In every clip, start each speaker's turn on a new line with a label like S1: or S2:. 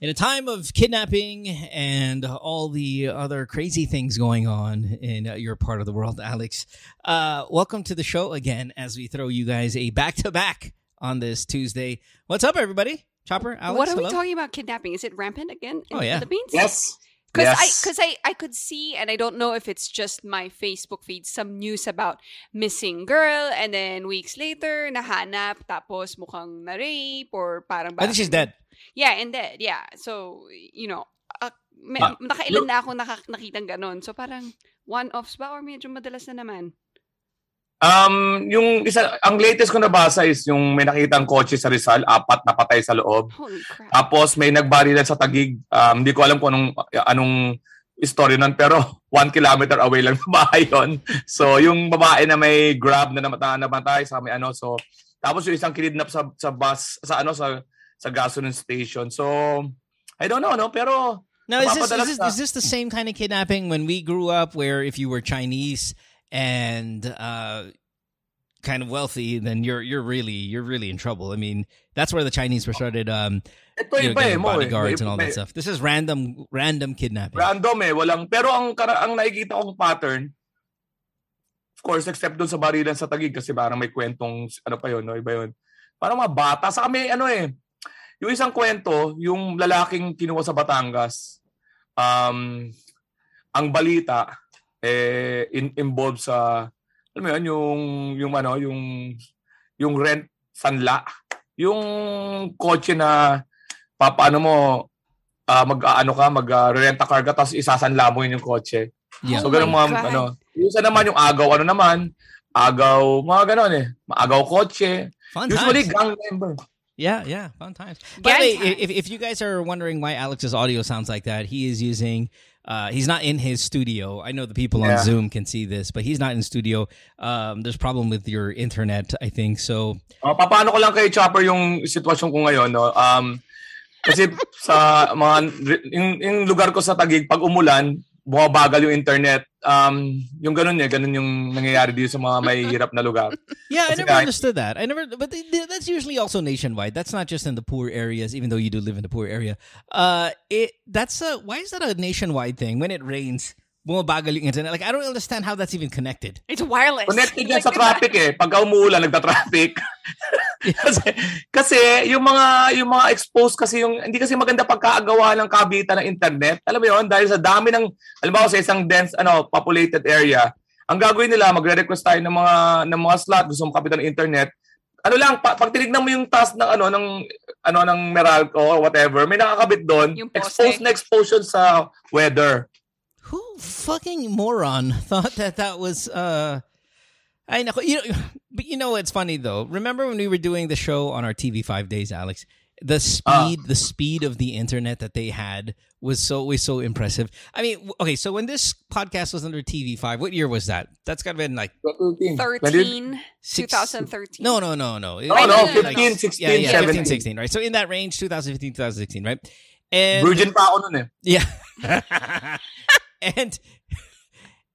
S1: in a time of kidnapping and all the other crazy things going on in your part of the world, Alex, uh, welcome to the show again as we throw you guys a back to back on this Tuesday. What's up, everybody? Chopper, Alex,
S2: what are
S1: hello?
S2: we talking about kidnapping? Is it rampant again in
S1: Oh, yeah.
S2: the Philippines?
S3: Yes.
S2: Because
S3: yes.
S2: I because I, I could see and I don't know if it's just my Facebook feed some news about missing girl and then weeks later nahanap tapos mukhang na rape or parang
S1: I think she's dead.
S2: Yeah, and dead. Yeah. So, you know, uh, may,
S3: Ah,
S2: nakailan
S3: look-
S2: na ako naka, nakitang ganon. So parang one-offs ba or medyo madalas na naman?
S3: Um, yung isa, ang latest ko nabasa is yung may nakitang kotse sa Rizal, apat na patay sa loob.
S2: Holy crap.
S3: Tapos may nagbarilan sa Tagig. Um, hindi ko alam kung anong, anong story nun, pero one kilometer away lang sa bahay yun. So, yung babae na may grab na namata, namatay sa may ano, so, tapos yung isang kinidnap sa, sa bus, sa ano, sa, sa gasoline station. So, I don't know, no? Pero,
S1: Now, is this, is, this, is this the same kind of kidnapping when we grew up where if you were Chinese and uh, kind of wealthy, then you're you're really you're really in trouble. I mean, that's where the Chinese were started um, you know,
S3: eh,
S1: getting
S3: eh.
S1: bodyguards and all that stuff. This is random random kidnapping.
S3: Random eh, walang pero ang ang nakikita kong pattern of course except doon sa barilan sa Taguig kasi parang may kwentong ano pa yun, no? iba yun. Parang mga bata sa kami ano eh. Yung isang kwento, yung lalaking kinuha sa Batangas. Um ang balita eh in, involved sa alam mo yun, yung yung ano, yung yung rent sanla. Yung kotse na papaano mo ah mag ano ka, mag uh, car ka tapos isasanla mo yun yung kotse.
S1: Yeah.
S3: So
S2: Oh
S3: ganun
S2: my
S3: mga
S2: God.
S3: ano. Yung isa naman yung agaw ano naman, agaw mga ganun eh. Agaw kotse.
S1: Fun
S3: Usually
S1: times.
S3: gang member.
S1: Yeah, yeah, fun times. By the way, if, if you guys are wondering why Alex's audio sounds like that, he is using. Uh, he's not in his studio. I know the people on
S3: Yeah.
S1: Zoom can see this, but he's not in studio. Um, there's problem with your internet, I think. So
S3: Uh, papaano ko lang kay Chopper yung sitwasyon ko ngayon, no? Um, kasi sa mga, yung, yung lugar ko sa Taguig, pag umulan, bumabagal yung internet. Um, yung ganun eh, ganun yung nangyayari dito sa mga may hirap na lugar.
S1: Yeah, I
S3: Kasi
S1: never
S3: kahit-
S1: understood that. I never, but that's usually also nationwide. That's not just in the poor areas, even though you do live in the poor area. Uh, it that's a why is that a nationwide thing? When it rains, bumabagal yung internet. Like I don't understand how that's even connected.
S2: It's wireless.
S3: Connected yan
S2: Like,
S3: sa traffic eh. Pagka umuulan, nagta-traffic. kasi, kasi yung mga yung mga exposed kasi yung hindi kasi maganda pagkaagawa ng kabitan ng internet. Alam mo yon dahil sa dami ng halimbawa sa isang dense ano populated area, ang gagawin nila magre-request tayo ng mga ng mga slot gusto mong kapitan ng internet. Ano lang pa, pag tinignan mo yung task ng ano ng ano ng Meralco or whatever, may nakakabit doon. Exposed na exposure sa weather.
S1: Who fucking moron thought that that was uh I know you know but you know it's funny though. Remember when we were doing the show on our TV 5 days Alex? The speed the speed of the internet that they had was so was so impressive. I mean, okay, so when this podcast was under TV5, what year was that? That's got to been like
S2: 13,
S1: Six-
S2: 2013.
S1: No, no, no, no. It-
S3: No,
S1: it
S3: no,
S1: was like-
S3: 15, 16,
S1: yeah, yeah, 15, 16, right? So in that range 2015 2016, right? And
S3: Virgin pa ako nun eh.
S1: Yeah. and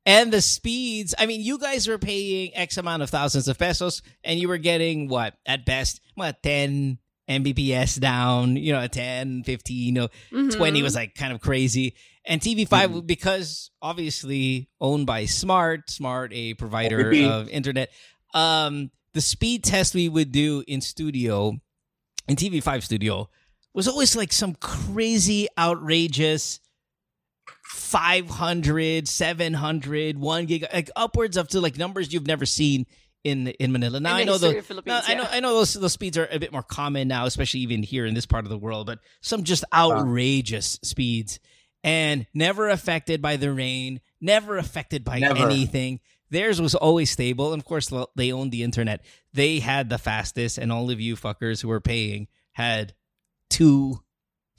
S1: and the speeds, I mean, you guys were paying X amount of thousands of pesos and you were getting what at best, what 10 Mbps down, you know, 10, 15, you know,
S2: Mhm.
S1: 20 was like kind of crazy. And TV5 because obviously owned by Smart, Smart a provider of internet. Um the speed test we would do in studio in TV5 studio was always like some crazy outrageous 500 700 1 gig like upwards of to like numbers you've never seen in in Manila. Now
S2: In
S1: I know the
S2: of Philippines,
S1: now, I know. I know those those speeds are a bit more common now especially even here in this part of the world but some just uh-huh. outrageous speeds and never affected by the rain, never affected by
S3: Never.
S1: anything. Theirs was always stable. And of course, they owned the internet. They had the fastest, and all of you fuckers who were paying had two,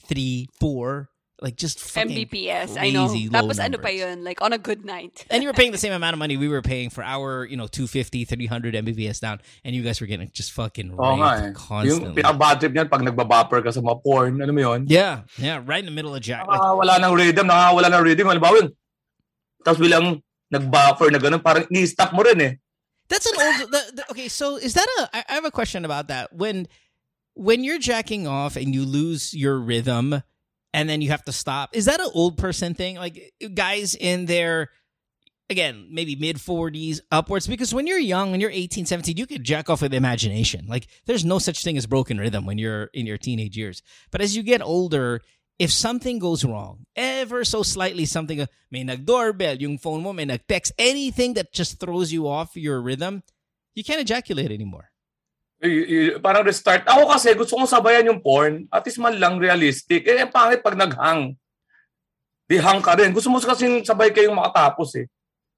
S1: three, four, like just fucking
S2: Mbps, I know.
S1: crazy low
S2: Tapos ano pa
S1: numbers.
S2: yun, like on a good night.
S1: And you were paying the same amount of money we were paying for our, you know, 250, 300 Mbps down. And you guys were getting just fucking
S3: Oo nga eh.
S1: raped constantly.
S3: Yung pinaka-bad trip niyan pag nagbabopper ka sa mga porn, alam mo yun?
S1: yeah, yeah, right in the middle of Jack. Like,
S3: Nakawala ng rhythm, nakawala ng rhythm. Halimbawa yun. Tapos bilang nag-buffer na gano'n, parang ni-stop mo rin eh.
S1: That's an old. The, the, okay, so is that a? I I have a question about that. When when you're jacking off and you lose your rhythm, and then you have to stop. Is that an old person thing? Like guys in their again, maybe mid 40s upwards because when you're young, when you're 18, 17, you could jack off with imagination. Like there's no such thing as broken rhythm when you're in your teenage years. But as you get older, if something goes wrong, ever so slightly something, uh, may nag-doorbell, yung phone mo, may nag-text, anything that just throws you off your rhythm, you can't ejaculate anymore.
S3: Y- y- parang restart. Ako kasi gusto kong sabayan yung porn. At least man lang realistic. Eh, ang pangit pag naghang. Di hang ka rin. Gusto mo kasi sabay kayong makatapos eh.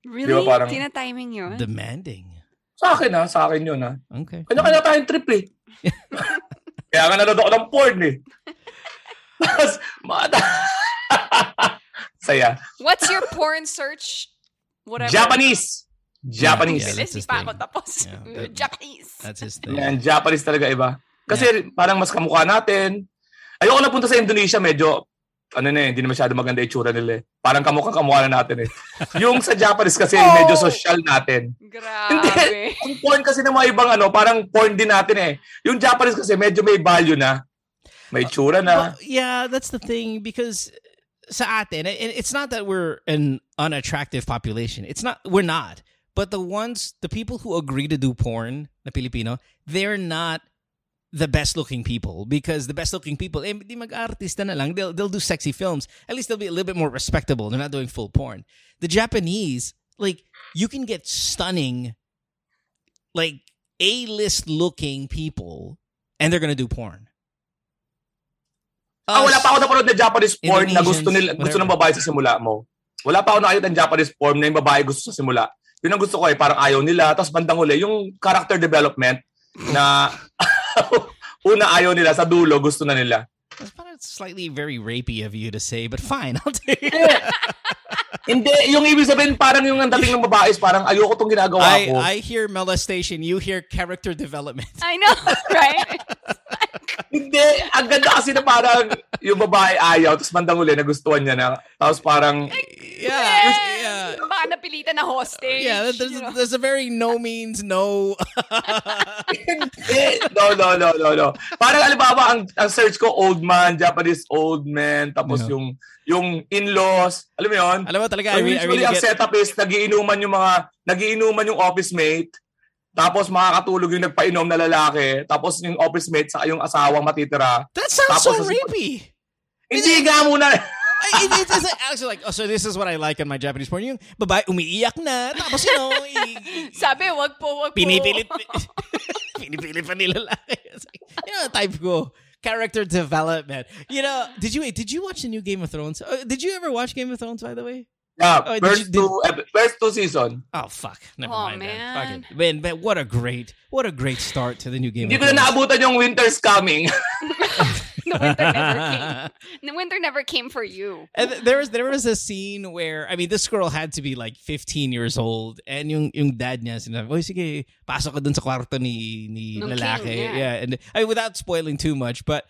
S2: Really?
S3: Di ba parang-
S2: Tina-timing yun?
S1: Demanding.
S3: Sa akin ha, sa akin yun ha.
S1: Okay.
S3: Kanya-kanya tayong trip eh. Kaya nga nanood ako ng porn eh. Tapos, mata. Saya.
S2: What's your porn search? Whatever.
S3: Japanese. Japanese.
S1: Yeah,
S2: Bilis,
S1: that's
S2: di
S1: his
S2: pa
S1: thing.
S2: ako tapos.
S1: Yeah, that-
S2: Japanese.
S1: That's his thing.
S3: Yan, Japanese talaga iba. Kasi parang mas kamukha natin. Ayoko na punta sa Indonesia, medyo, ano na eh, hindi na masyado maganda itsura nila eh. Parang kamukha kamukha na natin eh. Yung sa Japanese kasi,
S2: Oh!
S3: medyo social natin.
S2: Grabe.
S3: Ang porn kasi ng mga ibang ano, parang porn din natin eh. Yung Japanese kasi medyo may value na. May itsura na.
S1: Well, yeah, that's the thing because sa atin, it's not that we're an unattractive population. It's not. We're not. But the ones, the people who agree to do porn, na Filipino, they're not the best looking people because the best looking people, eh, di mag-artista na lang. They'll they'll do sexy films. At least they'll be a little bit more respectable. They're not doing full porn. The Japanese, like you can get stunning, like A list looking people, and they're gonna do porn.
S3: Ah, wala pa ako napanood na Japanese porn na gusto nila gusto ng babae sa simula mo. Wala pa ako nakita ng Japanese porn na yung babae gusto sa simula. Yun ang gusto ko eh, parang ayaw nila. Tapos bandang huli, yung character development na una ayaw nila, sa dulo gusto na nila.
S1: That's kind of slightly very rapey of you to say, but fine, I'll take it.
S3: Hindi, yung ibig sabihin parang yung ang dating ng babae is parang ayoko tong ginagawa
S1: I,
S3: ko.
S1: I hear molestation, you hear character development.
S2: I know, right?
S3: Hindi, ang ganda kasi na parang yung babae ayaw, tapos bandang huli nagustuhan niya na. Tapos parang,
S1: Yeah, yeah.
S2: Baka napilitan na hostage.
S1: Yeah, there's,
S2: you know?
S1: there's a very no means no.
S3: hindi, no, no, no, no, no. Parang alibaba, ang, ang search ko, old man, Japanese old man, tapos
S1: Yeah.
S3: yung yung in-laws, alam mo yun?
S1: Alam mo talaga,
S3: So
S1: I, re- I
S3: usually
S1: really
S3: ang
S1: get...
S3: setup is nagiinuman yung mga nagiinuman yung office mate. Tapos makakatulog yung nagpainom na lalaki. Tapos yung office mate sa yung asawang matitira.
S1: That sounds so
S3: Tapos-
S1: rapey.
S3: Hindi nga muna.
S1: I- it- it's, actually like, oh, so this is what I like in my Japanese porn. Yung babae umiiyak na, tapos you know, i- i-
S2: Sabi, wag po, wag po.
S1: pinipilit, pinipilit pa nila. It's like, you know, type ko. Character development. You know, did you wait? Did you watch the new Game of Thrones? Uh, did you ever watch Game of Thrones? By the way.
S3: Yeah,
S1: Oh, did
S3: first,
S1: you- did-
S3: two, two season.
S1: Oh fuck! Never
S2: Oh,
S1: mind. then.
S2: man.
S1: Fuck it. Man, man, what a great, what a great start to the new Game
S3: Hindi
S1: of
S3: ko na
S1: Thrones.
S3: naabutan yung winter's coming.
S2: the winter never came. The winter never came for you.
S1: And there was there was a scene where I mean this girl had to be like 15 years old and yung yung dad niya sinabi, "Oy sige, pasok ka dun sa kwarto ni ni lalaki."
S2: king, yeah.
S1: and I mean, without spoiling too much, but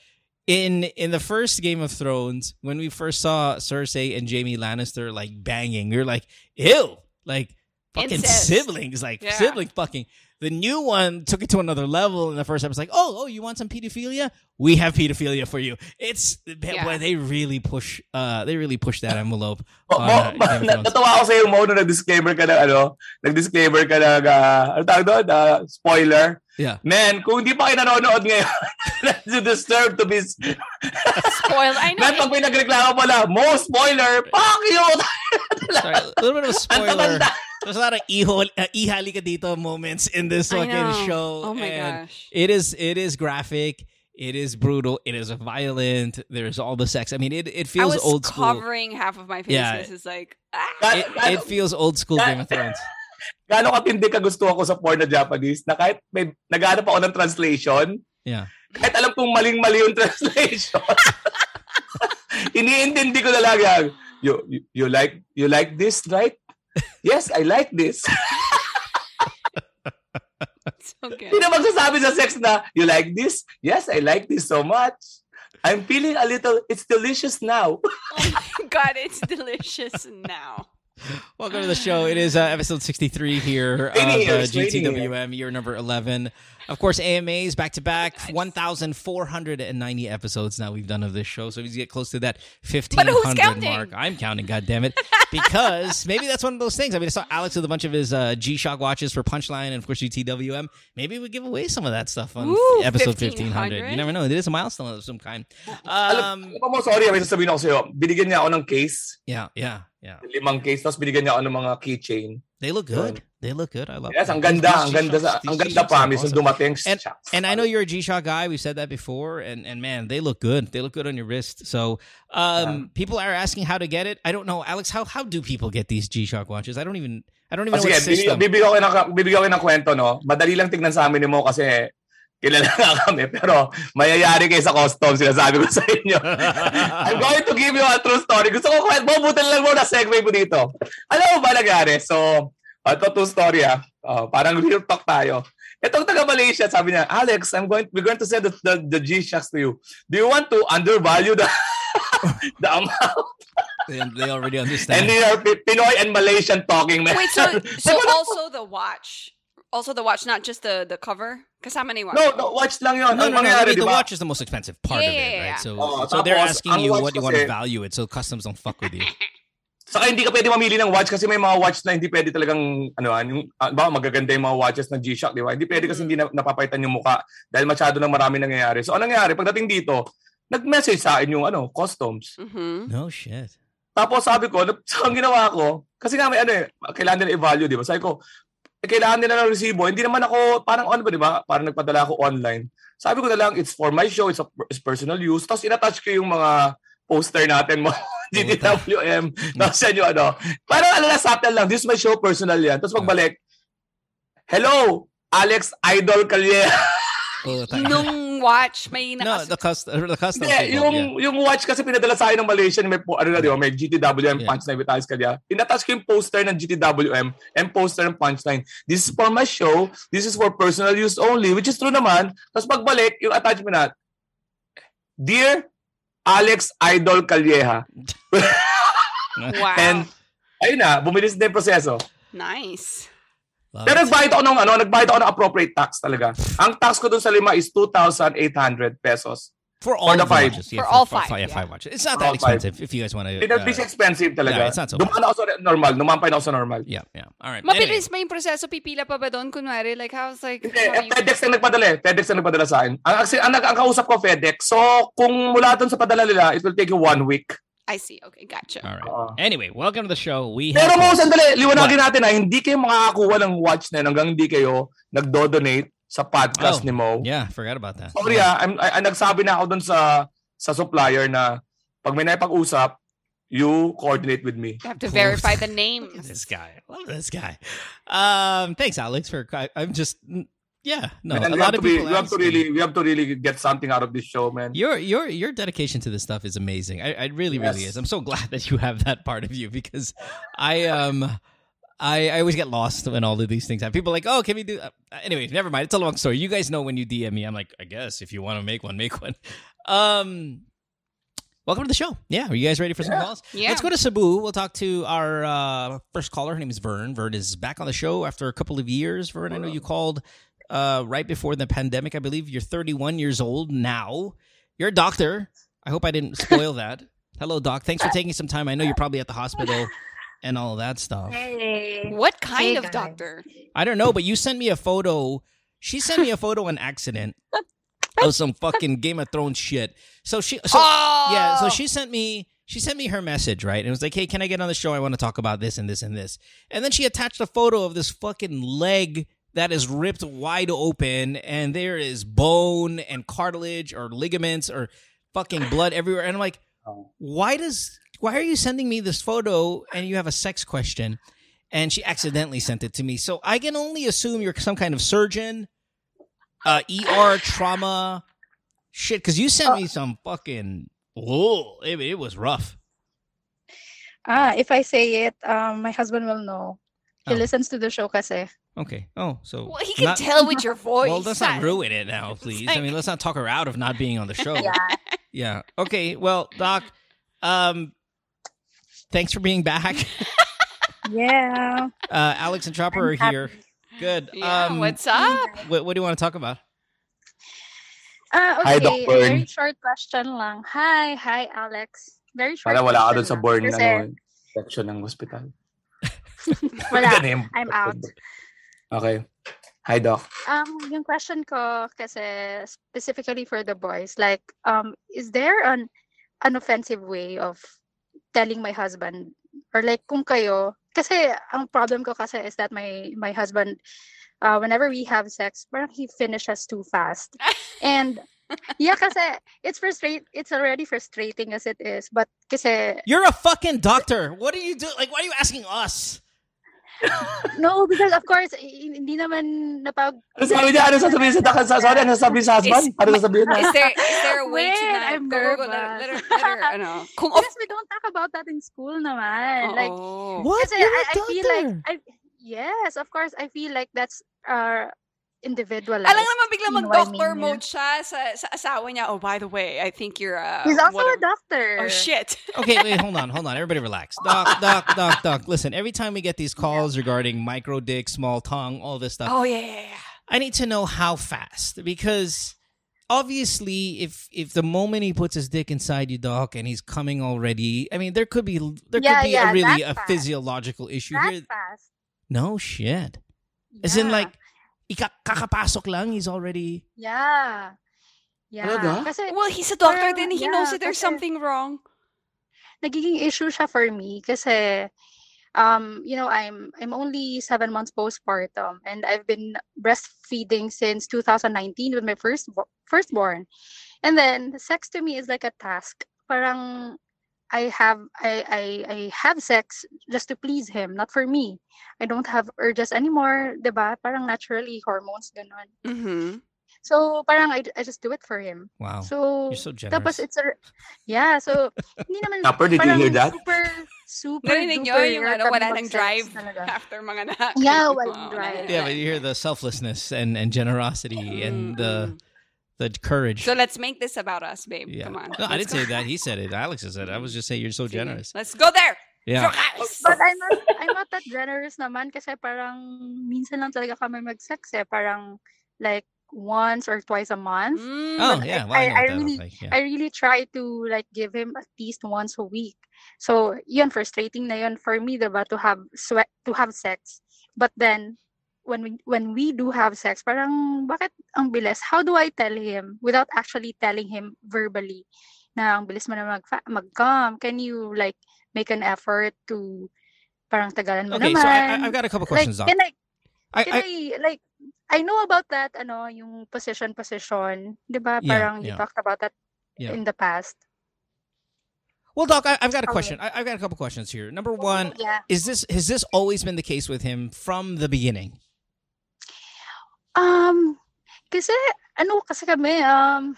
S1: in in the first Game of Thrones, when we first saw Cersei and Jaime Lannister like banging, we were like, "Ew!" Like fucking
S2: Incest.
S1: siblings, like
S2: Yeah.
S1: sibling fucking. The new one took it to another level. In the first episode, like, "Oh, oh, you want some pedophilia? We have pedophilia for you." It's
S2: Yeah.
S1: boy, they really push. Uh, they really push that envelope.
S3: Mo,
S1: on,
S3: mo,
S1: uh, Game of Thrones.
S3: natawa ako sa iyo, Mo, nung nag-disclaimer ka ng ano, nag-disclaimer ka ng, uh, ano tawag doon? Uh, spoiler.
S1: Yeah.
S3: Man, kung hindi pa kayo nanonood ngayon, you deserve to be...
S2: Spoiled. I know.
S3: Man, pag may nagreklamo pala, mo, spoiler, fuck you!
S1: Sorry, a little bit of a spoiler.
S3: Tatanda.
S1: There's a lot of ihol, uh, ihali ka dito moments in this fucking show.
S2: Oh my
S1: and
S2: gosh.
S1: It is it is graphic. It is brutal. It is violent. There's all the sex. I mean, it, it
S2: I
S1: feels
S2: was
S1: old school.
S2: covering half of my face.
S1: Yeah.
S2: This is like, ah.
S3: Ga-
S1: It,
S3: gaano-
S1: it feels old school Game of Thrones.
S3: Gaano katindi ka gusto ako sa porn na Japanese na kahit may naghanap ako ng translation,
S1: Yeah.
S3: kahit alam kong maling-mali yung translation, iniintindi ko na lang yan. You, you, you like you like this, right? Yes, I like this.
S2: so good.
S3: Hindi na magsasabi sa sex na, you like this? Yes, I like this so much. I'm feeling a little, it's delicious now.
S2: Oh my god, it's delicious now.
S1: Welcome to the show. It is uh, episode 63 here of uh,
S3: Raining here, it's
S1: GTWM, year number 11. Of course, AMAs back to back, 1,490 episodes now we've done of this show. So we get close to that 1,500 mark. I'm counting, God damn goddammit. Because maybe that's one of those things. I mean, I saw Alex with a bunch of his uh, G Shock watches for Punchline and, of course, GTWM. Maybe we give away some of that stuff on
S2: Ooh,
S1: episode
S2: 1,500.
S1: 1500. You never know. It is a milestone of some kind.
S3: Alam,
S1: Um,
S3: alam mo, sorry, may sasabihin ako sa'yo. Binigyan niya ako ng case,
S1: yeah, yeah, yeah.
S3: limang case, tapos binigyan niya ako ng mga keychain.
S1: They look good. They look good. I love
S3: Yes,
S1: them.
S3: ang ganda,
S1: These
S3: ang ganda, sa, ang ganda pa,
S1: awesome.
S3: dumating.
S1: And-
S3: shucks.
S1: And I know you're a G-Shock guy. We've said that before. And and man, they look good. They look good on your wrist. So um, people are asking how to get it. I don't know, Alex. How how do people get these G-Shock watches? I don't even I don't even
S3: Oh,
S1: know
S3: sige,
S1: what system.
S3: bibigyan ko ng, bibigyan ko ng kwento, no? Madali lang tignan sa amin ni Mo kasi kilala nga kami. Pero mayayari kayo sa custom, sinasabi ko sa inyo. I'm going to give you a true story. Gusto ko mabutan lang mo na segue ko dito. Alam mo ba nangyari? So, ito true story ah. Oh, parang real talk tayo. Itong taga Malaysia, sabi niya, Alex, I'm going, we're going to send the, the, the G-Shocks to you. Do you want to undervalue the, the amount?
S1: they, they already
S3: And
S1: understand.
S3: they are Pi- Pinoy and Malaysian talking, man.
S2: Wait, so so also the watch, also the watch, not just the the cover. Kasama na yung watch.
S3: No, no, watch lang yun.
S1: no,
S3: Ang
S1: no, no. I
S3: mangyari,
S1: mean, the watch is the most expensive part
S2: Yeah,
S1: of it,
S2: yeah,
S1: right?
S2: yeah.
S1: So,
S3: Oh,
S1: so they're asking you what you want to value it. So customs don't fuck with you.
S3: Saka hindi ka pwede mamili ng watch kasi may mga watch na hindi pwede talagang, ano, ah, yung, ah, ba, magaganda yung mga watches ng G-Shock, di ba? Hindi pwede kasi hindi na, napapaitan yung muka dahil masyado nang marami nangyayari. So, ano nangyayari? Pagdating dito, nag-message sa akin yung, ano, customs.
S2: Mm-hmm.
S1: No shit.
S3: Tapos sabi ko, so, ang ginawa ko, kasi nga may ano eh, kailangan nila i-value, di ba? Sabi ko, eh, kailangan nila ng resibo. Hindi naman ako, parang ano ba, di ba? Parang nagpadala ako online. Sabi ko na lang, it's for my show, it's, a, it's personal use. Tapos inattach ko yung mga poster natin mo. GTWM. Tapos yan yung ano. Parang ano na, subtle lang. This is my show, personal yan. Tapos pagbalik, Hello, Alex Idol.
S1: Oh, thank-
S2: Nung watch, may
S1: no,
S2: nakas-
S1: the cust the.
S3: Hindi,
S1: people,
S3: yung,
S1: yeah.
S3: yung watch kasi pinadala sa akin ng Malaysian, may, po- ano na, di ba, may GTWM
S1: Yeah.
S3: Punchline with Alex Calya. Inattach ko yung poster ng GTWM and poster ng Punchline. This is for my show. This is for personal use only, which is true naman. Tapos pagbalik, yung attachment na, Dear Alex Idol Calleja.
S2: wow.
S3: And, ayun na, bumilis yung proseso.
S2: nice.
S1: Love
S3: Pero
S1: it.
S3: nagbayad ako ng, ano, nagbayad ako ng appropriate tax talaga. Ang tax ko dun sa lima is 2,800 pesos.
S1: For all
S3: the
S1: the
S3: five.
S1: watches. Yeah,
S2: For all
S1: fi-
S2: five,
S1: yeah,
S2: yeah.
S1: five watches. It's not
S3: For
S1: that
S3: all five.
S1: expensive if you guys want to.
S3: It uh, expensive talaga.
S1: yeah, it's not so
S3: Dumaan ako sa normal. Dumampay na ako sa normal.
S1: yeah, yeah. All right.
S2: Mabilis ba yung proseso? Pipila pa ba doon? Kunwari, like, how's like,
S3: Hindi,
S2: how
S3: eh,
S2: you...
S3: FedEx ang nagpadala eh. FedEx ang nagpadala sa akin. Ang, ang, ang, ang kausap ko FedEx. So, kung mula doon sa padala nila, it will take you one week.
S2: I see. Okay, gotcha.
S1: All right.
S3: Oo.
S1: Anyway, welcome to the show. We
S3: Pero
S1: have
S3: mo, sandali, liwanagin natin na hindi kayo makakakuha ng watch na hanggang hindi kayo nagdo-donate sa podcast
S1: Oh,
S3: ni Mo.
S1: Yeah, forgot about that.
S3: Sorry ah, I'm, I, I- nagsabi na ako doon sa sa supplier na pag may naipag-usap, you coordinate with me.
S2: You have to verify the
S1: Look at
S2: names.
S1: this guy. I love this guy. Um, thanks, Alex. For I, I'm just yeah. No,
S3: And
S1: a
S3: we
S1: lot
S3: have
S1: of
S3: to be,
S1: people.
S3: we have to
S1: ask me.
S3: really we have to really get something out of this show, man.
S1: Your your your dedication to this stuff is amazing. I, I really really is.
S3: Yes.
S1: I'm so glad that you have that part of you because I um I I always get lost when all of these things happen. People are like, oh, can we do? Uh, anyway, never mind. It's a long story. You guys know when you DM me, I'm like, I guess if you want to make one, make one. Um. Welcome to the show. Yeah, are you guys ready for some
S3: Yeah.
S1: calls?
S2: Yeah.
S1: Let's go to Cebu. We'll talk to our uh, first caller. Her name is Vern. Vern is back on the show after a couple of years. Vern, I know you called uh, right before the pandemic. I believe you're 31 years old now. You're a doctor. I hope I didn't spoil that. Hello, doc. Thanks for taking some time. I know you're probably at the hospital and all of that stuff.
S4: Hey.
S2: What kind
S4: Hey,
S2: of
S4: guys.
S2: doctor?
S1: I don't know, but you sent me a photo. She sent me a photo on accident of some fucking Game of Thrones shit. So she, so
S2: oh!
S1: yeah, so she sent me she sent me her message, right? And it was like, "Hey, can I get on the show? I want to talk about this and this and this." And then she attached a photo of this fucking leg that is ripped wide open and there is bone and cartilage or ligaments or fucking blood everywhere. And I'm like, oh. "Why does why are you sending me this photo and you have a sex question?" And she accidentally sent it to me. So I can only assume you're some kind of surgeon, uh, ER trauma shit because you sent me some fucking oh it, it was rough
S4: Ah, if I say it, um, my husband will know. He
S1: Oh.
S4: listens to the show kasi.
S1: okay oh so
S2: Well, he can
S1: not-
S2: tell with your voice.
S1: well let's not ruin it now please i mean let's not talk her out of not being on the show
S4: Yeah.
S1: yeah okay well doc um thanks for being back
S4: Yeah.
S1: Uh, Alex and Chopper
S4: I'm
S1: are here. Good.
S2: Yeah,
S1: Um,
S2: what's up?
S1: What, what do you want to talk about?
S3: Hi,
S4: okay.
S3: Doc
S4: Very short question lang. Hi, hi, Alex. Very short
S3: Para wala ka
S4: question
S3: doon sa
S4: lang.
S3: born
S4: Kasi
S3: ano, section ng hospital.
S4: wala. I'm out.
S3: Okay. Hi, Doc.
S4: Um, yung question ko kasi specifically for the boys, like, um, is there an an offensive way of telling my husband or like kung kayo, kasi ang problem ko kasi is that my my husband, uh, whenever we have sex, parang he finishes too fast, and yeah, kasi it's frustrate, it's already frustrating as it is, but kasi
S1: You're a fucking doctor. What are you doing? Like, why are you asking us?
S4: No, because of course hindi naman napag
S3: Ano sabi niya? Ano sasabihin sa? Sa- Sorry, ano sasabihin sa husband?
S2: Is-
S3: Ano sasabihin na?
S2: Is there is there a way to
S4: Wait,
S2: not
S4: I'm
S2: go, go, go, let, her- let ano, kung
S4: because we don't talk about that in school naman. Like
S2: Oo.
S1: What?
S4: Kasi
S1: You're
S4: I,
S1: a
S4: I feel like. I yes, of course I feel like that's uh individualized.
S2: Alam naman bigla
S4: You know what I mean,
S2: mode siya sa, sa asawa niya. Oh, by the way, I think you're uh,
S4: He's also
S2: whatever.
S4: a doctor.
S2: Oh, shit.
S1: Okay, wait, hold on, hold on. Everybody relax. Doc, doc, doc, doc. Listen, every time we get these calls regarding micro dick, small tongue, all this stuff,
S2: Oh, yeah, yeah, yeah.
S1: I need to know how fast because obviously if if the moment he puts his dick inside you, doc, and he's coming already, I mean there could be there
S4: Yeah,
S1: could be
S4: yeah,
S1: a really a
S4: fast.
S1: physiological issue
S4: That
S1: here.
S4: fast.
S1: No shit. As in like ika kakapasok lang, he's already
S4: Yeah. Yeah.
S3: Talaga?
S4: Kasi
S2: Well, he's a doctor, then he knows
S4: yeah,
S2: that there's
S4: kasi-
S2: something wrong.
S4: nagiging issue siya for me kasi um you know I'm I'm only seven months postpartum and I've been breastfeeding since 2019 with my first bo- firstborn and then sex to me is like a task parang I have I, I I have sex just to please him not for me I don't have urges anymore 'di ba parang naturally hormones ganun
S2: Mm-hmm.
S4: so parang I, I just do it for him
S1: wow.
S4: so
S1: You're so
S4: tapos
S1: generous.
S4: it's a yeah so hindi naman
S3: Chopper, did you hear that?
S4: super super
S2: Narinig nyo
S4: duper
S2: yung
S4: rare
S2: ano,
S4: kami
S2: wala nang
S4: mag-sex
S2: drive
S4: talaga.
S2: after mga anak.
S4: Yeah,
S2: Oo,
S4: walang drive.
S1: yeah, but you hear the selflessness and, and generosity and the
S2: Mm-mm.
S1: The courage.
S2: So let's make this about us, babe.
S1: yeah.
S2: Come on.
S1: No, I didn't
S2: go.
S1: say that. He said it. Alex said it. I was just saying you're so
S2: Sige.
S1: generous.
S2: Let's go there.
S1: Yeah.
S4: But I'm not, I'm not that generous naman kasi parang minsan lang talaga kami mag-sex eh. Parang like once or twice a month.
S2: Mm.
S1: Oh yeah,
S4: I-
S1: well, I,
S4: I- I really-
S1: like. Yeah.
S4: I really try to like give him at least once a week. So, yun, frustrating na yun for me, diba, to have sweat, to have sex. But then, when we, when we do have sex, parang, bakit ang bilis? How do I tell him without actually telling him verbally na ang bilis mo na mag, mag-come? Can you, like, make an effort to, parang tagalan mo
S1: okay,
S4: naman?
S1: so I, I've got a couple questions,
S4: like, can I,
S1: I,
S4: can
S1: I,
S4: I, like, I know about that, ano, yung position, position. Di ba? Parang
S1: yeah.
S4: you talked about that
S1: Yeah.
S4: in the past.
S1: well, Doc, I, I've got a question. I, I've got a couple questions here. Number one,
S4: Yeah.
S1: is this has this always been the case with him from the beginning?
S4: Um, kasi, ano, kasi kami, um,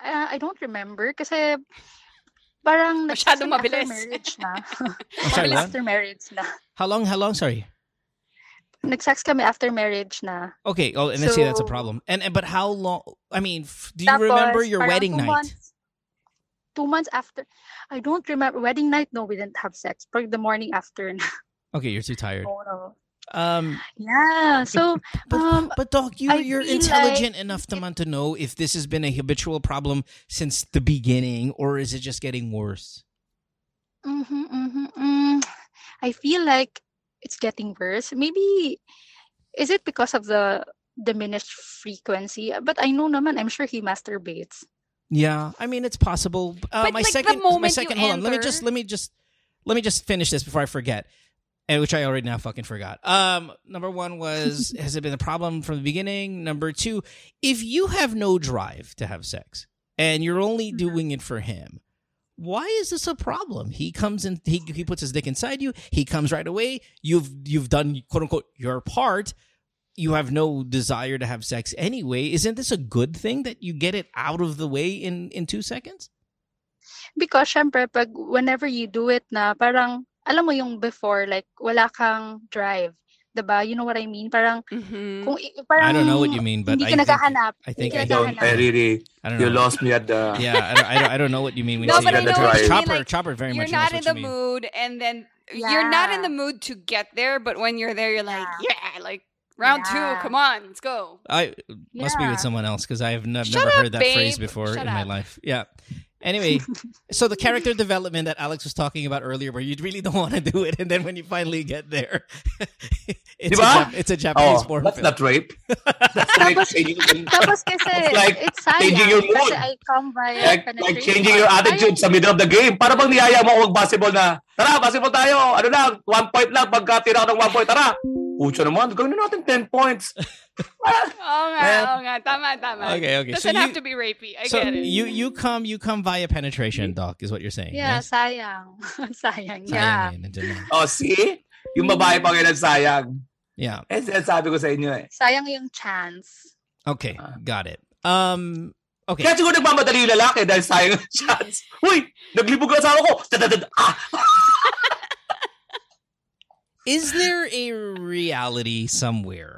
S4: uh, I don't remember, kasi, parang, nag-sex
S2: Masyadong
S4: kami after marriage na.
S1: I'm sorry,
S4: after marriage na.
S1: How long? How long? Sorry.
S4: Nag-sex kami after marriage na.
S1: Okay. Oh, and let's see, that's a problem. And, and but how long? I mean, do you
S4: Tapos,
S1: remember your wedding
S4: two
S1: night?
S4: Months, two months after, I don't remember, wedding night, no, we didn't have sex. But the morning after na.
S1: Okay, you're too tired.
S4: Oh, no.
S1: Um,
S4: Yeah, so,
S1: but,
S4: um,
S1: but Doc, you
S4: I
S1: you're intelligent
S4: like
S1: enough to man to know if this has been a habitual problem since the beginning, or is it just getting worse?
S4: Mm-hmm, mm-hmm, mm. I feel like it's getting worse. Maybe is it because of the diminished frequency? But I know naman, I'm sure he masturbates.
S1: Yeah, I mean it's possible. Uh,
S2: But,
S1: my
S2: like, the
S1: second, my
S2: moment you
S1: second. Hold on, let me just let me just let me just finish this before I forget, and which I already now fucking forgot. Um, number one was has it been a problem from the beginning? Number two, if you have no drive to have sex and you're only
S4: Mhm.
S1: doing it for him. Why is this a problem? He comes in, he, he puts his dick inside you. He comes right away. You've you've done quote unquote your part. You have no desire to have sex anyway. Isn't this a good thing that you get it out of the way in in two seconds?
S4: Because syempre, pag whenever you do it na, parang, alam mo yung before, like, wala kang drive. 'Di ba? You know what I mean? Parang,
S2: Mhm.
S4: kung, i- parang,
S1: I don't know what you mean, but
S4: hindi
S1: I think. I think
S4: Hindi
S1: I
S3: I don't,
S4: naghahanap.
S3: I really,
S1: I don't
S3: you lost me at the,
S1: Yeah, I don't, I don't, I don't know what you mean when
S2: No,
S1: you
S3: but
S1: say
S3: I
S1: that.
S3: know what mean,
S1: Chopper,
S2: like,
S1: Chopper very much.
S2: You're
S1: not
S2: in the
S1: you mean.
S2: mood, and then you're not in the mood to get there, but when you're there, you're like,
S4: Yeah.
S2: yeah, like round two, come on, let's go.
S1: I must be with someone else because I've n- never
S2: up,
S1: heard that phrase before
S2: Shut
S1: in my life. Yeah. Anyway, so the character development that Alex was talking about earlier, where you really don't want to do it, and then when you finally get there, it's, a, Jap- it's a Japanese
S3: Oh,
S1: porn
S3: that's
S1: film.
S3: not rape. That's like changing,
S4: Tapos kasi,
S3: It's like
S4: it's
S3: changing your mood.
S4: I come by
S3: like, like changing your attitude sa middle of the game. Para bang niyaya mo ako mag-basketball na, tara, basketball tayo. Ano lang, one point lang. Pagka tira ka ng one point, tara. Pucha naman, gawin na natin 10 points.
S2: Oh nga,
S3: Yeah.
S2: oh nga, tama, tama.
S1: Okay, okay.
S2: Doesn't
S1: So
S2: have to be rapey. I
S1: so
S2: get it.
S1: you you come you come via penetration, Doc, is what you're saying.
S4: Yeah,
S1: yes?
S4: sayang. sayang.
S1: Sayang
S4: Yeah.
S1: eh, nandyan.
S3: Oh, see? Yung babae pa ngayon sayang.
S1: Yeah.
S3: Eh, sabi ko sa inyo eh.
S4: Sayang yung chance.
S1: Okay,
S3: Ah.
S1: got it. Um. Okay.
S3: Kaya siguro nagmamadali yung lalaki dahil sayang ang chance. Uy, naglibog ang asawa ko. Dadadad, ah!
S1: is there a reality somewhere?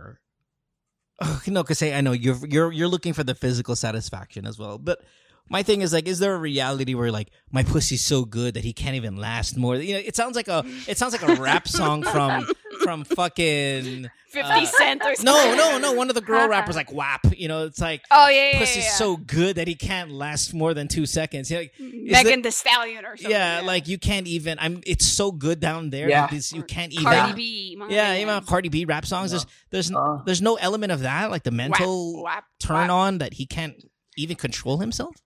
S1: Oh, no, because I know you're you're you're looking for the physical satisfaction as well. But my thing is like, is there a reality where like my pussy's so good that he can't even last more? You know, it sounds like a it sounds like a rap song from from fucking
S2: 50
S1: uh,
S2: cent or something.
S1: no no no one of the girl rappers like WAP. You know, it's like
S2: Oh, yeah, yeah,
S1: pussy's
S2: yeah.
S1: so good that he can't last more than two seconds. You're like,
S2: Megan Thee Stallion or something.
S1: yeah, like you can't even. I'm. It's so good down there.
S3: Yeah.
S1: that this, you can't even.
S2: Cardi B.
S1: Yeah,
S2: ganyan.
S1: you know Cardi B rap songs. There's there's
S3: Uh.
S1: there's no element of that, like the mental
S2: Whap, whap,
S1: turn
S2: whap.
S1: on that he can't even control himself.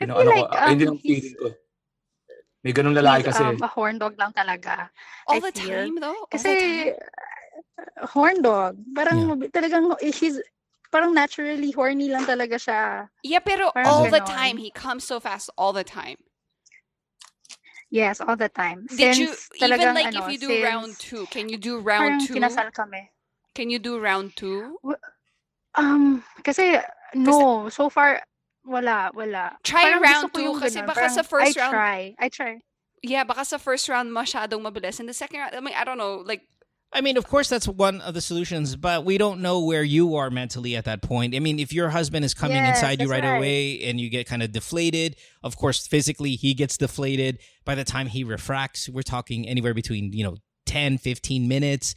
S4: I
S3: Yun ano
S4: like,
S3: ayun din
S4: um,
S3: ang feeling ko. May ganun lalaki
S4: He's
S3: kasi.
S4: um, a horn dog lang talaga.
S2: All
S4: I
S2: the
S4: feel.
S2: time, though? All the
S4: Kasi,
S2: time?
S4: uh, horn dog. Parang mabi- talagang, he's, parang naturally horny lang talaga siya.
S2: Yeah, pero
S4: Parang
S2: all the time. He comes so fast all the time.
S4: Yes, all the time.
S2: Did
S4: Since
S2: you, even
S4: talagang,
S2: like
S4: ano,
S2: if you do
S4: since
S2: round two, can you do
S4: Parang
S2: round two?
S4: kinasal kami.
S2: Can you do round two?
S4: Um, kasi, no, so far, wala, wala.
S2: Try
S4: Parang
S2: round two kasi
S4: ganun.
S2: baka
S4: Parang
S2: sa first
S4: I
S2: round-
S4: try. I try.
S2: Yeah, baka sa first round masyadong mabilis. And the second round, I mean, I don't know, like,
S1: I mean, of course, that's one of the solutions, but we don't know where you are mentally at that point. I mean, if your husband is coming
S4: Yes,
S1: inside you right,
S4: right.
S1: away and you get kind of deflated, of course, physically he gets deflated. By the time he refracts, we're talking anywhere between, you know, 10, 15 minutes.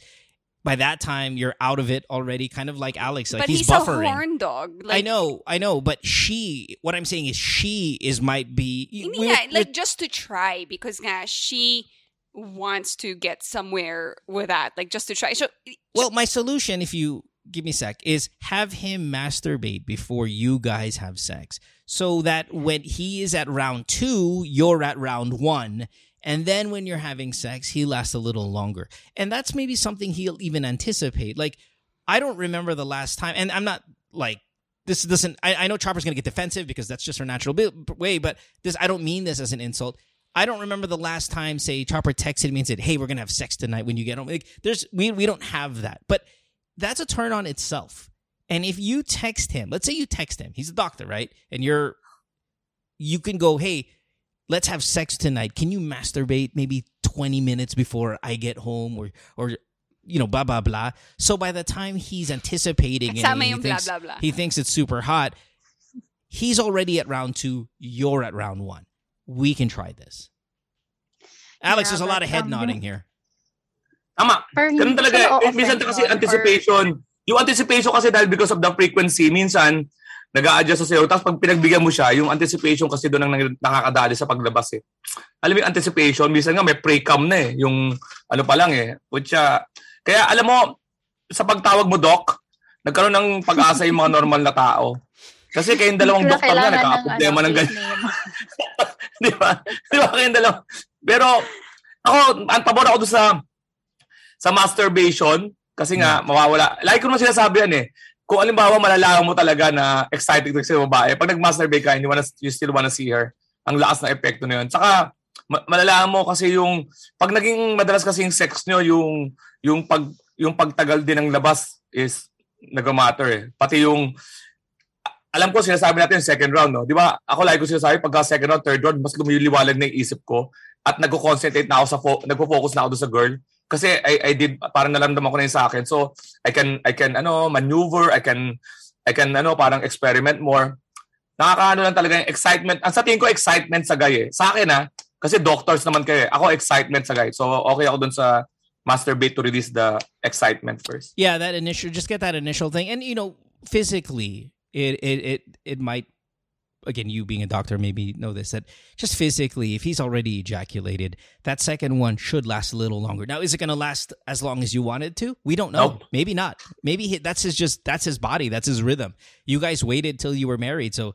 S1: By that time, you're out of it already, kind of like Alex. Like
S2: but
S1: he's,
S2: he's,
S1: buffering.
S2: a horn dog. Like,
S1: I know, I know, but she. What I'm saying is, she is might be.
S2: Hindi
S1: we-
S2: nga,
S1: we-
S2: like just to try because nga she wants to get somewhere with that, like just to try. So
S1: well, my solution, if you give me a sec, is have him masturbate before you guys have sex, so that when he is at round two, you're at round one. And then when you're having sex, he lasts a little longer. And that's maybe something he'll even anticipate. Like, I don't remember the last time, and I'm not like, this doesn't, I, I know Chopper's going to get defensive because that's just her natural way, but this, I don't mean this as an insult. I don't remember the last time, say, Chopper texted me and said, "Hey, we're gonna have sex tonight when you get home." Like, there's we we don't have that, but that's a turn on itself. And if you text him, let's say you text him, he's a doctor, right? And you're, you can go, "Hey, let's have sex tonight. Can you masturbate maybe 20 minutes before I get home, or or you know, blah blah blah." So by the time he's anticipating it, he
S2: yung blah,
S1: thinks,
S2: blah, blah.
S1: he thinks it's super hot. He's already at round two. You're at round one we can try this. Alex,
S4: Yeah,
S1: there's a lot of head
S4: um,
S1: nodding here.
S3: Tama.
S4: Parang
S3: Ganun
S4: hindi
S3: talaga.
S4: siya.
S3: Minsan kasi
S4: nun, or-
S3: anticipation. Yung anticipation kasi dahil because of the frequency, minsan nag adjust sa sayo. Tapos pag pinagbigyan mo siya, yung anticipation kasi doon ang nakakadali sa paglabas eh. Alam mo yung anticipation, minsan nga may pre-cam na eh. Yung ano pa lang eh. Kutya. Kaya alam mo, sa pagtawag mo, Doc, nagkaroon ng pag-asa yung mga normal na tao. Kasi kayong dalawang doktor na nagkakaproblema
S4: ano,
S3: ng ganyan. Di ba? Di ba kayong dalawa? Pero ako, ang pabor ako doon sa sa masturbation kasi nga mawawala. Like ko naman sinasabi yan eh. Kung alimbawa malalaman mo talaga na excited ka sa babae, pag nag-masturbate ka, you, wanna, you still wanna see her, ang lakas na epekto na yun. Tsaka, ma- malalaman mo kasi yung, pag naging madalas kasi yung sex nyo, yung, yung, pag, yung pagtagal din ng labas is nag-matter eh. Pati yung, alam ko sinasabi natin yung second round, no? Di ba? Ako lagi ko sinasabi, pagka second round, third round, mas lumiliwalag na yung isip ko at nagko-concentrate na ako sa, fo- nagpo-focus na ako doon sa girl. Kasi I, I did, parang nalamdaman ko na yun sa akin. So, I can, I can, ano, maneuver, I can, I can, ano, parang experiment more. Nakakaano lang talaga yung excitement. Ang sa tingin ko, excitement sa guy eh. Sa akin, ha, Kasi doctors naman kayo. eh. Ako excitement sa guy. So okay ako dun sa masturbate to release the excitement first.
S1: Yeah, that initial just get that initial thing. And you know, physically it it it, it might again, you being a doctor maybe know this that just physically, if he's already ejaculated, that second one should last a little longer. Now, is it going to last as long as you want it to? We don't know.
S3: Nope.
S1: Maybe not. Maybe he, that's his just that's his body. That's his rhythm. You guys waited till you were married, so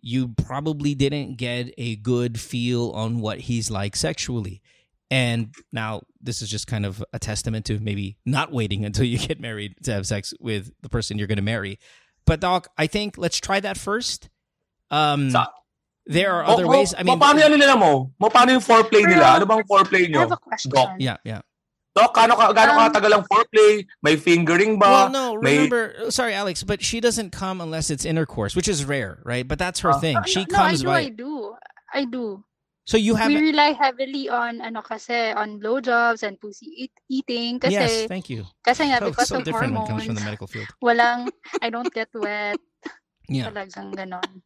S1: you probably didn't get a good feel on what he's like sexually. And now this is just kind of a testament to maybe not waiting until you get married to have sex with the person you're going to marry. But doc, I think let's try that first. Um,
S3: Sa-
S1: there are other
S3: mo-
S1: ways. I mean,
S3: mo, paano yung ano nila mo? Mo, paano yung foreplay
S4: Pero,
S3: nila? Ano bang foreplay
S4: I
S3: nyo?
S4: have a question.
S3: Doc.
S1: yeah, yeah.
S3: Doc, kano, ka, gano'ng
S4: Um,
S3: katagal ang foreplay? May fingering ba?
S1: Well, no,
S3: may-
S1: remember, sorry, Alex, but she doesn't come unless it's intercourse, which is rare, right? But that's her
S3: Ah.
S1: thing.
S4: No,
S1: She
S4: no, I
S1: comes
S4: do,
S1: by.
S4: I do. I do.
S1: So you have
S4: we rely heavily on ano kasi on blowjobs and pussy eat, eating kasi
S1: yes, thank you.
S4: kasi nga
S1: So,
S4: because
S1: so
S4: of
S1: different when it comes from
S4: hormones
S1: the medical field.
S4: walang I don't get wet
S1: Yeah.
S4: talagang ganon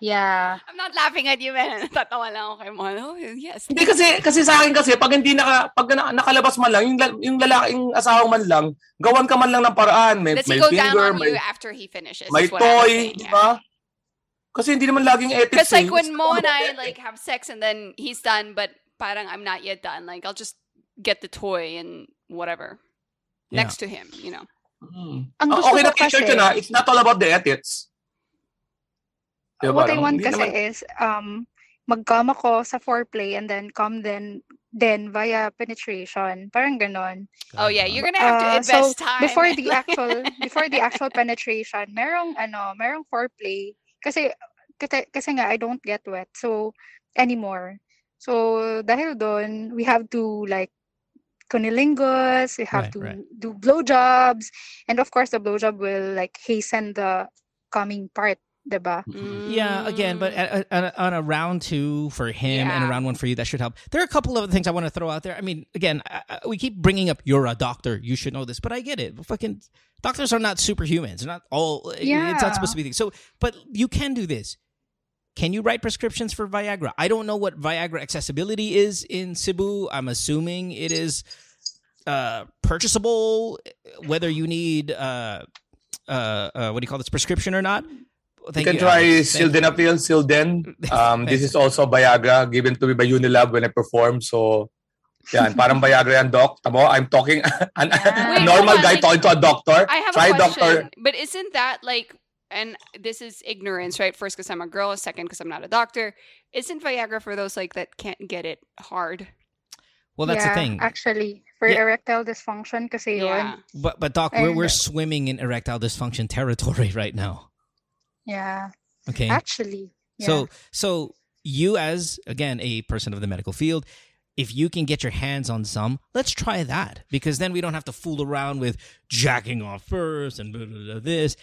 S4: yeah
S2: I'm not laughing at you, man. Tatawa lang ako kay Mon. Oh, yes.
S3: Hindi kasi kasi sa akin kasi pag hindi naka pag na, nakalabas man lang yung yung lalaki yung asawa man lang gawan ka man lang ng paraan may
S2: Does he
S3: may
S2: go down
S3: finger
S2: on
S3: may
S2: you after he finishes?
S3: may
S2: is what I'm
S3: toy
S2: saying,
S3: di
S2: yeah.
S3: ba kasi hindi naman laging ethics
S2: Because like when Mo and I like have sex and then he's done, but parang I'm not yet done. Like I'll just get the toy and whatever
S1: Yeah.
S2: next to him, you know.
S3: Hmm.
S4: Ang
S3: Ah,
S4: gusto
S3: okay na
S4: ko
S3: t-shirt
S4: kasi-
S3: yun ah. It's not all about the ethics. Diba,
S4: what I want
S3: hindi
S4: kasi
S3: naman-
S4: is um mag-come ako sa foreplay and then come then then via penetration parang ganon
S2: Oh yeah, you're gonna have to
S4: Uh,
S2: invest
S4: so
S2: time.
S4: before the actual before the actual penetration, merong ano, merong foreplay kasi kasi, kasi nga I don't get wet so anymore. So dahil doon, we have to like cunnilingus, we have
S1: Right,
S4: to
S1: right.
S4: do blowjobs, and of course the blowjob will like hasten the coming part, diba?
S1: Yeah, again, but
S2: Mm.
S1: on a round two for him and a round one for you, that should help. There are a couple of other things I want to throw out there. I mean, again, I, I- we keep bringing up you're a doctor, you should know this, but I get it. Fucking doctors are not superhumans. They're not all. Yeah. It's not supposed to be things. So, but you can do this. Can you write prescriptions for Viagra? I don't know what Viagra accessibility is in Cebu. I'm assuming it is uh, purchasable, whether you need uh, uh, uh, what do you call this prescription or not.
S3: You
S1: Thank
S3: can try
S1: Alex. Thank.
S3: Sildenafil, Silden. Um, this is also Viagra given to me by Unilab when I perform. So, yan, parang Viagra yan, doc. Tamo, I'm talking, an, a
S2: Wait,
S3: normal
S2: hold on,
S3: guy
S2: like,
S3: talking to a doctor.
S2: I have
S3: try
S2: a question,
S3: doctor.
S2: but isn't that like? And this is ignorance, right? First, because I'm a girl. Second, because I'm not a doctor. Isn't Viagra for those like that can't get it hard?
S1: Well, that's
S4: yeah,
S1: the thing.
S4: Actually, for
S1: Yeah.
S4: erectile dysfunction kasi
S2: Yeah.
S4: yun.
S1: But but doc, we're we're swimming in erectile dysfunction territory right now.
S4: Yeah.
S1: Okay.
S4: Actually. Yeah.
S1: So so you as again a person of the medical field, if you can get your hands on some, let's try that because then we don't have to fool around with jacking off first and blah, blah, blah, this.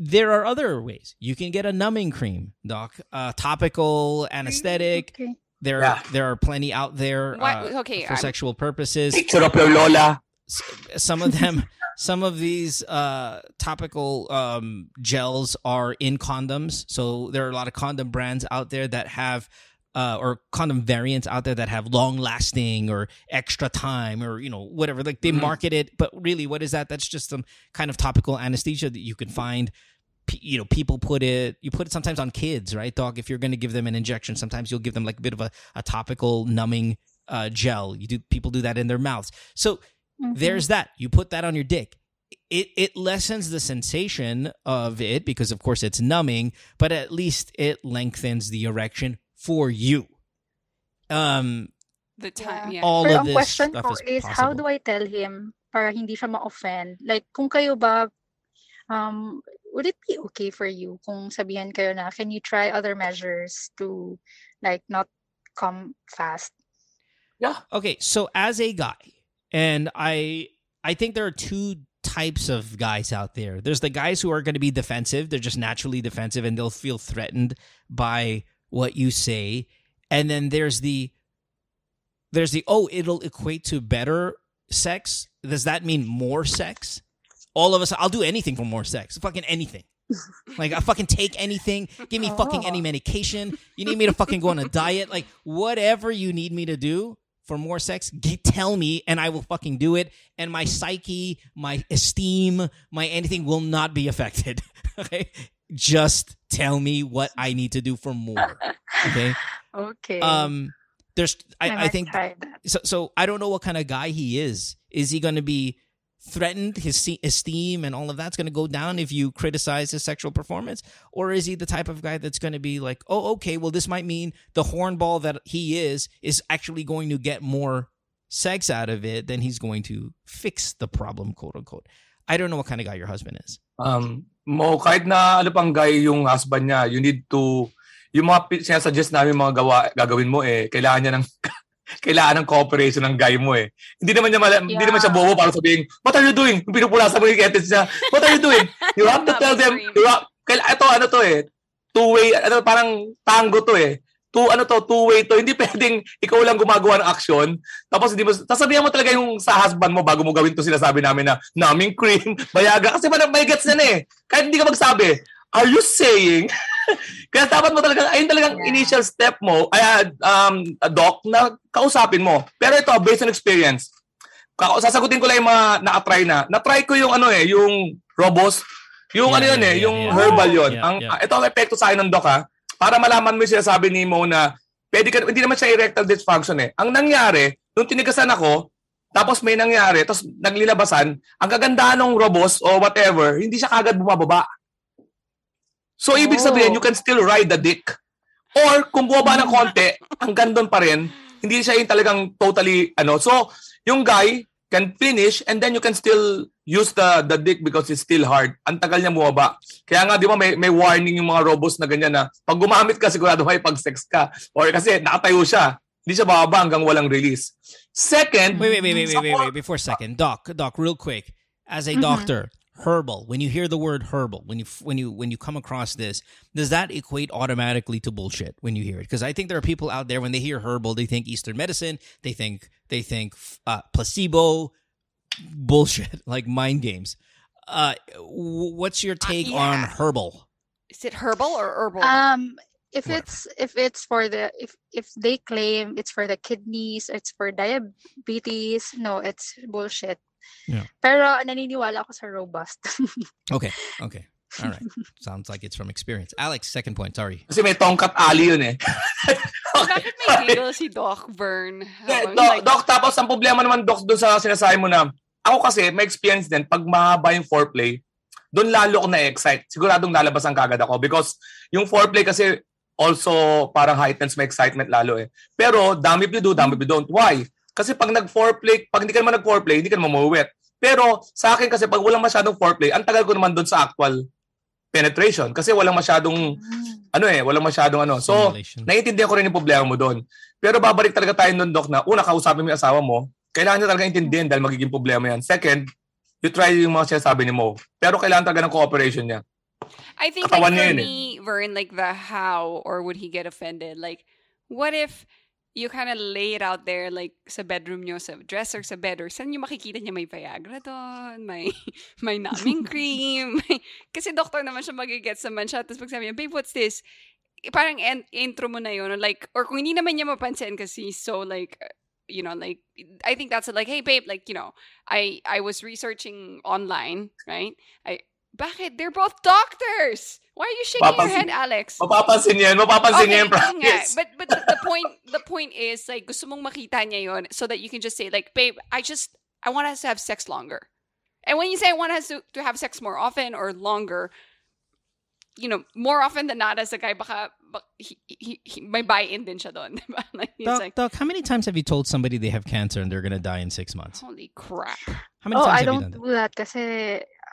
S1: There are other ways. You can get a numbing cream, doc, uh, topical anesthetic.
S4: Okay.
S1: There
S3: Yeah.
S1: there are plenty out there uh,
S2: okay,
S1: for
S2: I'm-
S1: sexual purposes.
S3: Picture of your Lola.
S1: some of them some of these uh topical um gels are in condoms. So there are a lot of condom brands out there that have uh or condom variants out there that have long lasting or extra time or you know whatever. Like they
S3: Mhm.
S1: market it but really what is that? That's just some kind of topical anesthesia that you can find. P- you know people put it you put it sometimes on kids right dog? If you're going to give them an injection sometimes you'll give them like a bit of a, a topical numbing uh gel. You do people do that in their mouths. So
S4: Mhm.
S1: there's that. You put that on your dick. It it lessens the sensation of it because of course it's numbing, but at least it lengthens the erection for you. Um
S2: The time, yeah.
S1: all
S4: Pero
S1: of
S4: ang
S1: this
S4: question
S1: stuff
S4: ko
S1: is,
S4: is, how do I tell him para hindi siya ma-offend? Like, kung kayo ba, um, would it be okay for you kung sabihan kayo na, can you try other measures to, like, not come fast? Yeah.
S1: Okay, so as a guy, and I I think there are two types of guys out there. There's the guys who are going to be defensive. They're just naturally defensive and they'll feel threatened by what you say. And then there's the there's the oh, it'll equate to better sex. Does that mean more sex? All of us I'll do anything for more sex. Fucking anything. Like I fucking take anything. Give me fucking any medication. You need me to fucking go on a diet. Like whatever you need me to do for more sex, get, tell me and I will fucking do it. And my psyche, my esteem, my anything will not be affected. okay, just tell me what I need to do for more. Okay.
S4: Okay.
S1: Um, there's
S4: I,
S1: I, I think so. So I don't know what kind of guy he is. Is he going to be threatened? His esteem and all of that's going to go down if you criticize his sexual performance, or is he the type of guy that's going to be like, oh, okay, well, this might mean the hornball that he is is actually going to get more sex out of it than he's going to fix the problem, quote unquote. I don't know what kind of guy your husband is.
S3: Um, mo, kahit na ano pang guy yung husband niya, you need to, yung mga sinasuggest namin mga gawa, gagawin mo eh, kailangan niya ng, kailangan ng cooperation ng guy mo eh. Hindi naman niya, mala, hindi
S4: Yeah.
S3: naman siya bobo para sabihin, what are you doing? Yung Pinupunasan mo yung ethics niya, what are you doing? You have to tell them, you have, kaila, ito, ano to eh, two-way, ano, parang tango to eh. Two, ano to, two-way to. Hindi pwedeng ikaw lang gumagawa ng action. Tapos hindi mo, sasabihan mo talaga yung sa husband mo bago mo gawin to sinasabi namin na naming cream, bayaga. Kasi man, may gets na eh. Kahit hindi ka magsabi, are you saying? Kaya dapat mo talaga, ayun talagang
S4: Yeah.
S3: initial step mo, ay, um, doc, na kausapin mo. Pero ito, based on experience, sasagutin ko lang yung mga na-try na. Na-try ko yung ano eh, yung Robos. Yung
S1: Yeah,
S3: ano yun eh,
S1: yeah,
S3: yung
S1: yeah.
S3: herbal yun.
S1: Yeah,
S3: ang,
S1: yeah.
S3: ah, Ito ang epekto sa akin ng doc ha. Para malaman mo yung sinasabi ni Mo na pwede ka, hindi naman siya erectile dysfunction eh. Ang nangyari, nung tinigasan ako, tapos may nangyari, tapos naglilabasan, ang kagandahan ng Robos o whatever, hindi siya kagad bumababa. So, ibig
S4: Oh.
S3: sabihin, you can still ride the dick. Or, kung bumaba ng konti, hanggang doon pa rin, hindi siya yung talagang totally, ano. So, yung guy can finish and then you can still use the the dick because it's still hard. Ang tagal niya bumaba. Kaya nga, di ba, may, may warning yung mga robos na ganyan na pag gumamit ka, sigurado may pag-sex ka. Or kasi nakatayo siya, hindi siya bababa hanggang walang release. Second,
S1: Wait, wait, wait, wait,
S3: sa
S1: wait, wait, wait. Before second, Doc, Doc, real quick. As a doctor, herbal. When you hear the word herbal, when you when you when you come across this, does that equate automatically to bullshit when you hear it? Because I think there are people out there when they hear herbal, they think Eastern medicine, they think they think uh, placebo, bullshit, like mind games. Uh, w- what's your take
S2: yeah.
S1: on herbal?
S2: Is it herbal or herbal?
S4: Um, if
S1: Whatever.
S4: it's if it's for the if if they claim it's for the kidneys, it's for diabetes, no, it's bullshit.
S1: Yeah.
S4: Pero naniniwala ako sa robust.
S1: Okay, okay, all right. Sounds like it's from experience. Alex, second point. Sorry.
S3: kasi may tongkat ali yun eh.
S2: Bakit may giggle si Doc Vern?
S3: Eh,
S2: Habang
S3: doc,
S2: like,
S3: doc, tapos ang problema naman, doc, doon sa sinasabi mo na, ako kasi, may experience din, pag mahaba yung foreplay, doon lalo ako na-excite. Siguradong lalabas ang kagad ako because yung foreplay kasi also parang heightens my excitement lalo eh. Pero dami if you do, dami if you don't. Why? Kasi pag nag-foreplay, pag hindi ka naman nag-foreplay, hindi ka naman mauwet. Pero sa akin kasi pag walang masyadong foreplay, ang tagal ko naman doon sa actual penetration kasi walang masyadong ano eh, walang masyadong ano. So,
S1: Simulation.
S3: naiintindihan ko rin yung problema mo doon. Pero babalik talaga tayo doon, Doc, na una, kausapin mo yung asawa mo, kailangan niya talaga intindihan dahil magiging problema yan. Second, you try yung mga sinasabi ni Mo. Pero kailangan talaga ng cooperation niya.
S2: I think
S3: katawan
S2: like for
S3: eh.
S2: me, Vern, like the how or would he get offended? Like, what if you kind of lay it out there like sa bedroom nyo, sa dresser, sa bed, or saan nyo makikita niya may Viagra doon, may, may numbing cream. may- kasi doctor naman siya magigets naman siya. Tapos pag sabi niya, babe, what's this? Eh, Parang en- intro mo na yun. Or like, or kung hindi naman niya mapansin kasi so like, uh, you know, like, I think that's. Like, hey, babe, like, you know, I, I was researching online, right? I, bakit? They're both doctors. Why are you shaking your head, Alex?
S3: Mapapansin niya yan. Mapapansin niya yung
S2: yun nga.
S3: practice.
S2: But but the, the point the point is like gusto mong makita niya yun so that you can just say like, babe, I just I want us to have sex longer. And when you say I want us to, to have sex more often or longer, you know, more often than not as a guy, baka, bak- he, he, he, may buy-in din siya doon. diba? Like,
S1: Doc,
S2: like,
S1: Doc, how many times have you told somebody they have cancer and they're gonna die in six months?
S2: holy crap.
S1: How many
S4: oh,
S1: times
S4: I
S1: have you
S4: don't
S1: done that?
S4: do that kasi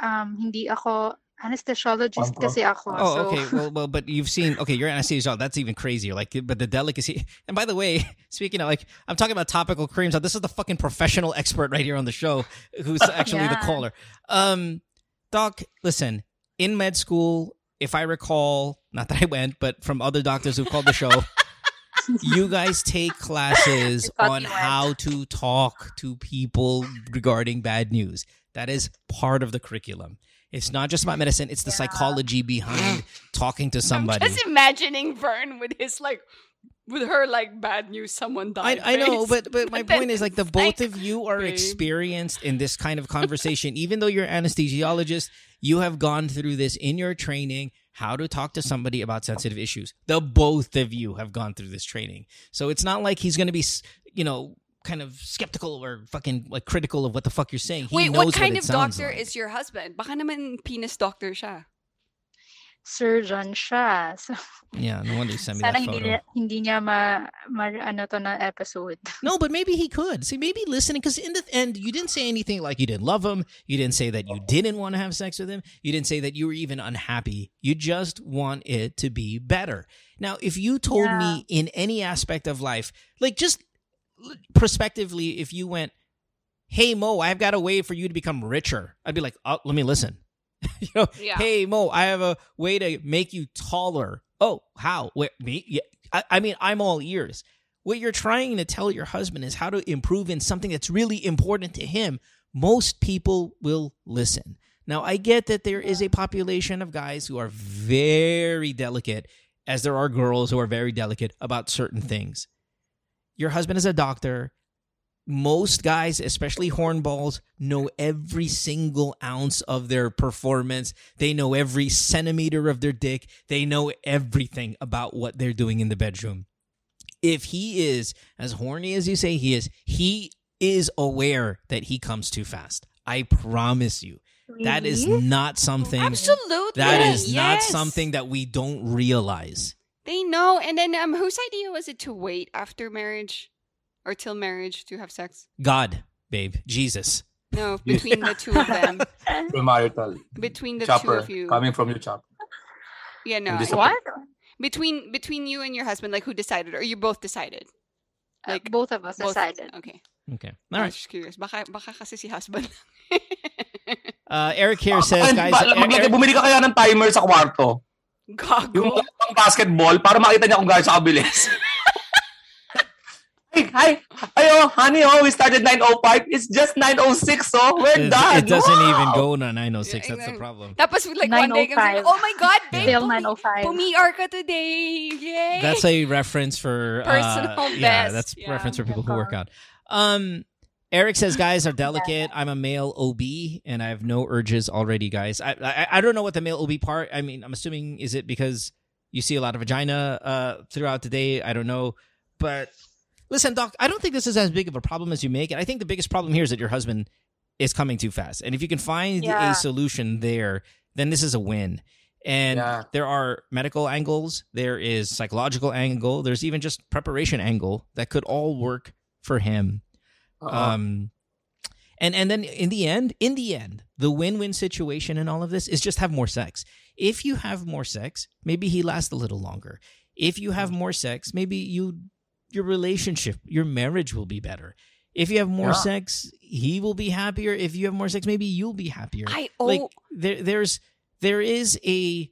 S4: um hindi ako anesthesiologist
S3: Pangko.
S4: kasi ako.
S1: Oh,
S4: so,
S1: okay. Well, well, but you've seen. Okay, you're an anesthesiologist. That's even crazier. Like, but the delicacy. And by the way, speaking of like, I'm talking about topical creams. Now, this is the fucking professional expert right here on the show, who's actually the caller. Um, Doc, listen. In med school, if I recall, not that I went, but from other doctors who called the show, you guys take classes on how to talk to people regarding bad news. That is part of the curriculum. It's not just about medicine. It's the
S4: Yeah.
S1: psychology behind talking to somebody.
S2: I'm just imagining Vern with his like, with her like bad news, someone
S1: I,
S2: died.
S1: I know,
S2: face.
S1: but but my point is like the both
S2: like,
S1: of you are
S2: babe.
S1: experienced in this kind of conversation. Even though you're anesthesiologist, you have gone through this in your training. How to talk to somebody about sensitive issues. The both of you have gone through this training, so it's not like he's going to be, you know, kind of skeptical or fucking like critical of what the fuck you're saying. He
S2: Wait,
S1: knows
S2: what kind
S1: it
S2: of doctor
S1: like.
S2: is your husband? Baka naman penis doctor siya.
S4: Surgeon siya. So,
S1: Yeah, no wonder you sent me that photo.
S4: niya, hindi niya ma, ma, ano to na episode.
S1: No, but maybe he could. See, maybe listening, because in the end, you didn't say anything like you didn't love him. You didn't say that you didn't want to have sex with him. You didn't say that you were even unhappy. You just want it to be better. Now, if you told
S4: Yeah.
S1: me in any aspect of life, like just l- prospectively, if you went, hey, Mo, I've got a way for you to become richer, I'd be like, oh, let me listen. you know,
S2: Yeah.
S1: hey, Mo, I have a way to make you taller. Oh, how? Wait, me? Yeah. I, I mean, I'm all ears what you're trying to tell your husband is how to improve in something that's really important to him, most people will listen. Now, I get that there is a population of guys who are very delicate, as there are girls who are very delicate about certain things. Your husband is a doctor. Most guys, especially hornballs, know every single ounce of their performance. They know every centimeter of their dick. They know everything about what they're doing in the bedroom if he is as horny as you say he is, he is aware that he comes too fast. I promise you. That is not something
S2: Absolutely.
S1: that is not something that we don't realize.
S2: They know. And then um, whose idea was it to wait after marriage or till marriage to have sex?
S1: God, babe, Jesus.
S2: No, between the two of them.
S3: Marital.
S2: Between the two of you.
S3: Coming from you, Chopper.
S2: Yeah, no.
S3: Hindi
S2: I-
S4: What?
S2: between between you and your husband, like who decided, or you both decided?
S4: Like
S2: Like
S4: both of us
S2: both-
S4: decided.
S2: Okay.
S1: Okay.
S2: I
S1: All
S2: was
S1: right.
S2: just curious. Baka, baka kasi si husband.
S1: Uh, Eric here says, guys,
S3: ba- bumili ka kaya ng timer sa kwarto.
S2: Gago.
S3: Yung pang basketball para makita niya kung gaano siya kabilis. Hey, hi. Ay, oh, honey, oh, we started 9.05. It's just 9.06, oh. We're
S1: it,
S3: done.
S1: it doesn't
S3: Wow.
S1: even go to 906.
S2: Yeah,
S1: That's the problem.
S2: Tapos like one day, I'm like,
S4: 9:05.
S2: oh my God, babe,
S4: Still
S2: pumi-
S4: 9:05.
S2: pumi-R ka today. Yay.
S1: That's a reference for uh,
S2: Personal
S1: Yeah,
S2: best.
S1: that's
S2: Yeah.
S1: reference for people who work out. Um, Eric says guys are delicate. I'm a male OB and I have no urges already, guys. I, I I don't know what the male OB part. I mean, I'm assuming is it because you see a lot of vagina uh throughout the day. I don't know, but listen, doc. I don't think this is as big of a problem as you make it. I think the biggest problem here is that your husband is coming too fast, and if you can find
S4: Yeah.
S1: a solution there, then this is a win. And
S3: Yeah.
S1: there are medical angles, there is psychological angle, there's even just preparation angle that could all work for him.
S3: Oo.
S1: Um, and and then in the end, in the end, the win-win situation in all of this is just have more sex. If you have more sex, maybe he lasts a little longer. If you have more sex, maybe you your relationship, your marriage will be better. If you have more
S3: Yeah.
S1: sex, he will be happier. If you have more sex, maybe you'll be happier.
S2: I
S1: like
S2: oh
S1: there there's there is a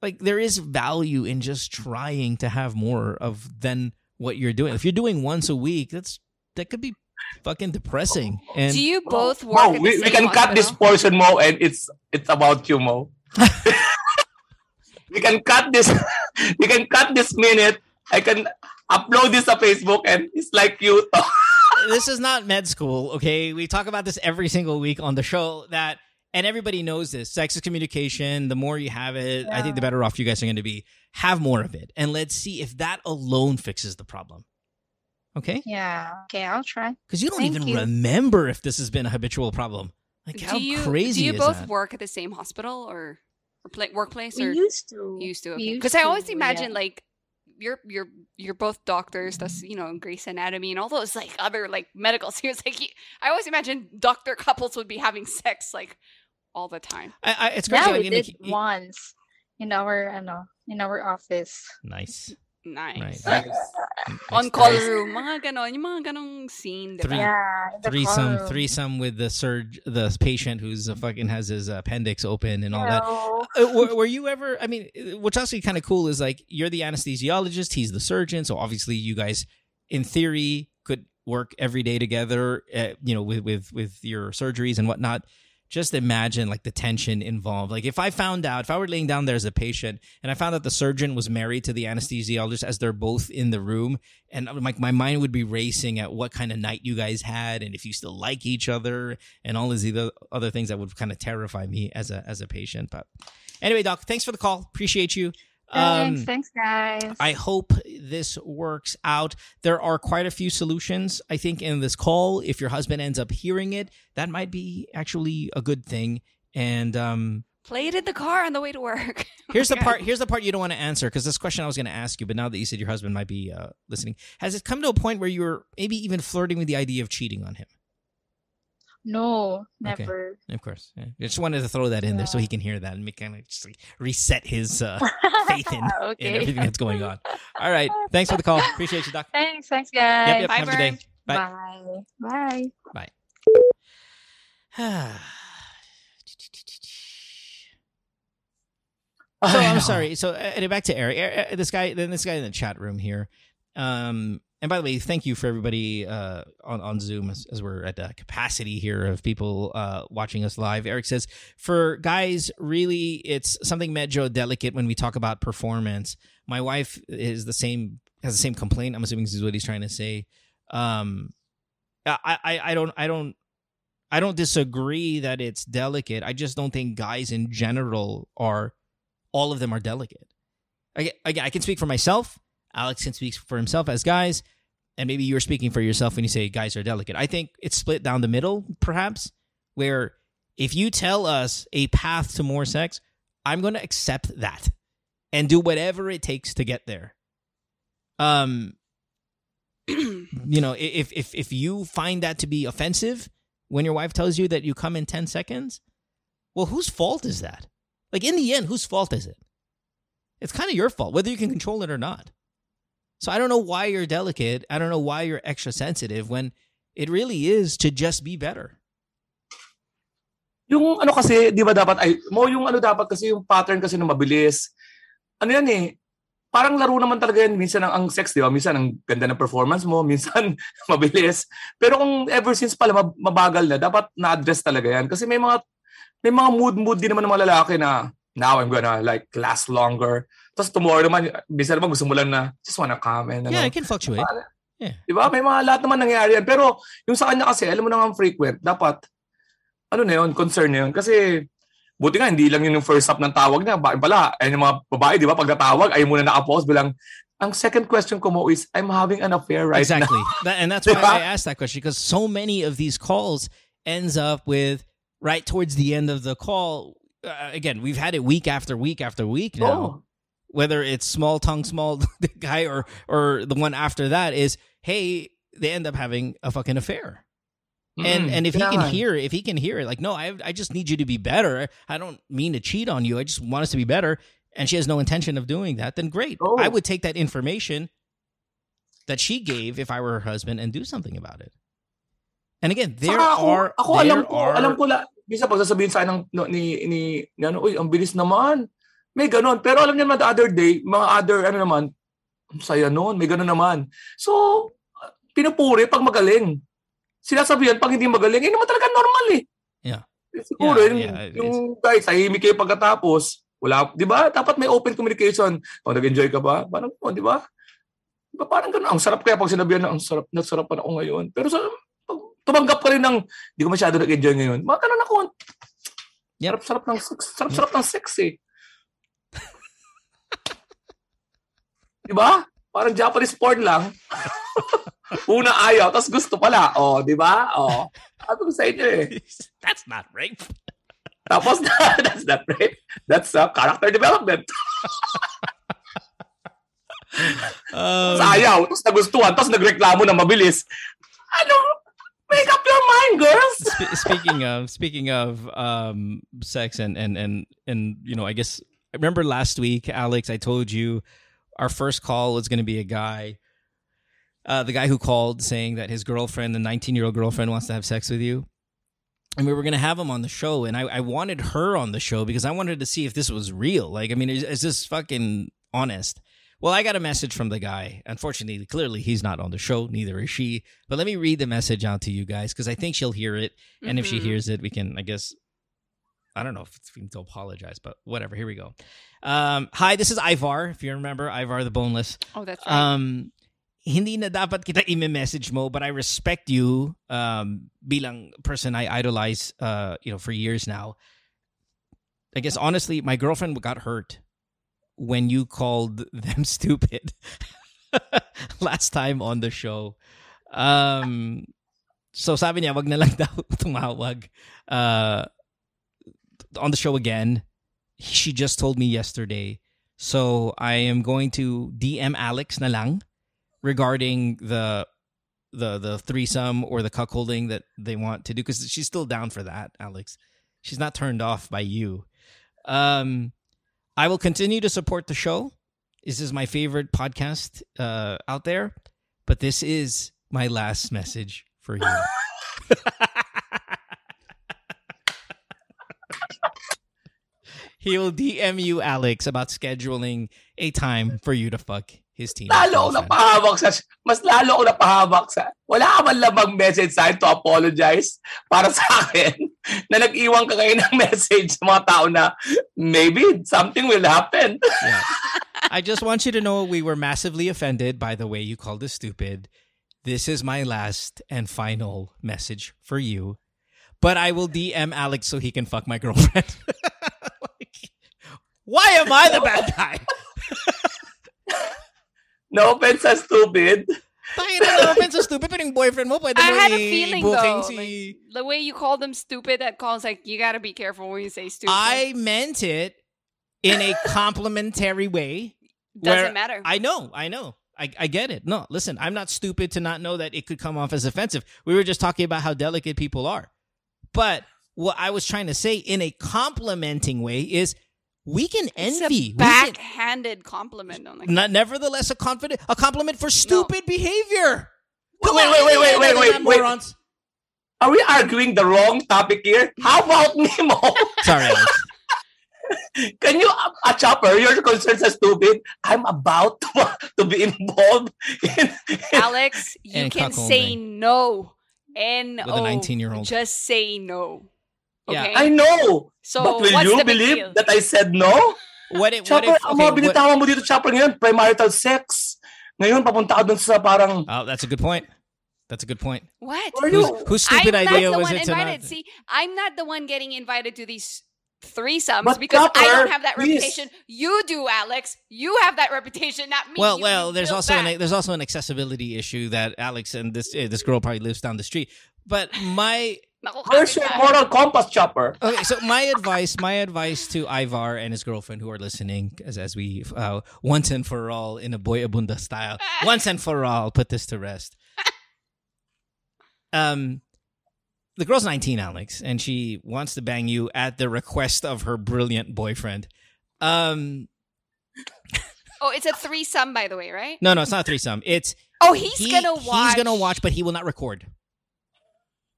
S1: like there is value in just trying to have more of than what you're doing. If you're doing once a week, that's that could be fucking depressing. And
S2: do you both work
S3: Mo,
S2: at
S3: we,
S2: the
S3: we
S2: same
S3: can cut this
S2: hospital?
S3: portion, Mo, and it's it's about you, Mo. we can cut this. we can cut this minute. I can upload this to Facebook, and it's like you.
S1: this is not med school, okay? We talk about this every single week on the show that and everybody knows this. Sex is communication. The more you have it, I think the better off you guys are going to be. Have more of it. And let's see if that alone fixes the problem. Okay?
S4: Yeah. Okay, I'll try.
S1: Because you don't
S4: Thank
S1: even
S4: you.
S1: remember if this has been a habitual problem. Like how
S2: do you
S1: crazy
S2: do you both
S1: that?
S2: work at the same hospital or, or play, workplace
S4: We
S2: or
S4: used to.
S2: you used to?
S4: We used
S2: Because I always imagine
S4: yeah.
S2: like you're you're you're both doctors. That's you know Grey's Anatomy and all those like other like medical series. Like you, I always imagine doctor couples would be having sex like all the time.
S1: I, I, it's crazy.
S4: Yeah,
S1: I
S4: we
S1: mean,
S4: did
S1: like, y-
S4: once in our ano, in our office.
S1: nice.
S2: Nice.
S1: Right.
S2: On
S1: Nice.
S2: call room, mga ganon, yung mga ganong scene, diba?
S1: Three-
S4: Yeah,
S1: threesome,
S4: room.
S1: threesome with the surge, the patient who's uh, fucking has his appendix open and all that. Uh, were, were you ever? I mean, uh, what's actually kind of cool is like you're the anesthesiologist, he's the surgeon, so obviously you guys, in theory, could work every day together. Uh, you know, with with with your surgeries and whatnot. Just imagine like the tension involved. Like if I found out, if I were laying down there as a patient and I found out the surgeon was married to the anesthesiologist as they're both in the room, and uh, like my mind would be racing at what kind of night you guys had and if you still like each other and all these other other things that would kind of terrify me as a as a patient. But anyway, doc, thanks for the call. Appreciate you.
S4: Thanks,
S1: Um,
S4: thanks, guys.
S1: I hope this works out. There are quite a few solutions, I think, in this call. If your husband ends up hearing it, that might be actually a good thing. And um,
S2: Play it in the car on the way to work.
S1: here's the part. Here's the part you don't want to answer because this question I was going to ask you, but now that you said your husband might be uh, listening, has it come to a point where you're maybe even flirting with the idea of cheating on him?
S4: No,
S1: Okay.
S4: never.
S1: Of course, yeah. I just wanted to throw that in there so he can hear that and make kind of just like reset his uh, faith in, in everything that's going on. All right, thanks for the call. Appreciate you, doc.
S4: Thanks, thanks, guys.
S1: yep.
S2: Bye,
S1: Have a good day. Bye.
S4: Bye. Bye.
S1: so I'm sorry. So uh, back to Eric. Er- uh, This guy, then this guy in the chat room here. Um, and by the way, thank you for everybody uh, on on Zoom as, as we're at a capacity here of people uh, watching us live. Eric says, for guys, really, it's something medjo delicate when we talk about performance. My wife is the same has the same complaint. I'm assuming this is what he's trying to say. Um, I, I, I don't I don't I don't disagree that it's delicate. I just don't think guys in general are all of them are delicate. I, I, I can speak for myself. Alex can speak for himself as guys, and maybe you're speaking for yourself when you say guys are delicate. I think it's split down the middle, perhaps, where if you tell us a path to more sex, I'm going to accept that and do whatever it takes to get there. Um, you know, if if if you find that to be offensive when your wife tells you that you come in 10 seconds, well, whose fault is that? Like in the end, whose fault is it? It's kind of your fault whether you can control it or not. So I don't know why you're delicate. I don't know why you're extra sensitive when it really is to just be better.
S3: Yung ano kasi, di ba dapat, ay, mo yung ano dapat kasi yung pattern kasi na mabilis. Ano yan eh, parang laro naman talaga yan. Minsan ang, ang sex, di ba? Minsan ang ganda ng performance mo, minsan mabilis. Pero kung ever since pala mab- mabagal na, dapat na-address talaga yan. Kasi may mga, may mga mood-mood din naman ng mga lalaki na, now I'm gonna like last longer. Tapos tomorrow naman, minsan naman gusto mo lang na, just wanna come and ano.
S1: Yeah, it can fluctuate. Yeah.
S3: Di ba? May mga lahat naman nangyayari yan. Pero yung sa kanya kasi, alam mo na nga frequent, dapat, ano na yun, concern na yun. Kasi, buti nga, hindi lang yun yung first up ng tawag niya. Bakit pala, ayun yung mga babae, di ba? Pag natawag, ay muna naka-pause bilang, ang second question ko mo is, I'm having an affair right now.
S1: exactly. And that's why
S3: Diba?
S1: I asked that question because so many of these calls ends up with right towards the end of the call. Uh, again, we've had it week after week after week now.
S3: Oh.
S1: Whether it's small tongue, small guy, or or the one after that is, hey, they end up having a fucking affair. And
S3: Mm,
S1: and if he can hear, if he can hear it, like, no, I I just need you to be better. I don't mean to cheat on you. I just want us to be better. And she has no intention of doing that. Then great.
S3: Oh.
S1: I would take that information that she gave if I were her husband and do something about it. And again, there
S3: Saka ako,
S1: are
S3: ako
S1: there
S3: alam ko,
S1: are
S3: alam ko la, bisa pag sasabihin sa akin ng, no, ni, ni, ni, ano, uy, ang bilis naman. May ganon. Pero alam niyo naman the other day, mga other, ano naman, saya nun, may ganon naman. So, pinupuri pag magaling. Sinasabihan pag hindi magaling, eh naman talaga normal eh.
S1: Yeah.
S3: Siguro,
S1: Yeah,
S3: yung,
S1: yeah,
S3: yung guys, tahimik kayo pagkatapos, wala, di ba? Dapat may open communication. Pag nag-enjoy ka ba? Parang, oh, di ba? Di ba parang ganun? Ang sarap kaya pag sinabihan na, ang sarap, nasarapan ako ngayon. Pero sa, pag tumanggap ka rin ng, di ko masyado nag-enjoy ngayon. Mga ganun ako.
S1: Yep.
S3: Sarap-sarap ng sex. Sarap-sarap ng sex eh. Di ba? Parang Japanese porn lang. Una ayaw, tapos gusto pala. Oh, di ba? Oh. Ano sa inyo eh.
S1: That's not rape.
S3: Tapos, that's not right. That's uh, character development.
S1: Um,
S3: Tapos ayaw, tapos nagustuhan, tapos nagreklamo na mabilis. Ano? Make up your mind, girls!
S1: Spe- speaking of speaking of um sex and and and and you know i guess I remember last week alex i told you our first call was going to be a guy uh the guy who called saying that his girlfriend the 19 year old girlfriend wants to have sex with you and we were going to have him on the show and I, I wanted her on the show because i wanted to see if this was real like i mean is, is this fucking honest well, I got a message from the guy. Unfortunately, clearly he's not on the show, neither is she. But let me read the message out to you guys because I think she'll hear it. And if she
S2: Mhm.
S1: hears it, we can, I guess, I don't know if it's we need to apologize, but whatever. Here we go. Um, hi, this is Ivar. If you remember, Ivar the Boneless.
S2: Oh, that's right.
S1: Um, hindi na dapat kita i-message mo, but I respect you um, bilang person I idolize, uh, you know, for years now. I guess honestly, my girlfriend got hurt when you called them stupid last time on the show. Um, so sabi niya, wag na lang daw tumawag uh, on the show again. She just told me yesterday. So I am going to DM Alex na lang regarding the the the threesome or the cuckolding that they want to do because she's still down for that, Alex. She's not turned off by you. Um, I will continue to support the show. This is my favorite podcast uh, out there, but this is my last message for you. he will DM you, Alex, about scheduling a time for you to fuck his team.
S3: Lalo ako napahawak sa, mas lalo ako napahawak sa, wala ka man lamang message sa akin to apologize para sa akin na nag-iwan ka ngayon ng message sa mga tao na maybe something will happen.
S1: Yeah. I just want you to know we were massively offended by the way you called us stupid. This is my last and final message for you. But I will DM Alex so he can fuck my girlfriend. Like, why am I the bad guy?
S3: no offense sa stupid.
S1: Tayo na no offense sa stupid, pero yung boyfriend mo, pwede
S2: I
S1: mo
S2: had a
S1: i-
S2: feeling though,
S1: si...
S2: like, the way you call them stupid, that calls like you gotta be careful when you say stupid.
S1: I meant it in a complimentary way.
S2: Doesn't matter.
S1: I know, I know. I, I get it. No, listen, I'm not stupid to not know that it could come off as offensive. We were just talking about how delicate people are. But what I was trying to say in a complimenting way is we can
S2: it's
S1: envy.
S2: a backhanded compliment. Don't
S1: not, nevertheless, a confident a compliment for stupid behavior.
S3: Wait, wait, wait, wait, wait, wait, wait, wait.
S1: Morons.
S3: Are we arguing the wrong topic here? How about Nemo?
S1: Sorry, Alex.
S3: Can you, a chopper, your concerns are stupid. I'm about to, to be involved in,
S2: Alex, you can
S1: cuckolding.
S2: say no. N
S1: With a
S2: O.
S1: 19-year-old.
S2: Just say no.
S1: Yeah.
S2: Okay.
S3: I know.
S2: so
S3: but will
S2: what's
S3: you
S2: the
S3: believe
S2: deal?
S3: that I said no?
S1: What if, what
S3: Chopper,
S1: if
S3: ang
S1: okay,
S3: mga
S1: what-
S3: binitawan mo dito, Chopper, ngayon, premarital sex. Ngayon, papunta ka dun sa parang,
S1: Oh, that's a good point. That's a good point.
S2: What?
S3: Are
S1: Whose,
S3: you-
S1: whose stupid
S2: I'm
S1: idea
S2: not the
S1: was
S2: one
S1: it to
S2: invited.
S1: not?
S2: See, I'm not the one getting invited to these threesomes
S3: But
S2: because I don't have that
S3: please.
S2: reputation. You do, Alex. You have that reputation, not me.
S1: Well,
S2: You
S1: well, there's also
S2: that.
S1: an there's also an accessibility issue that Alex and this uh, this girl probably lives down the street. But my
S2: Naku,
S3: where's your moral compass, Chopper?
S1: okay, so my advice, my advice to Ivar and his girlfriend who are listening, as as we uh, once and for all in a boy abunda style, once and for all, put this to rest. Um, the girl's 19, Alex, and she wants to bang you at the request of her brilliant boyfriend. Um,
S2: Oh, it's a threesome, by the way, right?
S1: no, no, it's not a threesome. It's
S2: Oh, he's
S1: he-
S2: gonna watch.
S1: He's gonna watch, but he will not record.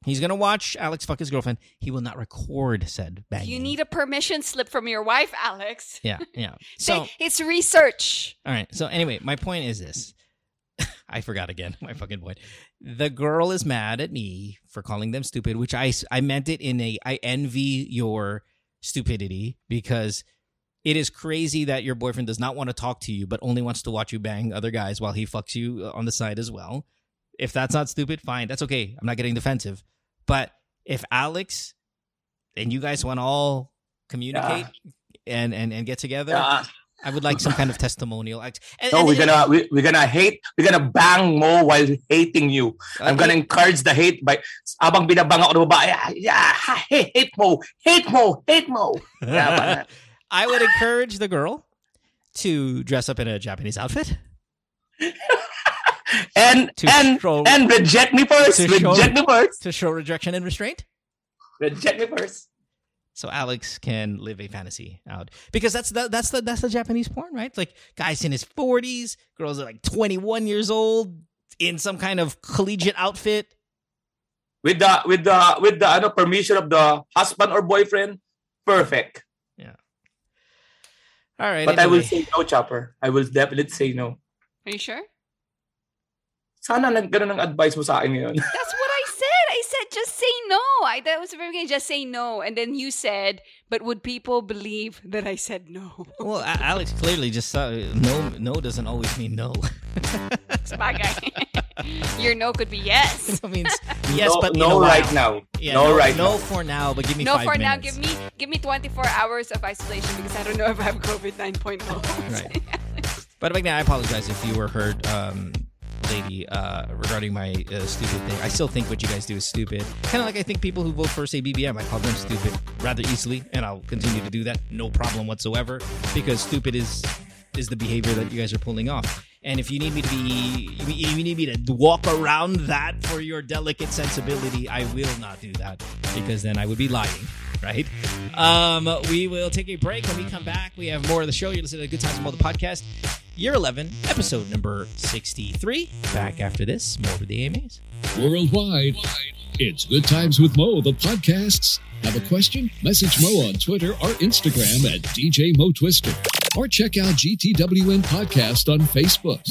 S1: He's gonna watch Alex fuck his girlfriend. He will not record said banging.
S2: You need a permission slip from your wife, Alex.
S1: yeah, yeah. So
S2: it's research.
S1: all right. So anyway, my point is this. I forgot again my fucking point. The girl is mad at me for calling them stupid, which I I meant it in a I envy your stupidity because it is crazy that your boyfriend does not want to talk to you but only wants to watch you bang other guys while he fucks you uh, on the side as well. If that's not stupid, fine. That's okay. I'm not getting defensive. But if Alex and you guys want to all communicate and, and and get together,
S3: Yeah.
S1: I would like some kind of testimonial. act- And,
S3: No,
S1: and
S3: we're gonna we, we're gonna hate. We're gonna bang mo while hating you. I'm
S1: uh,
S3: gonna encourage the hate by abang binabang ako ng babae. Yeah, yeah, hate, hate mo, hate mo, hate mo. Yeah,
S1: I would encourage the girl to dress up in a Japanese outfit.
S3: and
S1: To
S3: and
S1: show-
S3: and reject me first.
S1: to show-
S3: Reject me first.
S1: to show rejection and restraint.
S3: Reject me first.
S1: So Alex can live a fantasy out because that's the that's the that's the Japanese porn, right? Like guys in his forties, girls are like twenty one years old in some kind of collegiate outfit.
S3: With the with the with the ano, permission of the husband or boyfriend, perfect. Yeah.
S1: All right,
S3: But I will say no, Chopper. I will definitely say no.
S2: Are you sure?
S3: Sana nag ganun ang advice mo sa akin ngayon.
S2: That's what I said. I said just say no. I that was very good. Just say no. And then you said, but would people believe that I said no?
S1: Well, Alex clearly just saw no. No doesn't always mean no.
S2: Sabagay. Your no could be yes.
S1: It means yes,
S3: no,
S1: but
S3: no right now.
S1: Yeah,
S3: no, right
S1: no
S3: now.
S1: for now, but give me
S2: No
S1: five
S2: for now. Give me give me 24 hours of isolation because I don't know if I have COVID 9.0.
S1: Right. But again, I apologize if you were hurt, um, lady, uh, regarding my uh, stupid thing. I still think what you guys do is stupid. Kind of like I think people who vote for, say, BBM, I call them stupid rather easily, and I'll continue to do that, no problem whatsoever, because stupid is is the behavior that you guys are pulling off. And if you need me to be, if you need me to walk around that for your delicate sensibility, I will not do that because then I would be lying, right? Um, we will take a break. When we come back, we have more of the show. You're listening to Good Times Mo, the podcast, year 11, episode number 63. Back after this, more of the AMAs.
S5: Worldwide, it's Good Times with Mo, the podcasts. Have a question? Message Mo on Twitter or Instagram at DJ Mo Twister. Or check out GTWM Podcast on Facebook.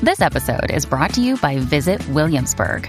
S6: This episode is brought to you by Visit Williamsburg.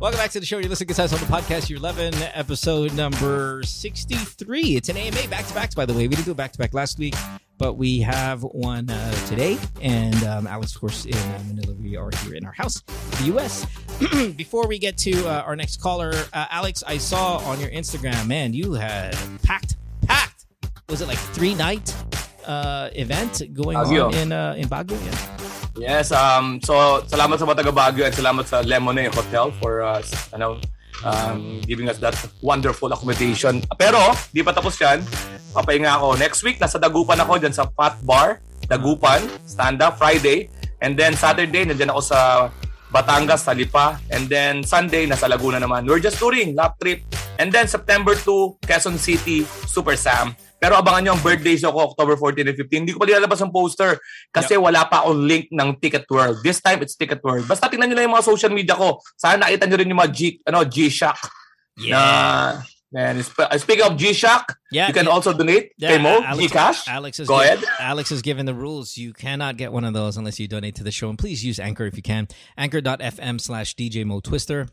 S1: Welcome back to the show. You're listening to on the podcast, year 11, episode number 63. It's an AMA back to backs, by the way. We didn't do a back to back last week, but we have one uh, today. And um, Alex, of course, in uh, Manila, we are here in our house, the U.S. Before we get to uh, our next caller, uh, Alex, I saw on your Instagram, man, you had packed, packed. Was it like three night uh, event going
S3: Baguio.
S1: on in uh, in Baguio? Yeah.
S3: Yes, um, so salamat sa mga taga Baguio at salamat sa Lemonade Hotel for uh, ano, um, giving us that wonderful accommodation. Pero, di pa tapos yan. Papahinga ako. Next week, nasa Dagupan ako dyan sa Fat Bar. Dagupan, stand-up, Friday. And then Saturday, nandiyan ako sa Batangas, sa Lipa. And then Sunday, nasa Laguna naman. We're just touring, lap trip. And then September 2, Quezon City, Super Sam. Pero abangan nyo ang birthday show ko, October 14 and 15. Hindi ko pa nilalabas ang poster kasi wala pa akong link ng Ticket World. This time, it's Ticket World. Basta tingnan nyo lang yung mga social media ko. Sana nakita nyo rin yung mga G, ano, G-Shock. Na, and sp- speaking of G-Shock,
S1: Yeah,
S3: you can
S1: yeah.
S3: also donate
S1: Yeah,
S3: kay Mo,
S1: Alex-
S3: Gcash.
S1: Alex is
S3: Go
S1: given-
S3: ahead.
S1: Alex has given the rules. You cannot get one of those unless you donate to the show. And please use Anchor if you can. Anchor.fm slash DJ Mo Twister.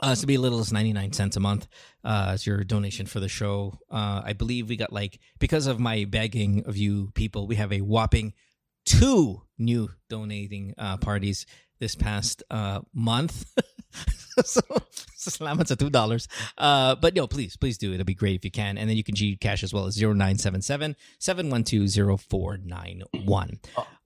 S1: Uh, to be a little as 99 cents a month uh, as your donation for the show. Uh, I believe we got like, because of my begging of you people, we have a whopping two new donating uh, parties this past uh, month. so, salamat sa $2. Uh, but no, please, please do. It'll be great if you can. And then you can G cash as well as 0977 712 0491.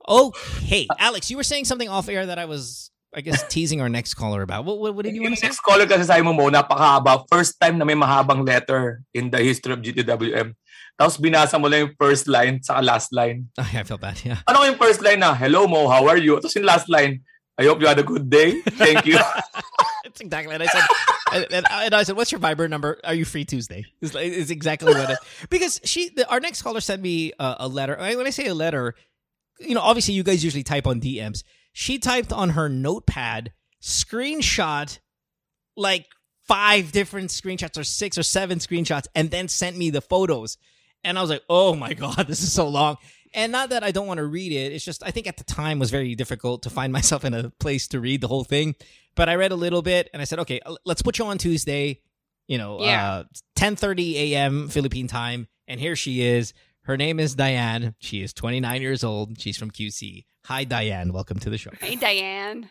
S1: Okay, Alex, you were saying something off air that I was, I guess, teasing our next caller about. What, what, what did you
S3: Yung
S1: want to say?
S3: next caller kasi sabi mo mo, napakahaba. First time na may mahabang letter in the history of GTWM. Tapos binasa mo lang yung first line sa last line.
S1: Oh, yeah, I feel bad. Yeah.
S3: Ano yung first line na, Hello Mo, how are you? Tapos yung last line, I hope you had a good day. Thank you.
S1: It's exactly what I said. and, and, and I said, "What's your Viber number? Are you free Tuesday?" It's, like- it's exactly what it. Because she, the, our next caller sent me a, a letter. I- When I say a letter, you know, obviously you guys usually type on DMs. She typed on her notepad, screenshot like five different screenshots or six or seven screenshots, and then sent me the photos. And I was like, "Oh my god, this is so long." And not that I don't want to read it. It's just I think at the time was very difficult to find myself in a place to read the whole thing. But I read a little bit and I said, okay, let's put you on Tuesday, you know,
S2: Yeah.
S1: uh, 10:30 a.m. Philippine time. And here she is. Her name is Diane. She is 29 years old. She's from QC. Hi, Diane. Welcome to the show.
S2: Hey, Diane.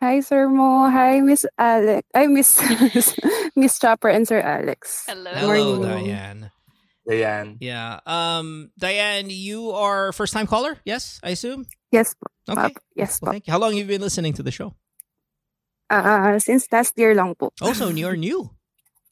S7: Hi, Sir Mo. Hi, Miss Alex. I Miss Miss Chopper and Sir Alex.
S2: Hello.
S1: Hello, Diane.
S3: Diane.
S1: Yeah. Um, Diane, you are first time caller. Yes, I assume.
S7: Yes, po.
S1: Okay.
S7: Pop. Yes,
S1: Well,
S7: po.
S1: thank you. How long have you been listening to the show?
S7: Ah, since last year long po.
S1: Oh, so you're new.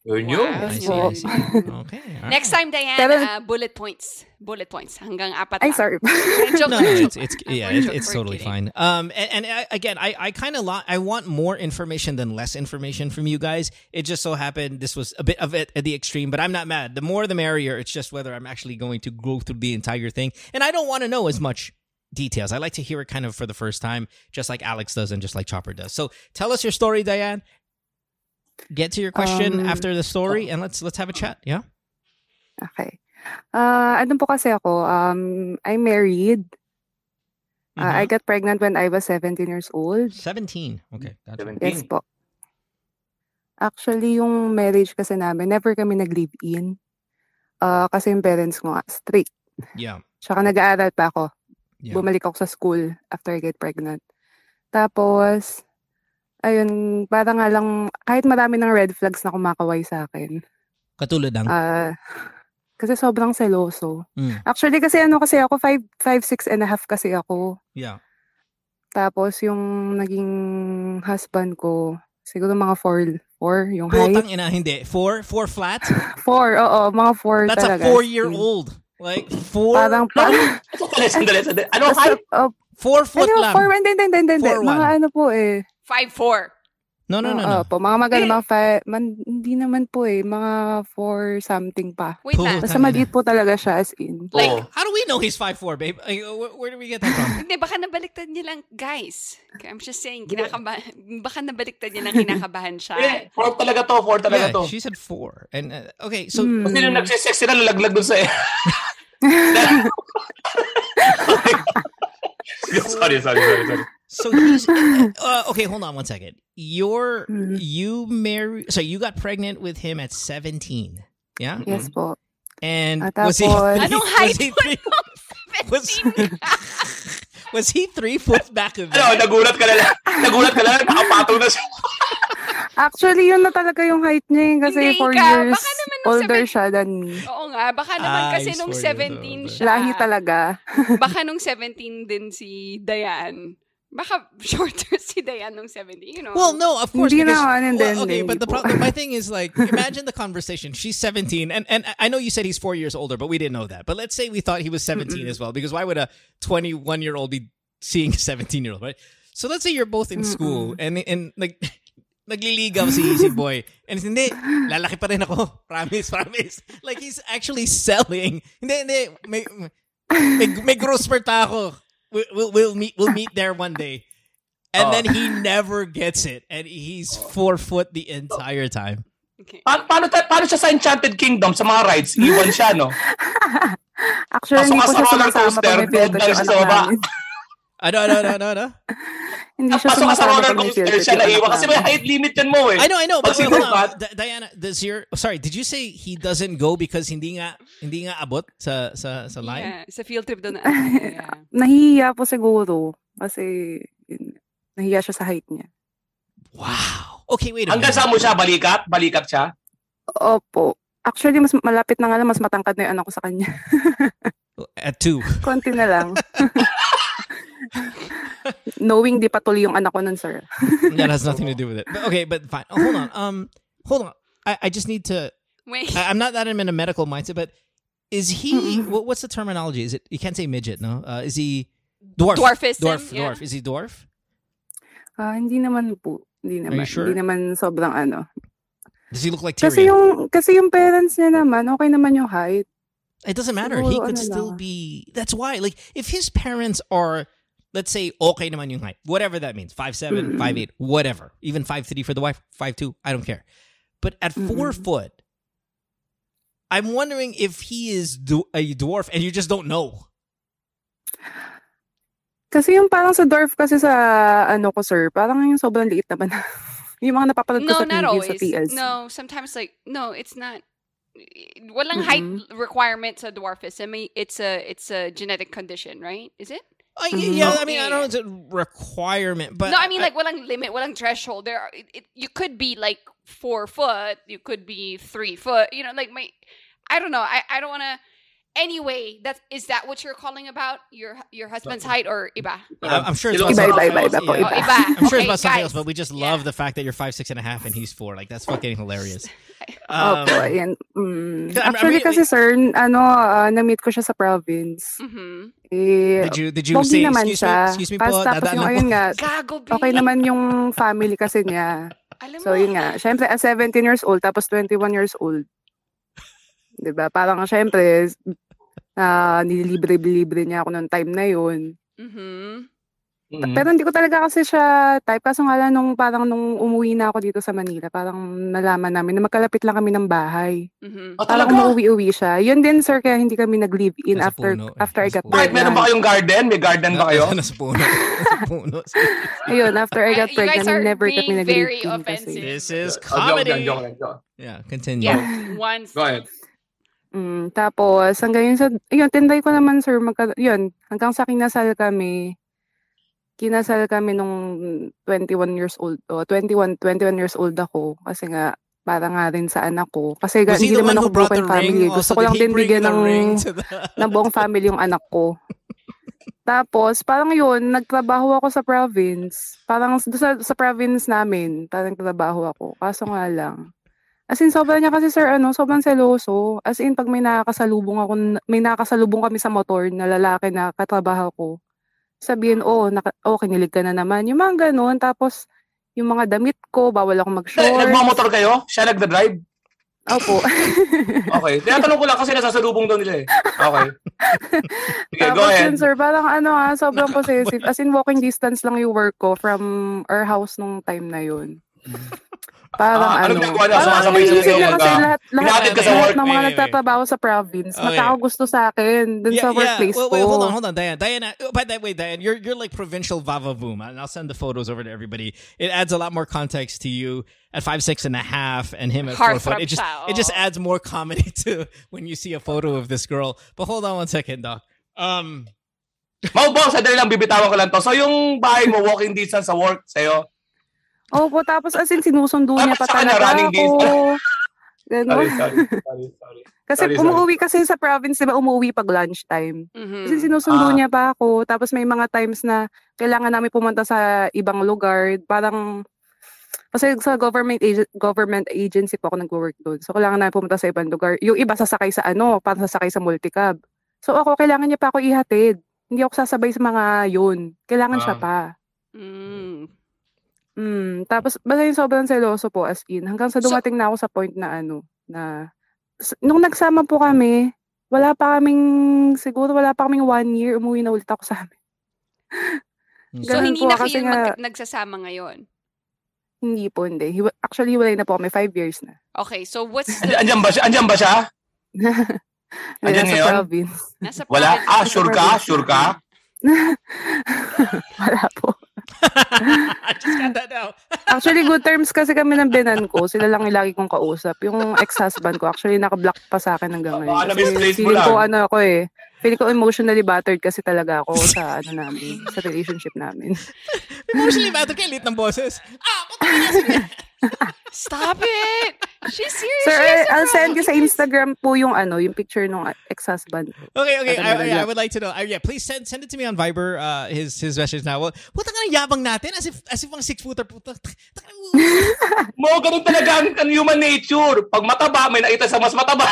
S3: Yun yun.
S2: Wow.
S1: I see. I see. Okay. all
S2: Next time, Diane,
S7: Pero-
S2: uh, bullet points. Bullet points. Hanggang apat
S7: Ay,
S2: lang.
S7: sorry.
S2: joke
S1: no, no, it's it's
S2: I'm
S1: yeah,
S2: for
S1: it's, it's totally
S2: kidding.
S1: fine. Um, and, and I, again, I I kind of lo- I want more information than less information from you guys. It just so happened this was a bit of it at the extreme, but I'm not mad. The more the merrier. It's just whether I'm actually going to go through the entire thing, and I don't want to know as much details. I like to hear it kind of for the first time, just like Alex does and just like Chopper does. So tell us your story, Diane. Get to your question
S7: Um,
S1: after the story, and let's let's have a chat. Yeah.
S7: Okay. Ah, ano po kasi ako, um, I'm married. Ah, I
S1: Mhm.
S7: got pregnant when I was 17 years old.
S1: Seventeen. Okay. Gotcha.
S3: 17.
S7: Yes po. Actually, yung marriage kasi namin, never kami nag-live-in. Ah, kasi yung parents ko nga, strict.
S1: Yeah.
S7: Tsaka nag-aaral pa ako.
S1: Yeah.
S7: Bumalik ako sa school after I get pregnant. Tapos, ayun, parang nga lang, kahit marami ng red flags na kumakaway sa akin.
S1: Katulad ng.
S7: Ah, kasi sobrang seloso.
S1: Mm.
S7: Actually, kasi ano kasi ako, 5, 5, 6 and a half kasi ako.
S1: Yeah.
S7: Tapos, yung naging husband ko, siguro mga 4, 4 yung height.
S1: Putang ina, hindi. Four, four flat?
S7: 4, oo, mga 4
S1: That's
S7: talaga.
S1: a four-year-old. Like, four,
S7: Parang, parang,
S3: Sandali, sandali, sandali. Ano, height?
S7: oh,
S1: four foot
S7: ano,
S1: lang.
S7: 4, hindi, hindi, hindi, Mga
S1: one.
S7: ano po eh.
S2: 5'4".
S1: No, no, no, no.
S7: po, mga magaling,
S2: Eh.
S7: mga five, man, hindi naman po eh, mga 4 something pa.
S2: Wait lang.
S7: Basta
S1: Tangina.
S7: maliit po talaga siya as in.
S2: Like,
S3: Oo.
S1: How do we know he's 5'4", babe? Like, where, where do we get that from?
S2: Hindi, baka nabaliktad niya lang, guys. I'm just saying, kinakaba baka nabaliktad niya lang kinakabahan siya.
S3: Eh, four talaga to, four talaga
S1: yeah,
S3: to.
S1: she said four. And, uh, okay, so,
S7: Hmm.
S3: Kasi nung nagsisex sila, lalaglag dun sa... sorry, sorry, sorry, sorry.
S1: So he's, uh, okay, hold on one second. You're,
S7: Mhm.
S1: you married, so you got pregnant with him at 17. Yeah?
S7: Yes po.
S1: And
S7: At
S1: was he,
S7: tapos-
S2: Anong
S1: was
S2: height
S1: he
S2: mo
S1: three, was, was he three foot back of
S3: Ano, nagulat ka na lang. Nagulat ka na lang, nakapatong na siya.
S7: Actually, yun na talaga yung height niya eh, kasi
S2: Hindi,
S7: 4
S2: ikaw.
S7: years
S2: Baka naman
S7: older
S2: seven-
S7: siya than me.
S2: Oo nga, baka naman
S1: Ah,
S2: kasi
S1: he's
S2: nung
S1: four years
S2: 17 siya.
S7: Lahi talaga.
S2: Baka nung 17 din si Diane. Baka shorter si Diane nung 17, you know.
S1: Well, no, of course.
S7: Hindi
S1: because-
S7: naman, hindi,
S1: well, okay, but the problem, my thing is like, imagine the conversation. She's 17, and and I know you said he's four years older, but we didn't know that. But let's say we thought he was 17 as well, because why would a 21 year old be seeing a 17 year old, right? So let's say you're both in school, and and like. Nagliligaw si si boy. And hindi, lalaki pa rin ako. Promise, promise. Like, he's actually selling. Hindi, hindi. May, may, may grosper ta ako. We'll, we'll, we'll meet, we'll meet there one day. And
S3: Oh.
S1: then he never gets it. And he's four foot the entire time.
S2: Okay.
S3: Pa- paano, ta- paano siya sa Enchanted Kingdom, sa mga rides? Iwan siya, no?
S7: Actually,
S3: Pasok
S7: hindi
S3: ka
S7: po
S3: sa
S7: siya
S3: roller
S7: sumasama
S3: coaster,
S7: pag may field
S3: doon
S7: trip
S3: lang siya
S7: yung
S3: sa
S7: anak
S3: baba.
S7: namin.
S1: Ano, ah, ano, ano, ano, ano?
S7: Hindi siya
S3: Pasok sa roller coaster, siya
S7: anak
S3: naiwan. Kasi may height limit yan mo eh.
S1: I know, I know. But on. Di- Diana, does your sorry? Did you say he doesn't go because hindi nga hindi nga abot sa sa sa line?
S2: Yeah, sa field trip doon. Yeah.
S7: Nahihiya po siguro. Kasi, yun, nahihiya siya sa height niya.
S1: Wow. Okay, wait a
S3: Hanggang saan mo siya? Balikat? Balikat siya?
S7: Opo. Actually, mas malapit na nga lang, mas matangkad na yung anak ko sa kanya.
S1: At two.
S7: Konti na lang. Knowing di patuloy yung anak ko nun, sir.
S1: that has nothing to do with it. But, okay, but fine. Oh, hold on. Um, hold on. I, I just need to.
S2: Wait.
S1: I, I'm not that I'm in a medical mindset, but is he? What, what's the terminology? Is it? You can't say midget, no? Uh, is he dwarf?
S2: Dwarfism,
S1: Dwarf.
S2: yeah.
S1: Dwarf. Is he dwarf?
S7: Ah, hindi naman po. Hindi
S1: you sure?
S7: Hindi naman sobrang ano.
S1: Does he look like
S7: Kasi
S1: Tyrion?
S7: yung, kasi yung parents niya naman, okay naman yung height.
S1: It doesn't matter. He could
S7: ano
S1: still
S7: lang.
S1: be. That's why. Like, if his parents are, let's say, okay naman yung height, whatever that means, five seven,
S7: Mm-mm.
S1: five eight, whatever, even five three for the wife, five two, I don't care. But at mm-hmm. 4
S7: Mm-mm.
S1: foot, I'm wondering if he is du- a dwarf and you just don't know.
S7: Kasi yung parang sa dwarf kasi sa ano ko, sir, parang yung sobrang liit naman. yung mga napapanood ko
S2: no,
S7: sa
S2: not
S7: TV, sa
S2: always. No, sometimes like no, it's not. Walang height requirement sa dwarfism. May- It's a it's a genetic condition, right? Is it?
S1: Uh. Yeah, I mean, I don't know it's a requirement, but
S2: no, I mean like walang limit, walang threshold. There, are, it, it, you could be like four foot, you could be three foot. You know, like my, I don't know. I I don't want to. Anyway, that is that what you're calling about? Your your husband's height or iba?
S1: I- I'm sure it's
S3: Iba,
S1: about
S3: iba,
S1: something
S3: iba,
S1: else.
S7: iba po,
S1: Yeah.
S7: iba.
S2: Oh.
S1: I'm sure it's about something else, but we just
S2: Yeah.
S1: love the fact that you're five, six and a half and he's four. Like that's fucking hilarious. Um,
S7: Opo, ayan. Mm.
S1: I- I
S7: Actually,
S1: mean,
S7: kasi sir, ano, ah, na-meet ko siya sa province.
S2: Mm-hmm.
S7: Eh,
S1: did you did you
S7: pogi
S1: say
S7: naman
S1: excuse
S7: siya.
S1: me? Excuse me
S7: Tapos,
S1: po.
S7: tapos
S1: dadaan
S7: yung
S1: lang
S7: ayun
S1: po.
S7: nga,
S2: Gago, B.
S7: okay naman yung family kasi niya.
S2: Alam mo,
S7: So, yun nga. Siyempre, as 17 years old, tapos 21 years old. 'Di ba Parang, siyempre, ah nililibre-libre niya ako noong time na yun.
S2: Mhm.
S3: Mhm.
S7: Pero hindi ko talaga kasi siya type. Kaso nga lang, nung parang nung umuwi na ako dito sa Manila, parang nalaman namin na magkalapit lang kami ng bahay.
S2: Mhm.
S3: Ah,
S7: Parang
S3: talaga?
S7: umuwi-uwi siya. Yun din, sir, kaya hindi kami nag-live-in
S1: Nasa
S7: after
S1: puno.
S7: after I got
S1: puno.
S3: Bakit meron ba
S7: pregnant.
S3: kayong garden? May garden ba kayo?
S1: Nasa puno. Nasa puno.
S7: Ayun, after I got
S2: You guys
S7: pregnant,
S2: are
S7: never
S2: being
S7: kami
S2: very
S7: nag-live-in.
S1: This is
S3: Oh, joke
S1: comedy.
S3: joke lang, joke.
S1: Yeah, continue.
S2: Yeah. Once.
S3: Go ahead.
S7: Mm, tapos, hanggang yun sa, yun, tinday ko naman, sir, magka, yun, hanggang sa kinasal kami, kinasal kami nung 21 years old, o 21, 21 years old ako, kasi nga, para nga rin sa anak ko. Kasi
S1: he
S7: hindi
S1: the
S7: naman
S1: one
S7: ako
S1: who brought the
S7: broken family.
S1: ring?
S7: Gusto
S1: Also,
S7: ko lang
S1: he
S7: din
S1: bring
S7: bigyan
S1: the
S7: ng,
S1: ring to the...
S7: ng buong family yung anak ko. Tapos, parang yun, nagtrabaho ako sa province. Parang sa, sa province namin, parang trabaho ako. Kaso nga lang. As in, sobrang niya kasi sir, ano, sobrang seloso. As in, pag may nakakasalubong ako, may nakakasalubong kami sa motor na lalaki na katrabaho ko, sabihin, oh, naka, oh, kinilig ka na naman. Yung mga ganun. Tapos, yung mga damit ko, bawal ako
S3: Eh,
S7: mag-short.
S3: Nagmamotor kayo? Siya nagda-drive?
S7: Opo.
S3: Okay. Tinatanong ko lang kasi nasasalubong daw nila eh. Okay. Sige, go
S7: Tapos
S3: ahead.
S7: yun, sir, parang ano ah, sobrang possessive. As in, walking distance lang yung work ko from our house nung time na yun. Parang
S3: Ah, ano
S7: ano.
S3: ginagawa niya?
S7: Parang
S3: Sumasabay
S7: ang
S3: sa
S7: iniisip niya kasi
S3: ah,
S7: lahat, lahat,
S3: Hinatid ka sa
S7: lahat
S3: work.
S7: ng mga
S1: Wait, wait, wait.
S7: nagtatrabaho sa province,
S1: Okay.
S7: magkakagusto sa akin dun sa workplace
S1: Wait,
S7: ko.
S1: wait, hold on, hold on, Diane. Diane, uh, by that way, Diane, you're you're like provincial Vava Voom, and I'll send the photos over to everybody. It adds a lot more context to you at five six and a half, and him at four foot. It just
S2: Heartthrob
S1: it just
S2: siya,
S1: adds more comedy to when you see a photo of this girl. But hold on one second, Doc. Um,
S3: Mau boss, sandali lang, bibitawan ko lang to. So yung bahay mo, walking distance sa work sa'yo.
S7: Opo, tapos as in, sinusundo niya
S3: Tapos
S7: pa
S3: sa kanya,
S7: talaga
S3: running
S7: ako.
S3: Sorry, sorry, sorry, sorry.
S7: Kasi
S3: sorry, sorry.
S7: umuwi kasi sa province, di ba, umuwi pag lunchtime.
S2: Mhm.
S7: Kasi sinusundo
S3: Ah.
S7: niya pa ako. Tapos may mga times na kailangan namin pumunta sa ibang lugar. Parang, kasi sa government ag- government agency po ako nag-work doon. So, kailangan namin pumunta sa ibang lugar. Yung iba sasakay sa ano, para sasakay sa multicab. So, ako, kailangan niya pa ako ihatid. Hindi ako sasabay sa mga yun. Kailangan siya
S3: Ah.
S7: pa.
S2: Mm.
S7: Mm, tapos basta yung sobrang seloso po as in. Hanggang sa
S1: So-
S7: dumating na ako sa point na ano, na s- nung nagsama po kami, wala pa kaming, siguro wala pa kaming one year, umuwi na ulit ako sa amin.
S2: So,
S7: Ganun
S2: hindi
S7: po,
S2: na
S7: kasi
S2: kayo
S7: nga-
S2: mag- nagsasama ngayon?
S7: Hindi po, hindi. Hiwa- Actually, hiwalay na po kami. Five years na.
S2: Okay, so what's
S3: Andi-
S2: the...
S3: Andyan ba siya? Andyan ba siya? Andyan
S7: Nasa
S3: ngayon?
S7: province.
S2: Nasa
S3: Wala?
S2: province.
S3: Ah, sure ka? Sure ka?
S7: wala po.
S1: I just got that now.
S7: Actually, good terms kasi kami ng binan ko. Sila lang yung lagi kong kausap. Yung ex-husband ko, actually, naka-block pa sa akin hanggang ngayon.
S3: Baka
S7: Kasi feeling ko, ano ako eh, feeling ko emotionally battered kasi talaga ako sa, ano namin, sa relationship namin.
S1: Emotionally matter kay lit ng boses. Ah, sige.
S2: Stop it! She's serious.
S7: Sir,
S2: She
S7: I'll send you sa. Instagram po yung ano, yung picture ng ex-husband.
S1: Okay, okay. I, I? I would like to know. Uh, yeah, please send send it to me on Viber. Uh, his his message now. Well, puta ka na yabang natin as if as if ang six footer puta.
S3: Mo, ganun talaga ang, human nature. Pag mataba, may nakita sa mas mataba.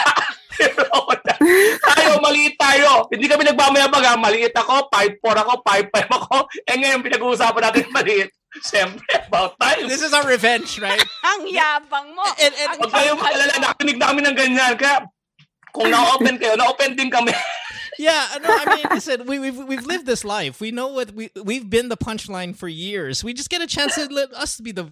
S3: Tayo, maliit tayo. Hindi kami nagmamayabag ha. Maliit ako, 5'4 ako, 5'5 ako. Eh ngayon, pinag-uusapan natin maliit. Siyempre, about time.
S1: this is our revenge, right?
S2: Ang yabang mo.
S1: And- and-
S2: Ang
S3: Huwag kayo
S2: kapal
S3: nakinig namin ng ganyan. Kaya, kung na-open kayo, na-open din kami.
S1: Yeah, no, I mean, listen, we, we've we've lived this life. We know what we we've been the punchline for years. We just get a chance to let us be the.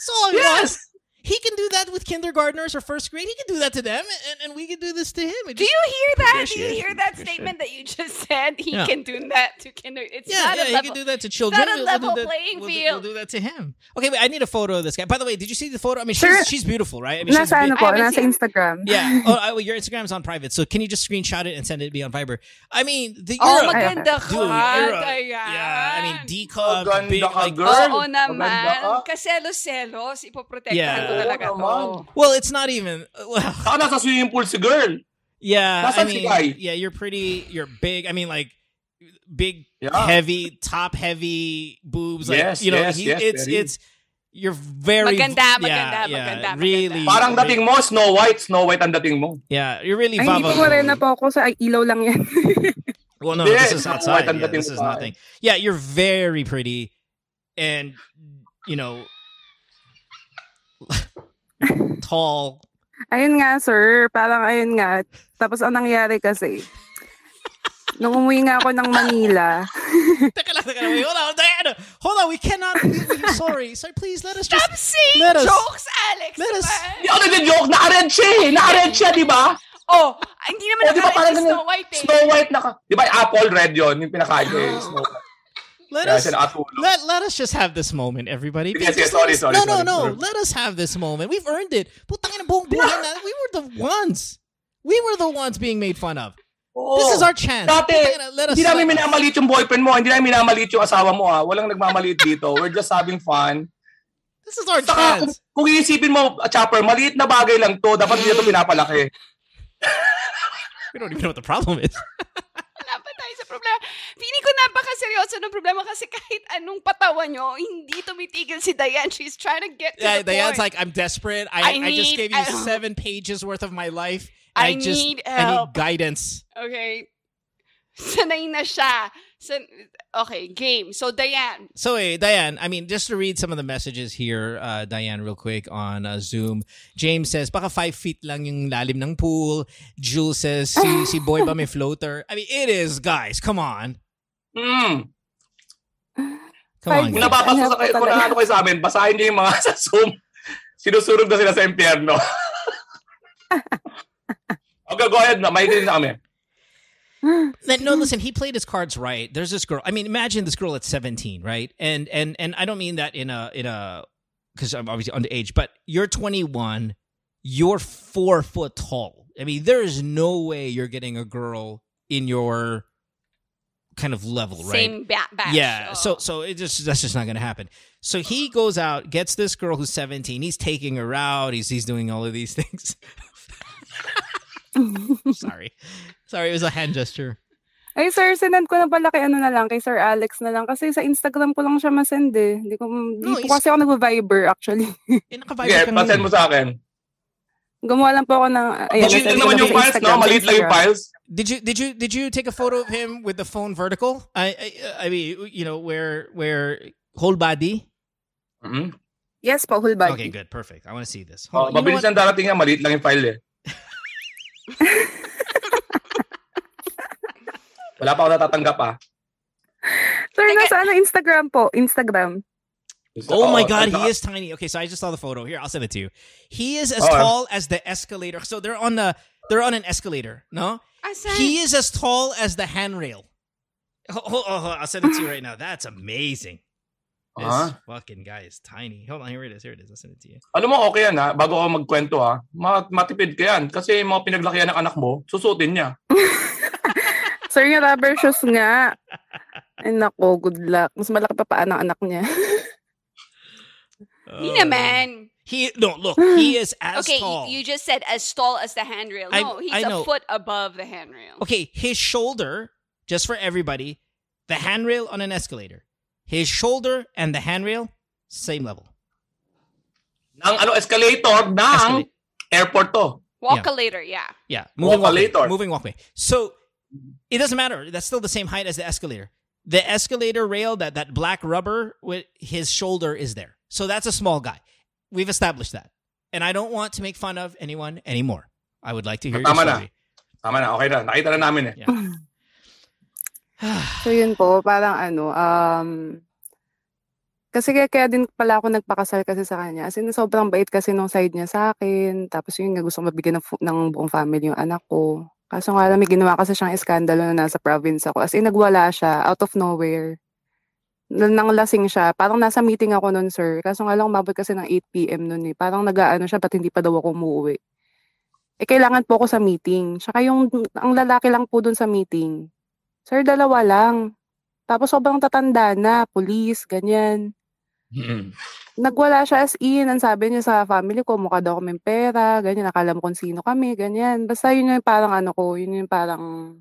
S1: So
S3: yes!
S1: He can do that with kindergartners or first grade. He can do that to them, and, and we can do this to him. It
S2: Do you hear that? Do you hear that statement that you just said? He
S1: Yeah.
S2: can do that to kinder. It's
S1: yeah,
S2: not
S1: yeah,
S2: a
S1: he can do that to children.
S2: not a
S1: We'll- we'll
S2: level
S1: do that-
S2: playing
S1: we'll
S2: field.
S1: We'll do that to him. Okay, wait. I need a photo of this guy. By the way, did you see the photo? I mean, she's
S7: Sir,
S1: she's beautiful, right? I mean, she's
S7: Nasa ano
S1: big-
S2: I haven't
S7: nasa Instagram.
S1: Yeah. Oh, I, well, your Instagram's on private, so can you just screenshot it and send it to me on Viber? I mean, the
S2: Oh,
S1: you're a-
S2: maganda ka.
S1: dude, you're a-
S2: Ayan.
S1: yeah. I mean, Deca,
S3: Maganda
S1: big, like,
S3: girl.
S2: Oo
S3: Maganda
S2: naman.
S3: ka.
S2: Kaselos-selos. Ipoprotektahan
S1: Yeah.
S2: Ko talaga to.
S1: Well, it's not even. Well,
S3: Saka nasa swimming pool si girl.
S1: Yeah, I
S3: Nasaan si
S1: mean,
S3: Kai?
S1: yeah, you're pretty. You're big. I mean, like big,
S3: Yeah.
S1: heavy, top heavy boobs. Like
S3: Yes,
S1: you know,
S3: yes,
S1: he,
S3: yes,
S1: it's
S3: very.
S1: it's. You're very
S2: Maganda,
S1: yeah,
S2: maganda,
S1: yeah,
S2: maganda,
S1: really.
S2: maganda.
S3: Parang dating mo, Snow White. Snow White ang dating mo.
S1: Yeah, you're really.
S7: Ay, hindi
S1: Vava
S7: po morena po ako sa ilaw lang yan.
S1: Well, no,
S3: Hindi,
S1: this is
S3: Snow
S1: outside.
S3: White ang
S1: Yeah,
S3: dating
S1: this is
S3: mo
S1: nothing. Yeah, you're very pretty, and you know, tall.
S7: ayun nga, sir. Parang ayun nga. Tapos ang nangyari kasi, nung umuwi nga ako ng Manila,
S1: Teka lang, teka lang. Wait, hold on, Diana. Hold on, we cannot. We, sorry, sorry. Please let us just.
S2: Stop saying
S1: let us-
S2: jokes, Alex.
S1: let us-.
S3: Hindi ako nag-joke. Naka-red siya eh. Naka-red siya, di ba?
S2: Oh, hindi naman
S3: Oh, di ba
S2: nakarating
S3: parang
S2: si? Snow White eh.
S3: Snow White naka... Di ba apple red yon Yung pinakain ko eh. Snow White.
S1: Let us. Let, let us just have this moment, everybody.
S3: Yes, yes, sorry, sorry,
S1: No,
S3: sorry,
S1: no, no. Let us have this moment. We've earned it. Putang ina buong buhay na. We were the ones. We were the ones being made fun of.
S3: Oo.
S1: This is our chance.
S3: Dati,
S1: let us.
S3: hindi namin minamalit yung boyfriend mo. Hindi namin minamalit yung asawa mo ha. Walang nagmamalit dito. We're just having fun.
S1: This is our
S3: Saka
S1: chance.
S3: kung iisipin mo, ah, Chopper, maliit na bagay lang to. Dapat hindi na to pinapalaki.
S1: We don't even know what the problem is.
S2: Tayo sa problema. Feeling ko napaka-seryoso ng problema kasi kahit anong patawa nyo, hindi tumitigil si Diane. She's trying to get to
S1: Yeah,
S2: the
S1: Diane's
S2: point.
S1: like, I'm desperate. I,
S2: I
S1: I, just
S2: need-
S1: gave you
S2: I-
S1: seven pages worth of my life.
S2: I
S1: I, just
S2: need
S1: I
S2: help."
S1: need guidance.
S2: Okay. Sanay na siya. San- okay, game. So, Diane.
S1: So, hey, Diane, I mean, just to read some of the messages here, uh, Diane, real quick on uh, Zoom. James says, baka five feet lang yung lalim ng pool. Jules says, si, si boy ba may floater? I mean, it is, guys. Come on.
S3: Hmm.
S1: Come on,
S7: Five
S3: Kung
S1: guys.
S3: sa kayo, kung
S7: talaga?
S3: ano kayo sa amin, basahin niyo yung mga sa Zoom. Sinusurog na sila sa impyerno. okay, go ahead na. May din na kami.
S1: Then, no, listen. He played his cards right. There's this girl. I mean, imagine this girl at 17, right? And and and I don't mean that in a in a because I'm obviously underage, but you're 21. You're four foot tall. I mean, there is no way you're getting a girl in your kind of level, right?
S2: Same ba- batch.
S1: Yeah.
S2: Oh.
S1: So so it just that's just not gonna happen. So he goes out, gets this girl who's 17. He's taking her out. He's he's doing all of these things. Sorry. Sorry, it was a hand gesture.
S7: Ay, sir, sinend ko na pala kay ano na lang, kay Sir Alex na lang. Kasi sa Instagram ko lang siya masend eh. Hindi ko,
S1: No,
S7: di
S1: is-
S7: po kasi ako nag-viber actually.
S1: Eh, nakaviber
S3: Sige,
S1: ka
S3: pasend
S1: eh.
S3: mo sa akin.
S7: Gumawa lang po ako ng, ayan,
S3: Maliit
S7: nasend
S3: lang naman
S7: na
S3: yung files, no? Maliit lang yung files.
S1: Did you did you did you take a photo of him with the phone vertical? I I, I mean, you know, where where whole body.
S3: Mhm.
S7: Yes po, whole body.
S1: Okay, good, perfect. I want to see this.
S3: Oh,
S1: Hold on. You
S3: mabilis ang darating nga, maliit lang yung file eh. Wala pa ako natatanggap ah.
S7: Sir,
S2: Teka.
S7: nasa ano, Instagram po. Instagram.
S1: Oh my god, he is tiny. Okay, so I just saw the photo. Here, I'll send it to you. He is as
S3: Oh, I'm-
S1: tall as the escalator. So they're on the they're on an escalator. No,
S2: Asan?
S1: he is as tall as the handrail. Oh, oh, oh, I'll send it to you right now. That's amazing. This
S3: Ah.
S1: fucking guy is tiny. Hold on, here it is. Here it is. I'll send it to you.
S3: Alam mo, okay yan ha. Bago ako magkwento ha. Ma- matipid ka yan. Kasi yung mga pinaglakihan ng anak mo, susutin niya.
S7: Sir, yung rubber shoes nga. Ay nako, good luck. Mas malaki pa paan ng anak niya.
S2: Hindi
S1: Oh.
S2: naman.
S1: He no look. He is as
S2: Okay,
S1: tall.
S2: you just said as tall as the handrail.
S1: I-
S2: No, he's
S1: I
S2: a
S1: know.
S2: foot above the handrail.
S1: okay, his shoulder, just for everybody, the handrail on an escalator, his shoulder and the handrail, same level.
S3: Ng ano, escalator ng
S1: Escalate.
S3: airport to.
S2: Walkalator, yeah.
S1: Yeah, moving walkway.
S3: Walkalator.
S1: Moving walkway. So it doesn't matter. That's still the same height as the escalator. The escalator rail, that that black rubber with his shoulder is there. So that's a small guy. We've established that, and I don't want to make fun of anyone anymore. I would like to hear your
S3: Tama na.
S1: story.
S3: Tama na, okay na. Nakita na namin eh.
S7: So yun po, parang ano, um, kasi kaya, kaya din pala ako nagpakasal kasi sa kanya. As in, sobrang bait kasi nung side niya sa akin. Tapos yun nga, gusto mabigyan ng, ng buong family yung anak ko. Kaso nga lang, may ginawa kasi siyang iskandalo na nasa province ako. As in, nagwala siya, out of nowhere. Nang lasing siya. Parang nasa meeting ako nun, sir. Kaso nga lang, umabot kasi ng 8pm nun eh. Parang nag-ano siya, ba't hindi pa daw ako umuwi. Eh, kailangan po ako sa meeting. Tsaka yung, ang lalaki lang po dun sa meeting. Sir, dalawa lang. Tapos sobrang tatanda na, police, ganyan. Nagwala siya as in. Ang sabi niya sa family ko, mukha daw kaming pera, ganyan. Nakala mo kung sino kami, ganyan. Basta yun yung parang ano ko, yun yung parang,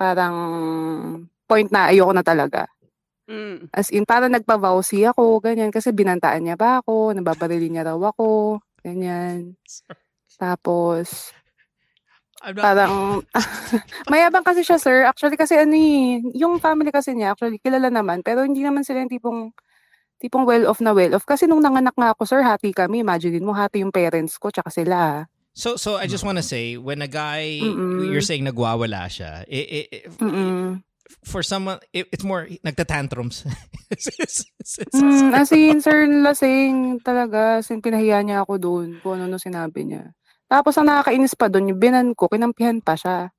S7: parang point na ayoko na talaga.
S2: Mm.
S7: As in, parang nagpa-vowsy ako, ganyan. Kasi binantaan niya ba ako, nababarili niya raw ako, ganyan. Tapos,
S1: I'm not,
S7: parang, mayabang kasi siya, sir. Actually, kasi ano eh, yung family kasi niya, actually, kilala naman. Pero hindi naman sila yung tipong, tipong well-off na well-off. Kasi nung nanganak nga ako, sir, hati kami. Imagine mo, hati yung parents ko, tsaka sila.
S1: so so I just want to say when a guy
S7: Mm-mm.
S1: you're saying nagwawala siya, it, it, it-
S7: Mm-mm.
S1: for someone it, it's more nagtatantrums. It's- it's- it's- it's-
S7: Mm, as in, sir, lasing talaga. As in, pinahiya niya ako doon kung ano nung sinabi niya. Tapos, ang nakakainis pa doon, yung binan ko, kinampihan pa siya.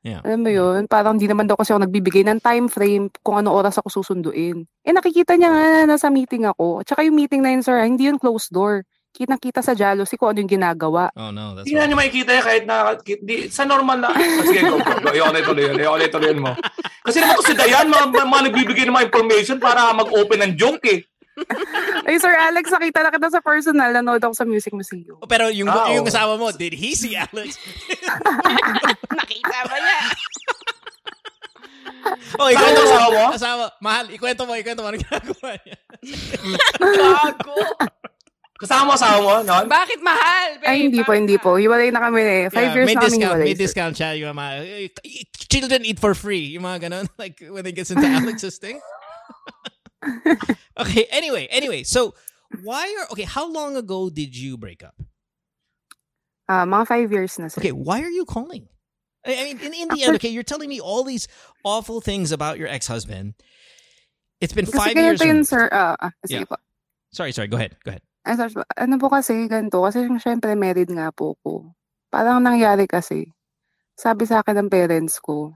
S1: Yeah.
S7: Alam mo yun? Parang di naman daw kasi ako nagbibigay ng time frame kung ano oras ako susunduin. Eh, nakikita niya nga na nasa meeting ako. Tsaka yung meeting na yun, sir, hindi yun closed door. Kitang-kita sa jealousy kung ano yung ginagawa.
S1: oh no, that's
S3: Hindi na
S1: right.
S3: niyo makikita yan kahit na, di, sa normal na, Ah, sige, go, go, go. Ayoko na ituloy yun, ayoko na ituloy yun mo. Kasi naman to si Dayan, mga, mga, mga nagbibigay ng mga information para mag-open ng joke eh.
S7: Ay, Sir Alex, nakita na kita sa personal. Nanood ako sa Music Museum.
S1: Oh, Pero yung
S3: Ah,
S1: yung asawa mo, did he see Alex?
S2: Nakita ba niya?
S1: oh, ikwento mo.
S3: asawa mo?
S1: Asawa, mahal, ikwento mo, ikwento mo. Ano ginagawa niya?
S2: Gago.
S3: Kasama mo asawa mo, no?
S2: Bakit mahal, babe?
S7: Ay, hindi po,
S2: Bakit
S7: hindi po. Hiwalay na kami eh. Five
S1: Yeah,
S7: years
S1: may
S7: na kami
S1: discount,
S7: hiwalay.
S1: may discount siya. Yung mga, children eat for free. Yung mga ganon. Like, when it gets into Alex's thing. okay, anyway, anyway. So, why are, okay, how long ago did you break up?
S7: Ah, mga five years na, sir.
S1: Okay, why are you calling? I I mean, in, in the end, okay, you're telling me all these awful things about your ex-husband. It's been five years.
S7: yun, sir. Ah,
S1: Yeah.
S7: po.
S1: Sorry, sorry. Go ahead. Go ahead.
S7: Ay, sorry. Ano po kasi, ganito. Kasi syempre, married nga po ko. Parang nangyari kasi. Sabi sa akin ng parents ko,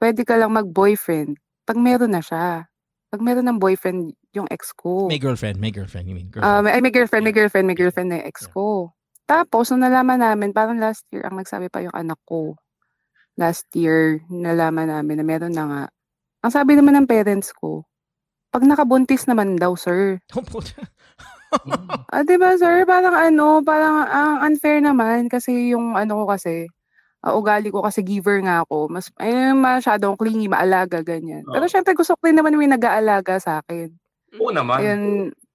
S7: pwede ka lang mag-boyfriend pag meron na siya. Pag meron ng boyfriend yung ex ko.
S1: May girlfriend. May girlfriend. You mean girlfriend?
S7: may, ay, may girlfriend, may girlfriend, may girlfriend na yung ex ko. Tapos, nung nalaman namin, parang last year, ang nagsabi pa yung anak ko. Last year, nalaman namin na meron na nga. Ang sabi naman ng parents ko, pag nakabuntis naman daw, sir. Ah, 'di ba sir? Parang ano, parang ang unfair naman kasi yung ano ko kasi, ah, ugali ko kasi giver nga ako. Mas ay masyadong clingy, maalaga ganyan. Pero
S3: Oo.
S7: syempre gusto ko rin naman may nag-aalaga sa akin.
S3: Oo naman.
S7: Ayun,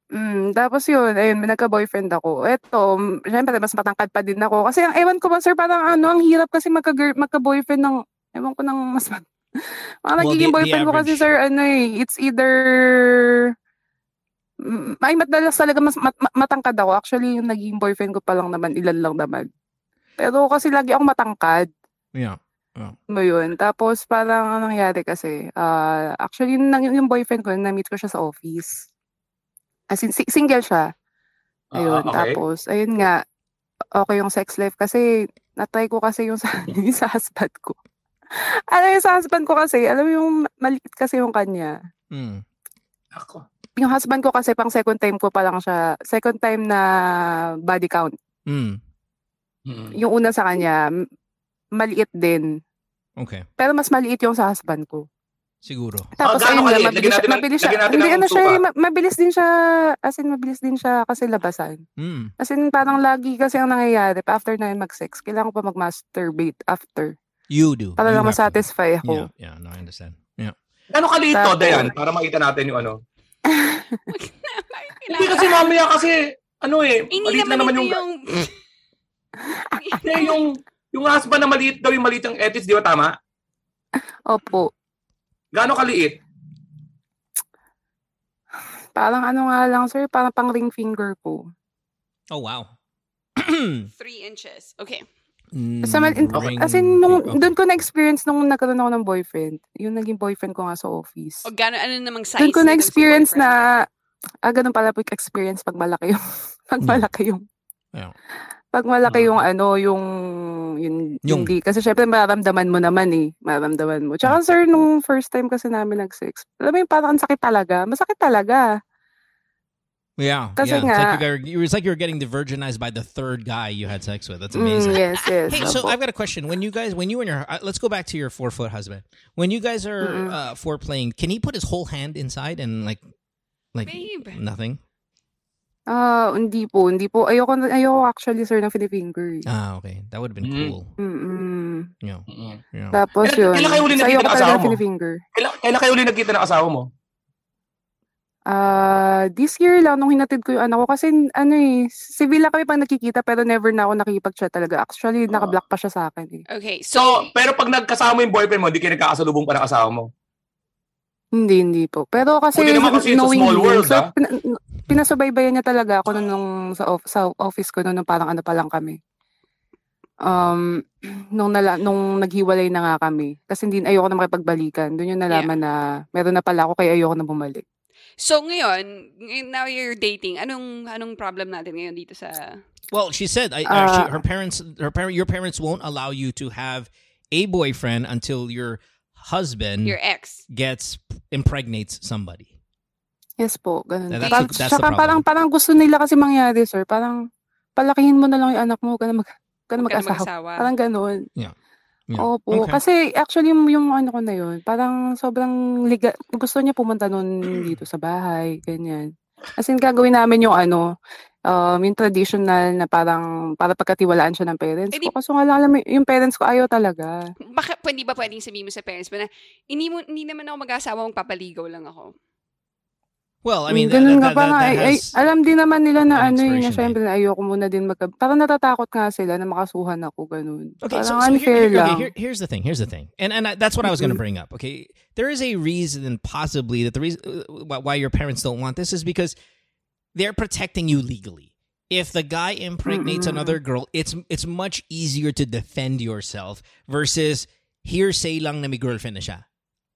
S7: mm, tapos yun, ayun, may nagka-boyfriend ako. Eto, syempre mas matangkad pa din ako. Kasi ang ewan ko ba sir, parang ano, ang hirap kasi magka magka-boyfriend ng ewan ko ng mas mat- Ang
S1: Well,
S7: nagiging boyfriend ko kasi sir, ano eh, it's either ay madalas talaga mas mat- matangkad ako. Actually, yung naging boyfriend ko pa lang naman, ilan lang naman. Pero kasi lagi akong matangkad.
S1: yeah.
S7: Mo yun. Tapos parang anong nangyari kasi, ah, actually yung, nang- yung boyfriend ko, na-meet ko siya sa office. As in, si- single siya. Ayun.
S3: Ah, okay.
S7: Tapos, ayun nga, okay yung sex life kasi natry ko kasi yung sa, yung sa husband ko. alam yung sa husband ko kasi, alam mo yung maliit kasi yung kanya.
S1: Mm.
S3: Ako.
S7: Yung husband ko kasi pang second time ko pa lang siya, second time na body count.
S1: Mm.
S3: Mm.
S7: Yung una sa kanya, maliit din.
S1: Okay.
S7: Pero mas maliit yung sa husband ko.
S1: Siguro.
S7: Tapos
S3: gaano
S7: ayun nga, mabilis,
S3: natin
S7: mabilis siya.
S3: natin
S7: Hindi ano siya, mabilis din siya, as in mabilis din siya kasi labasan.
S1: Mm.
S7: As in parang lagi kasi ang nangyayari, pa after na yun mag-sex, kailangan ko pa mag-masterbate after.
S1: You do.
S7: Para lang masatisfy
S1: Yeah,
S7: ako.
S1: yeah, no, I understand. Yeah.
S3: Gano'ng kaliit to,
S7: Tapos-
S3: Dayan? Para makita natin yung ano. Hindi kasi mamaya kasi, ano eh,
S2: Hindi
S3: maliit na
S2: naman
S3: yung...
S2: yung...
S3: Hindi, yung, yung husband na maliit daw yung maliit ang etis, di ba tama?
S7: Opo.
S3: Gano'ng kaliit?
S7: Parang ano nga lang, sir, parang pang ring finger ko.
S1: Oh, wow.
S2: Three inches. Okay.
S7: Sa mal- in-
S1: Ring-
S7: as in, nung,
S1: okay.
S7: doon ko na-experience nung nagkaroon ako ng boyfriend. Yung naging boyfriend ko nga sa office.
S2: O gano'n, ano namang size?
S7: Doon ko na-experience na, ah, ganun pala po yung experience pag malaki yung, pag
S1: Hmm.
S7: malaki yung,
S1: Yeah.
S7: Pag malaki
S3: Ah.
S7: yung ano, yung, yun,
S1: Yung-
S7: hindi. Kasi syempre mararamdaman mo naman eh. Mararamdaman mo. Tsaka sir, nung first time kasi namin nag-sex, alam mo yung parang sakit talaga. Masakit talaga.
S1: Yeah.
S7: Kasi
S1: yeah. It's like, you got, it's like you were getting virginized by the third guy you had sex with. That's
S7: Mm,
S1: amazing.
S7: yes, yes.
S1: Hey, so I've got a question. When you guys, when you and your, uh, let's go back to your four foot husband. When you guys are
S7: Mm-mm.
S1: uh, foreplaying, can he put his whole hand inside and like, Like
S2: Babe.
S1: nothing.
S7: Ah, hindi po, hindi po. Ayoko, na- ayoko actually, sir, ng Philippine girl.
S1: Ah, okay. That would have been
S3: Mm.
S1: cool.
S7: Mm-mm.
S1: Know,
S3: Mm-mm.
S1: you know.
S7: Tapos
S3: Kailan-
S7: yun.
S3: kailan kayo uli
S7: So,
S3: nakita
S7: ayoko
S3: ng
S7: talaga
S3: asawa
S7: ng
S3: mo?
S7: Philippine girl.
S3: Kailan, kailan kayo ulit nagkita ng asawa mo?
S7: Ah, this year lang nung hinatid ko yung anak ko kasi ano eh, civil lang kami pang nakikita pero never na ako nakikipag-chat talaga. Actually,
S3: Ah.
S7: naka-block pa siya sa akin eh.
S2: Okay,
S3: So,
S2: so,
S3: pero pag nagkasama mo yung boyfriend mo, di kayo nagkakasalubong pa ng asawa mo.
S7: Hindi, hindi po. Pero kasi
S3: Buti naman kasi it's a
S7: knowing
S3: small
S7: you,
S3: world,
S7: so,
S3: ah.
S7: pina- pinasubaybayan niya talaga ako nung, nung sa, off- sa office ko nung, nung parang ano pa lang kami. Um, nung, nala, nung naghiwalay na nga kami. Kasi hindi, ayoko na makipagbalikan. Doon yung nalaman na meron na pala ako kaya ayoko na bumalik.
S2: so ngayon, now you're dating. Anong anong problem natin ngayon dito sa
S1: Well, she said I,
S7: Uh,
S1: actually, her parents, her parent, your parents won't allow you to have a boyfriend until your husband
S2: your ex?
S1: gets impregnates somebody.
S7: Yes po, ganun.
S1: That's
S7: Parang-
S1: that's problem.
S7: parang, parang gusto nila kasi mangyari, sir. Parang, palakihin mo na lang yung anak mo, na, mag, na mag-asawa.
S2: mag-asawa.
S7: Parang ganun.
S1: Yeah.
S7: Opo.
S1: Okay.
S7: Kasi actually yung, yung ano ko na yun, parang sobrang liga, gusto niya pumunta nun dito sa bahay, ganyan. As in, gagawin namin yung ano, um, yung traditional na parang para pagkatiwalaan siya ng parents
S2: Eh, di-
S7: ko. Kaso nga lang, alam mo, yung parents ko ayaw talaga.
S2: Baka, pwede ba pwedeng sabihin mo sa parents mo na, hindi, mo, hindi naman ako mag-asawa, magpapaligaw lang ako.
S1: Well, I eh, mean, that,
S7: Ganun
S1: that,
S7: nga
S1: that,
S7: nga.
S1: that
S7: Ay, ay, eh,
S1: has- eh,
S7: alam din naman nila na
S1: an
S7: ano yun, na
S1: expiration
S7: syempre na ayoko muna din magka... Parang natatakot nga sila na makasuhan ako, ganun.
S1: Okay,
S7: parang
S1: so, so here,
S7: unfair
S1: here- okay, here- here's the thing. Here's the thing, and and I, that's what I was going to bring up. Okay, there is a reason, possibly, that the reason uh, why- your parents don't want this is because they're protecting you legally. If the guy impregnates
S7: Mm-mm.
S1: another girl, it's it's much easier to defend yourself versus hearsay lang na may girlfriend na siya.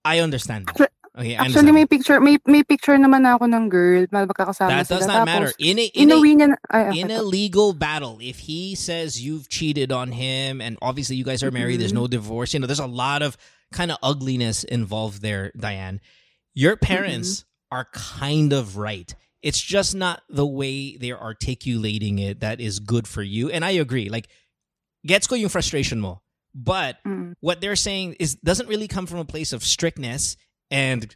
S1: I understand that. Okay, I
S7: Actually,
S1: understand.
S7: may picture, may may picture naman ako ng girl, magkakasama
S1: that does
S7: sila.
S1: not matter.
S7: Tapos,
S1: In a in a
S7: inuwi niya na, ay,
S1: in
S7: okay
S1: a legal battle, if he says you've cheated on him, and obviously you guys are married, there's no divorce, you know, there's a lot of kind of ugliness involved there, Diane. Your parents are kind of right. It's just not the way they're articulating it that is good for you. And I agree. Like, gets ko yung frustration mo. But
S7: Mm.
S1: what they're saying is doesn't really come from a place of strictness and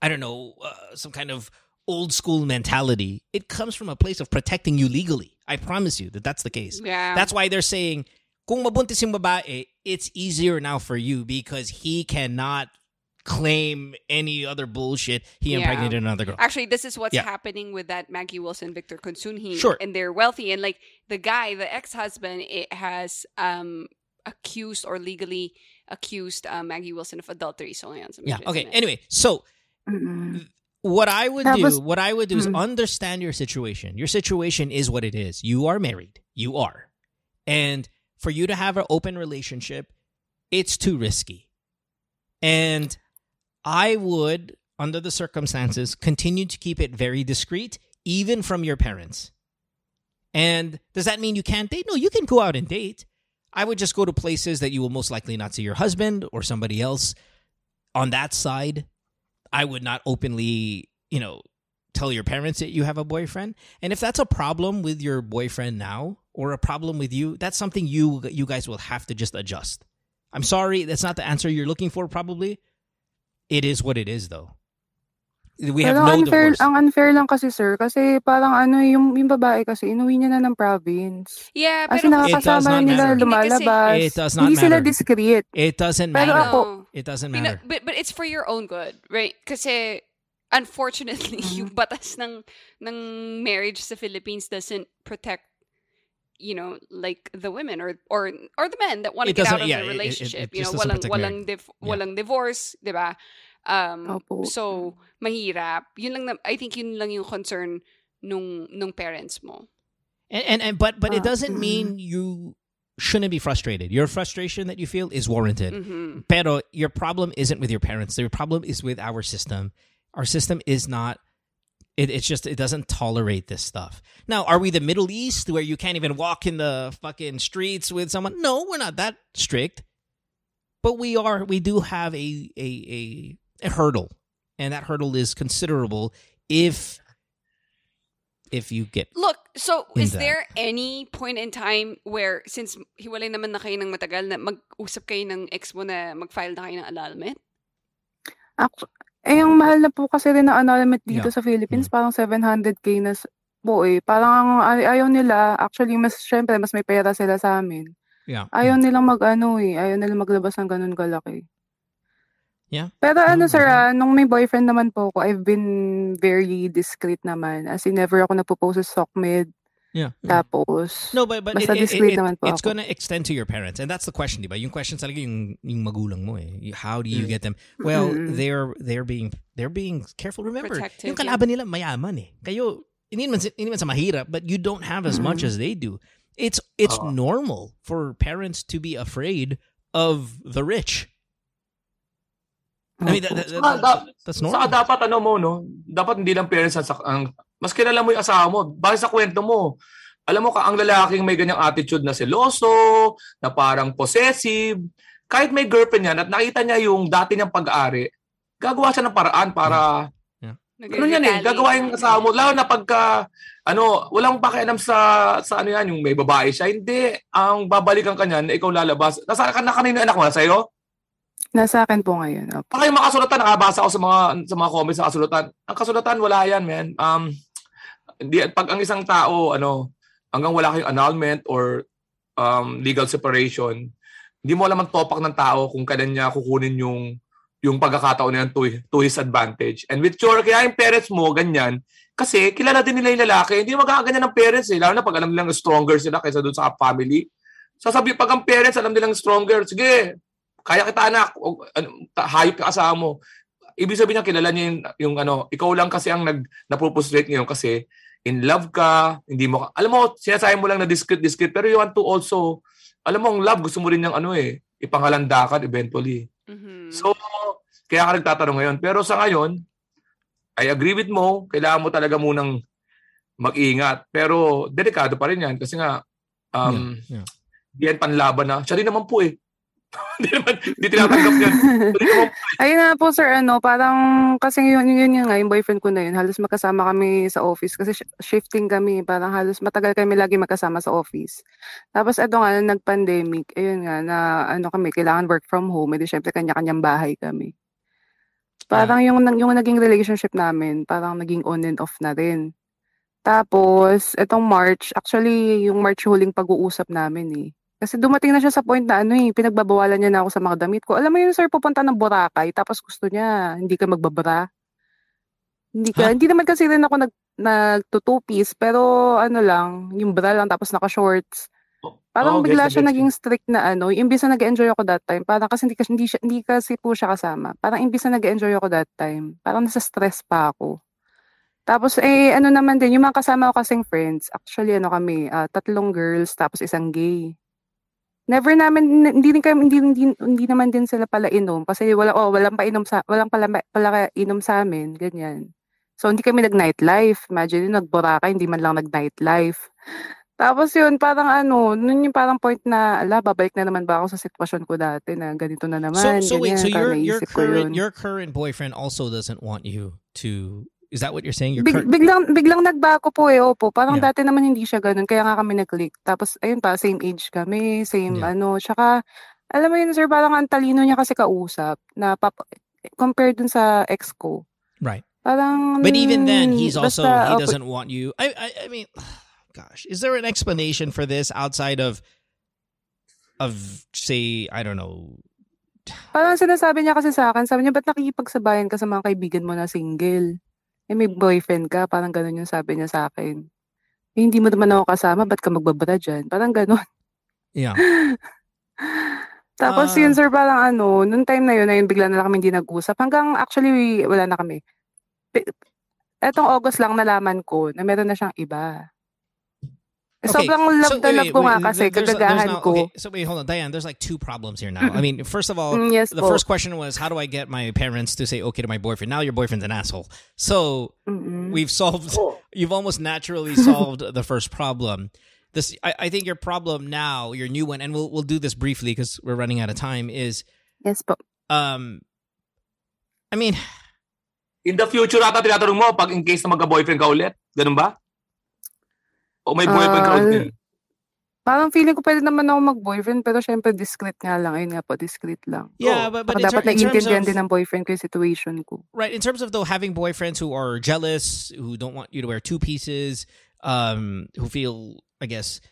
S1: I don't know uh, some kind of old school mentality. It comes from a place of protecting you legally. I promise you that that's the case.
S2: Yeah.
S1: That's why they're saying kung mabuntis yung babae, it's easier now for you because he cannot claim any other bullshit. He
S2: Yeah.
S1: impregnated another girl.
S2: Actually, this is what's
S1: Yeah.
S2: happening with that Maggie Wilson, Victor Consunji,
S1: Sure.
S2: and they're wealthy. And like the guy, the ex-husband, it has um accused or legally accused uh, Maggie Wilson of adultery. So yeah,
S1: Yeah. Okay. Anyway, so
S7: Mm-mm.
S1: what I would
S7: Tapos-
S1: do, what I would do is
S7: Mm.
S1: understand your situation. Your situation is what it is. You are married. You are. And for you to have an open relationship, it's too risky. And I would, under the circumstances, continue to keep it very discreet, even from your parents. And does that mean you can't date? No, you can go out and date. I would just go to places that you will most likely not see your husband or somebody else on that side. I would not openly, you know, tell your parents that you have a boyfriend. And if that's a problem with your boyfriend now or a problem with you, that's something you you guys will have to just adjust. I'm sorry, that's not the answer you're looking for probably. It is what it is though. We have
S7: Pero
S1: no
S7: unfair,
S1: divorce.
S7: ang unfair lang kasi sir, kasi parang ano, yung, yung babae kasi, inuwi niya na ng province.
S2: yeah,
S7: Kasi
S2: pero
S1: It does
S7: nakakasama
S1: not
S7: na nila
S1: matter.
S7: lumalabas.
S1: It does not
S7: Hindi sila
S1: matter.
S7: discreet.
S1: It doesn't
S7: Pero
S1: matter.
S7: ako-
S2: No.
S1: It doesn't
S2: Pina-
S1: matter.
S2: but but it's for your own good, right? Kasi unfortunately,
S7: Mhm.
S2: yung batas ng ng marriage sa Philippines doesn't protect you know, like the women or or or the men that want to
S1: It
S2: get out of
S1: yeah,
S2: the
S1: it- it- it
S2: relationship. you know, walang walang div-
S1: Yeah.
S2: walang divorce, 'di ba? Um
S7: Opo.
S2: so mahirap. Yun lang na, I think yun lang yung concern nung nung parents mo.
S1: And and, and but but it
S7: Ah,
S1: doesn't
S7: mm.
S1: mean you shouldn't be frustrated. Your frustration that you feel is warranted.
S2: Mhm.
S1: Pero your problem isn't with your parents. Your problem is with our system. Our system is not. It, it's just it doesn't tolerate this stuff. Now, are we the Middle East where you can't even walk in the fucking streets with someone? No, we're not that strict. But we are. We do have a a a, a hurdle, and that hurdle is considerable if if you get
S2: Look, so is
S1: that.
S2: there any point in time where since hiwalay naman na kayo ng matagal na mag-usap kayo ng ex mo na mag-file na kayo ng annulment?
S7: Actu- Eh, ang mahal na po kasi rin ng annulment dito
S1: Yeah.
S7: sa Philippines,
S1: Mm.
S7: parang 700k na s- po eh. Parang ay- ayaw nila, actually, mas, syempre, mas may pera sila sa amin.
S1: Yeah.
S7: Ayaw nilang mag-ano eh, ayaw nilang maglabas ng ganun kalaki.
S1: Yeah.
S7: Pero ano
S1: Mm,
S7: sir,
S1: okay.
S7: ah, nung may boyfriend naman po ako, I've been very discreet naman. As in, never ako nagpo-post sa SOCMED.
S1: Yeah.
S7: Tapos,
S1: No, but but
S7: basta
S1: it, it,
S7: discreet
S1: it-
S7: naman po
S1: it's
S7: ako.
S1: gonna extend to your parents, and that's the question, di ba? Yung question talaga yung yung magulang mo eh. How do you
S3: Mm.
S1: get them? Well,
S7: Mm-mm.
S1: they're they're being they're being careful. Remember,
S2: Protective,
S1: yung kalaban nila mayaman eh. Kayo hindi man hindi man sa mahirap, but you don't have as much
S7: Mm.
S1: as they do. It's it's
S3: Oo.
S1: normal for parents to be afraid of the rich. I mean, that, that, that-
S3: Saka, da-
S1: that's
S3: saka
S1: normal.
S3: dapat ano mo, no? Dapat hindi lang parents ang, ang mas kilala mo yung asawa mo. Bakit sa kwento mo? Alam mo ka, ang lalaking may ganyang attitude na seloso, na parang possessive, kahit may girlfriend yan at nakita niya yung dati niyang pag-aari, gagawa siya ng paraan para Ano yan eh, gagawa yung asawa mo. Lalo na pagka, ano, walang pakialam sa, sa ano yan, yung may babae siya. Hindi, ang babalikan ka niyan, na ikaw lalabas. Nasa ka na kanina anak mo, sa'yo?
S7: Nasa akin po ngayon. Opo.
S3: Yung mga kasulatan, nakabasa ako sa mga, sa mga comments sa kasulatan. Ang kasulatan, wala yan, man. Um, hindi, pag ang isang tao, ano, hanggang wala kayong annulment or um, legal separation, hindi mo alam ang topak ng tao kung kailan niya kukunin yung yung pagkakataon na yan to, to his advantage. And with your, kaya yung parents mo, ganyan, kasi kilala din nila yung lalaki, hindi magaganyan ng parents eh, lalo na pag alam nilang stronger sila kaysa doon sa family. Sasabi, pag ang parents alam nilang stronger, sige, kaya kita anak, o, ano, ta- hayop ka asawa mo. Ibig sabihin niya, kilala niya yung, yung ano, ikaw lang kasi ang nag, napupusrate ngayon kasi in love ka, hindi mo, ka- alam mo, sinasabi mo lang na discreet, discreet, pero you want to also, alam mo, ang love, gusto mo rin yung ano eh, ipangalandakan eventually.
S2: Mhm.
S3: So, kaya ka nagtatanong ngayon. Pero sa ngayon, I agree with mo, kailangan mo talaga munang mag-ingat. Pero delikado pa rin yan kasi nga, um,
S1: Yeah, yeah.
S3: yan panlaban na. Siya rin naman po eh. Hindi naman, hindi tinatanggap yan.
S7: Ayun na po sir, ano, parang kasi yun, yun, yun nga, yung boyfriend ko na yun, halos magkasama kami sa office kasi sh- shifting kami, parang halos matagal kami lagi magkasama sa office. Tapos eto nga, nung nag-pandemic, ayun nga, na ano kami, kailangan work from home, edi syempre kanya-kanyang bahay kami. Parang yung, yung naging relationship namin, parang naging on and off na rin. Tapos, etong March, actually, yung March huling pag-uusap namin eh. Kasi dumating na siya sa point na ano eh, pinagbabawalan niya na ako sa mga damit ko. Alam mo yun, sir, pupunta ng Boracay, tapos gusto niya, hindi ka magbabra. Hindi ka,
S1: Huh?
S7: hindi naman kasi rin ako nag, nagtutupis, pero ano lang, yung bra lang, tapos naka-shorts. Parang
S3: Oh,
S7: bigla siya naging strict na ano, imbis na nag-enjoy ako that time, parang kasi hindi, kasi- hindi, siya, hindi kasi po siya kasama. Parang imbis na nag-enjoy ako that time, parang nasa stress pa ako. Tapos eh ano naman din, yung mga kasama ko kasing friends, actually ano kami, ah, tatlong girls tapos isang gay. Never namin hindi din kami hindi, hindi, hindi naman din sila pala inom kasi wala oh, walang painom sa walang pala pala inom sa amin, ganyan. So hindi kami nag-nightlife. Imagine yun, nag-Boracay, hindi man lang nag-nightlife. Tapos yun, parang ano, nun yung parang point na, ala, babalik na naman ba ako sa sitwasyon ko dati na ganito na
S1: So
S7: naman,
S1: so wait,
S7: ganyan,
S1: so your your current your current boyfriend also doesn't want you to. Is that what you're saying? Your
S7: Big,
S1: current.
S7: biglang biglang nagbago po eh, opo. Parang
S1: Yeah.
S7: dati naman hindi siya ganun, kaya nga kami nag-click. Tapos ayun pa, same age kami, same
S1: Yeah.
S7: ano, tsaka alam mo yun sir, parang ang talino niya kasi kausap na pap- compared dun sa ex ko.
S1: Right.
S7: Parang
S1: But even then, he's also
S7: basta,
S1: he doesn't want you. I I, I mean, gosh, is there an explanation for this outside of of say I don't know?
S7: Parang sinasabi niya kasi sa akin, sabi niya, ba't nakikipagsabayan ka sa mga kaibigan mo na single? Eh, may boyfriend ka, parang ganun yung sabi niya sa akin. Eh, hindi mo naman ako kasama, ba't ka magbabara dyan? Parang ganun.
S1: Yeah.
S7: Tapos
S1: Ah.
S7: yun sir, parang ano, nung time na yun, ayun, bigla na lang kami hindi nag-usap. Hanggang actually, wala na kami. Pe- Etong August lang nalaman ko na meron na siyang iba. Eh, Sobrang love na love ko nga kasi,
S1: there's- there's
S7: kagagahan
S1: now-
S7: ko.
S1: Okay, so wait, hold on, Diane. There's like two problems here now. I mean, first of all,
S7: Mm, yes
S1: the
S7: po.
S1: first question was, how do I get my parents to say okay to my boyfriend? Now your boyfriend's an asshole. So
S7: Mm-mm.
S1: we've solved.
S3: Oh.
S1: You've almost naturally solved the first problem. This, I, I think, your problem now, your new one, and we'll we'll do this briefly because we're running out of time. Is
S7: Yes but
S1: um, I mean,
S3: In the future ata tinatanong mo pag in case na magka-boyfriend ka ulit. Ganun ba? O may boyfriend ka
S7: Ah,
S3: ulit?
S7: Parang feeling ko pwede naman ako mag-boyfriend pero syempre discreet nga lang. Ayun nga po, discreet lang.
S1: Yeah,
S3: Oh,
S1: but, but
S7: Baka
S1: in, ter-
S7: dapat
S1: in terms
S7: naiintindihan
S1: of,
S7: din ng boyfriend ko yung situation ko.
S1: right in terms of though having boyfriends who are jealous, who don't want you to wear two pieces, um, who feel, I guess,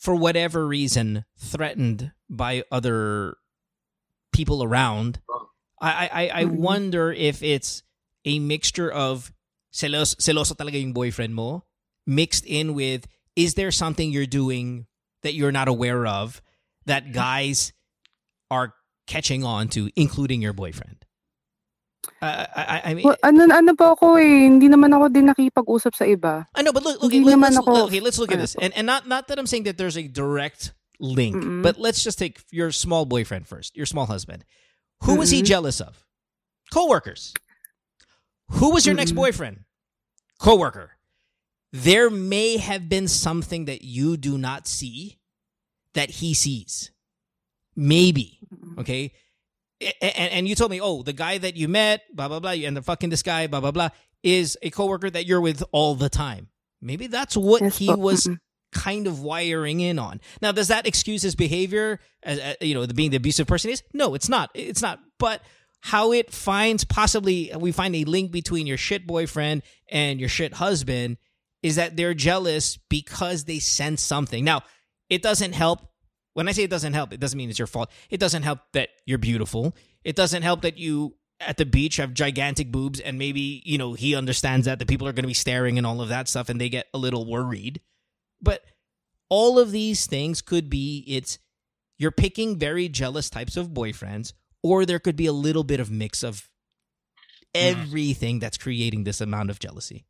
S1: for whatever reason, threatened by other people around. I I, I I
S7: Mhm.
S1: wonder if it's a mixture of selos seloso talaga yung boyfriend mo mixed in with is there something you're doing that you're not aware of that guys are catching on to, including your boyfriend? Uh, I, I, I mean,
S7: Well, ano, ano pa ako eh, hindi naman ako din nakipag-usap sa iba.
S1: I know, but look, okay,
S7: Hindi
S1: let, let's,
S7: ako-
S1: okay, let's look at this, and and not not that I'm saying that there's a direct link,
S7: Mm-mm.
S1: but let's just take your small boyfriend first, your small husband. Who was he jealous of? Coworkers. Who was your next
S7: Mm-mm.
S1: boyfriend? Coworker. There may have been something that you do not see that he sees. Maybe. Okay. And, and you told me, oh, the guy that you met, blah, blah, blah, and the fucking this guy, blah, blah, blah, is a coworker that you're with all the time. Maybe that's what
S7: Yes
S1: he
S7: po,
S1: was
S7: mm-mm.
S1: kind of wiring in on. Now, does that excuse his behavior as uh, you know, the being the abusive person is? No, it's not. It's not. But how it finds possibly we find a link between your shit boyfriend and your shit husband is that they're jealous because they sense something. Now, it doesn't help. When I say it doesn't help, it doesn't mean it's your fault. It doesn't help that you're beautiful. It doesn't help that you at the beach have gigantic boobs and maybe, you know, he understands that the people are going to be staring and all of that stuff and they get a little worried. But all of these things could be it's you're picking very jealous types of boyfriends or there could be a little bit of mix of mm. everything that's creating this amount of jealousy.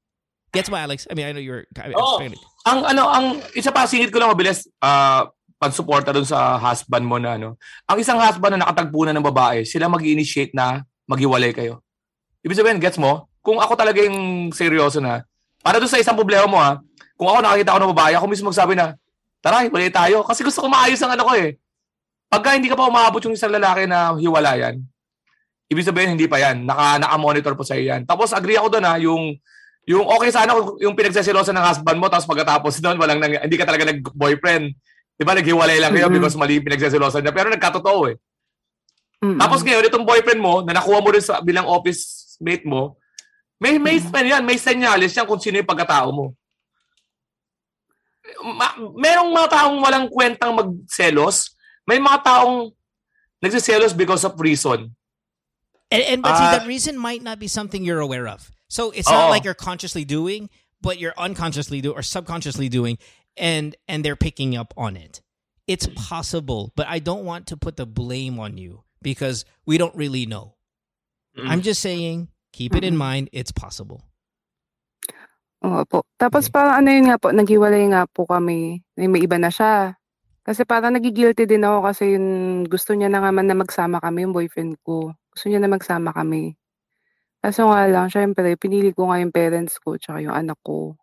S1: Gets my Alex? I mean, I know you're. I,
S3: Oo.
S1: I-
S3: ang ano, ang isa pa singit ko lang mabilis, ah pagsuporta dun sa husband mo na ano. Ang isang husband na nakatagpo na ng babae, sila mag-initiate na maghiwalay kayo. Ibig sabihin, gets mo? Kung ako talaga yung seryoso na, para dun sa isang problema mo ha, kung ako nakakita ko ng babae, ako mismo magsabi na, tara, hiwalay tayo. Kasi gusto ko maayos ang ano ko eh. Pagka hindi ka pa umabot yung isang lalaki na hiwalayan, ibig sabihin hindi pa yan. Naka, naka-monitor po sa yan. Tapos agree ako doon ha, yung yung okay sana kung yung pinagseselosan ng husband mo tapos pagkatapos doon walang nang, hindi ka talaga nag-boyfriend. 'Di ba naghiwalay lang kayo
S7: Mhm.
S3: because mali yung pinagseselosan niya pero nagkatotoo eh.
S7: Mm-mm.
S3: Tapos ngayon itong boyfriend mo na nakuha mo rin sa bilang office mate mo, may may
S7: Mhm.
S3: ano yan, may senyales yan kung sino yung pagkatao mo. Ma- merong mga taong walang kwentang magselos, may mga taong nagsiselos because of reason.
S1: and, and but see,
S3: Ah.
S1: that reason might not be something you're aware of. So it's not
S3: Oo.
S1: like you're consciously doing, but you're unconsciously doing or subconsciously doing, and and they're picking up on it. It's possible, but I don't want to put the blame on you because we don't really know.
S3: Mm.
S1: I'm just saying, keep it in mind. It's possible.
S7: Oo po. Tapos
S1: Okay.
S7: parang ano yun nga po, naghiwalay nga po kami. May, may iba na siya. Kasi parang nagigilty din ako kasi yun, gusto niya na nga man na magsama kami, yung boyfriend ko. Gusto niya na magsama kami. Kaso nga lang, syempre, pinili ko nga yung parents ko tsaka yung anak ko.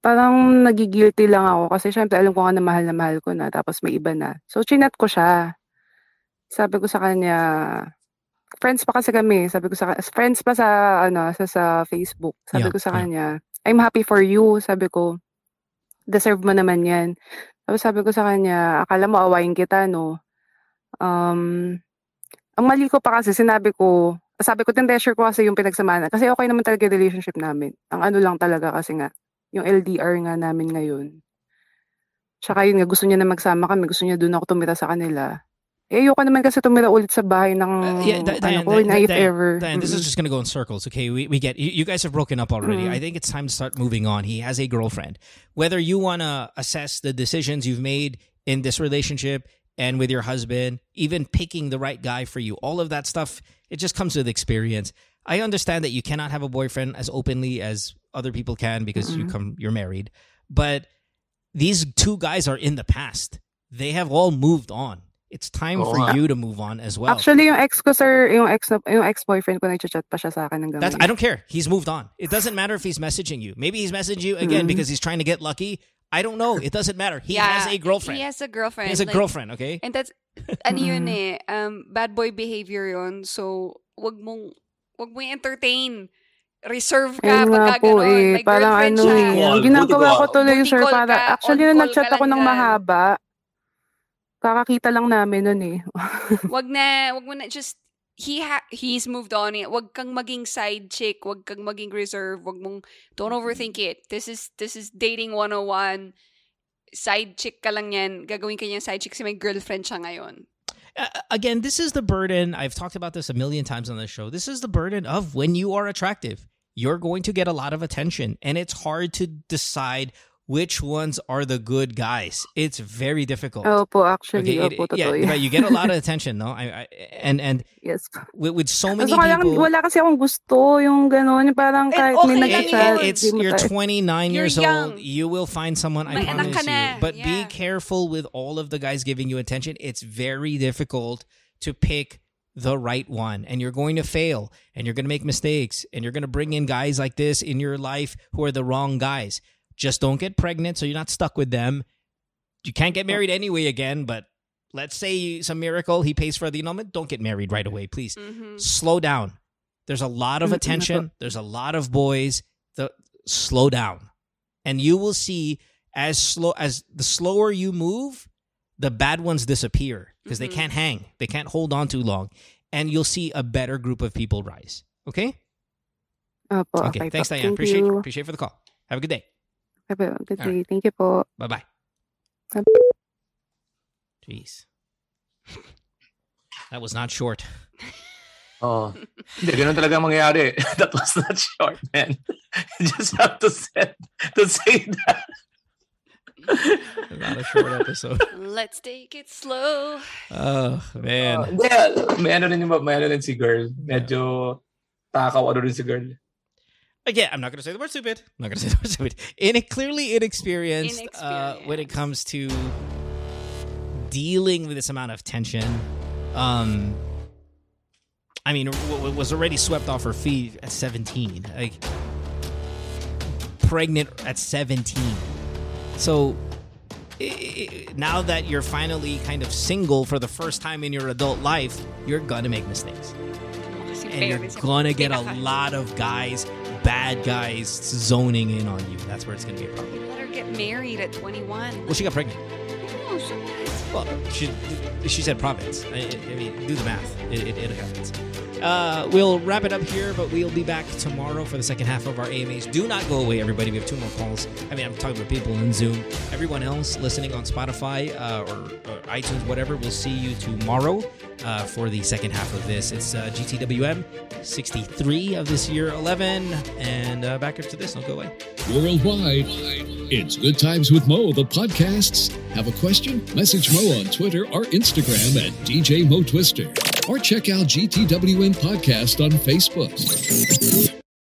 S7: Parang nagigilty lang ako kasi syempre alam ko nga na mahal na mahal ko na tapos may iba na. So, chinat ko siya. Sabi ko sa kanya, friends pa kasi kami. Sabi ko sa friends pa sa ano sa sa Facebook. Sabi
S1: Yeah,
S7: ko sa
S1: yeah.
S7: kanya, I'm happy for you. Sabi ko, deserve mo naman 'yan. Tapos sabi ko sa kanya, akala mo awayin kita, no? Um, ang mali ko pa kasi sinabi ko, sabi ko tinressure ko kasi yung pinagsamahan. Kasi okay naman talaga yung relationship namin. Ang ano lang talaga kasi nga, yung LDR nga namin ngayon. Tsaka yun nga, gusto niya na magsama kami. Gusto niya doon ako tumira sa kanila. Eh, ayoko naman kasi tumira ulit sa bahay ng
S1: Uh, yeah, Di-
S7: ano
S1: Diane,
S7: ko,
S1: Di-
S7: na if
S1: Diane,
S7: ever.
S1: Diane, this is just to go in circles. Okay, we, we get you, you guys have broken up already.
S7: Mhm.
S1: I think it's time to start moving on. He has a girlfriend. Whether you want to assess the decisions you've made in this relationship and with your husband, even picking the right guy for you, all of that stuff, it just comes with experience. I understand that you cannot have a boyfriend as openly as other people can because you
S7: Mhm.
S1: come you're married, but these two guys are in the past. They have all moved on. It's time
S3: Oo
S1: for
S3: nga.
S1: you to move on as well.
S7: Actually, yung ex ko, sir, yung ex, na- yung ex-boyfriend ko, nag-chat pa siya sa akin hanggang
S1: That's I don't care. He's moved on. It doesn't matter if he's messaging you. Maybe he's messaging you again
S7: Mhm.
S1: because he's trying to get lucky. I don't know. It doesn't matter. He
S2: Yeah,
S1: has a girlfriend.
S2: He has a girlfriend.
S1: He has a
S2: like-
S1: girlfriend, okay?
S2: And that's, ano yun eh, um, bad boy behavior yun. So, wag mong, wag mo entertain. reserve ka
S7: Ayun nga
S2: pagka
S7: po
S2: ganon.
S7: eh.
S2: May
S7: Parang ano
S2: siya.
S7: eh. Ang
S3: Call,
S7: ginagawa
S3: booty
S7: ko
S3: call.
S7: tuloy,
S2: Booty
S7: sir,
S2: call
S7: para,
S2: ka,
S7: actually,
S2: on
S7: nung nag-chat ako ng
S2: dyan.
S7: mahaba, kakakita lang namin nun eh.
S2: Wag na, wag mo na, just, he ha- he's moved on. Wag kang maging side chick, wag kang maging reserve, wag mong, don't overthink it. This is, this is dating 101. Side chick ka lang yan. Gagawin ka side chick kasi may girlfriend siya ngayon.
S1: Uh, again, this is the burden. I've talked about this a million times on the show. This is the burden of when you are attractive. You're going to get a lot of attention, and it's hard to decide which ones are the good guys. It's very difficult.
S7: Oh, opo, actually,
S1: it-
S7: opo,
S1: yeah,
S7: totoo
S1: you get a lot of attention, no? I, I and and
S7: Yes.
S1: with, with so many
S7: Kaso kaya
S1: people,
S7: wala kasi akong gusto yung gano'n. yung Parang
S2: And
S7: kahit
S2: okay
S7: may
S2: lang
S1: it-
S7: nag-chat,
S2: yun.
S1: it's
S7: di mo
S1: you're
S7: tayo-
S1: 29
S2: You're
S1: years
S2: young.
S1: old. You will find someone. I
S2: May anak
S1: promise
S2: ka na,
S1: you. But be
S2: yeah.
S1: careful with all of the guys giving you attention. It's very difficult to pick the right one, and you're going to fail, and you're going to make mistakes, and you're going to bring in guys like this in your life who are the wrong guys. Just don't get pregnant, so you're not stuck with them. You can't get married anyway again, but. Let's say some miracle he pays for the annulment. Don't get married right away, please
S2: Mhm.
S1: slow down. There's a lot of
S7: Mm,
S1: attention. There's a lot of boys. The slow down, and you will see as slow as the slower you move, the bad ones disappear because they
S2: Mhm.
S1: can't hang. They can't hold on too long, and you'll see a better group of people rise. Okay.
S7: Opo,
S1: Okay.
S7: okay.
S1: Thanks. Diane.
S7: Thank
S1: Appreciate
S7: you.
S1: appreciate for the call. Have a good day.
S7: Okay, po. Good
S1: All
S7: day. Thank you po.
S1: Bye bye.
S7: Bye.
S1: Jeez. That was not short.
S3: Oh. Hindi, ganun talaga mangyayari. That was not short, man. You just have to say, to say that.
S1: Not a short episode.
S2: Let's take it slow.
S1: Oh man.
S3: Oh, Hindi, may ano rin yung, may ano rin si girl. Medyo takaw ano rin si girl.
S1: Again, I'm not going to say the word stupid. I'm not going to say the word stupid. In clearly inexperienced, Uh, when it comes to dealing with this amount of tension. Um, I mean, w- was already swept off her feet at 17. Like pregnant at 17. So i- i- now that you're finally kind of single for the first time in your adult life, you're gonna make mistakes and you're gonna get a lot of guys, bad guys, zoning in on you. That's where it's gonna be a problem.
S2: You let her get married at 21.
S1: Well, she got pregnant.
S2: Oh, so what?
S1: Well, she she said province. I, I mean, do the math. It, it, it happens. Uh, we'll wrap it up here, but we'll be back tomorrow for the second half of our AMAs. Do not go away, everybody. We have two more calls. I mean, I'm talking about people in Zoom. Everyone else listening on Spotify uh, or, or iTunes, whatever, we'll see you tomorrow uh, for the second half of this. It's uh, GTWM 63 of this year 11. And uh, back after this, don't go away.
S5: Worldwide, it's Good Times with Mo, the podcasts. Have a question? Message Mo on Twitter or Instagram at DJ Mo Twister. Or check out GTWM Podcast on Facebook.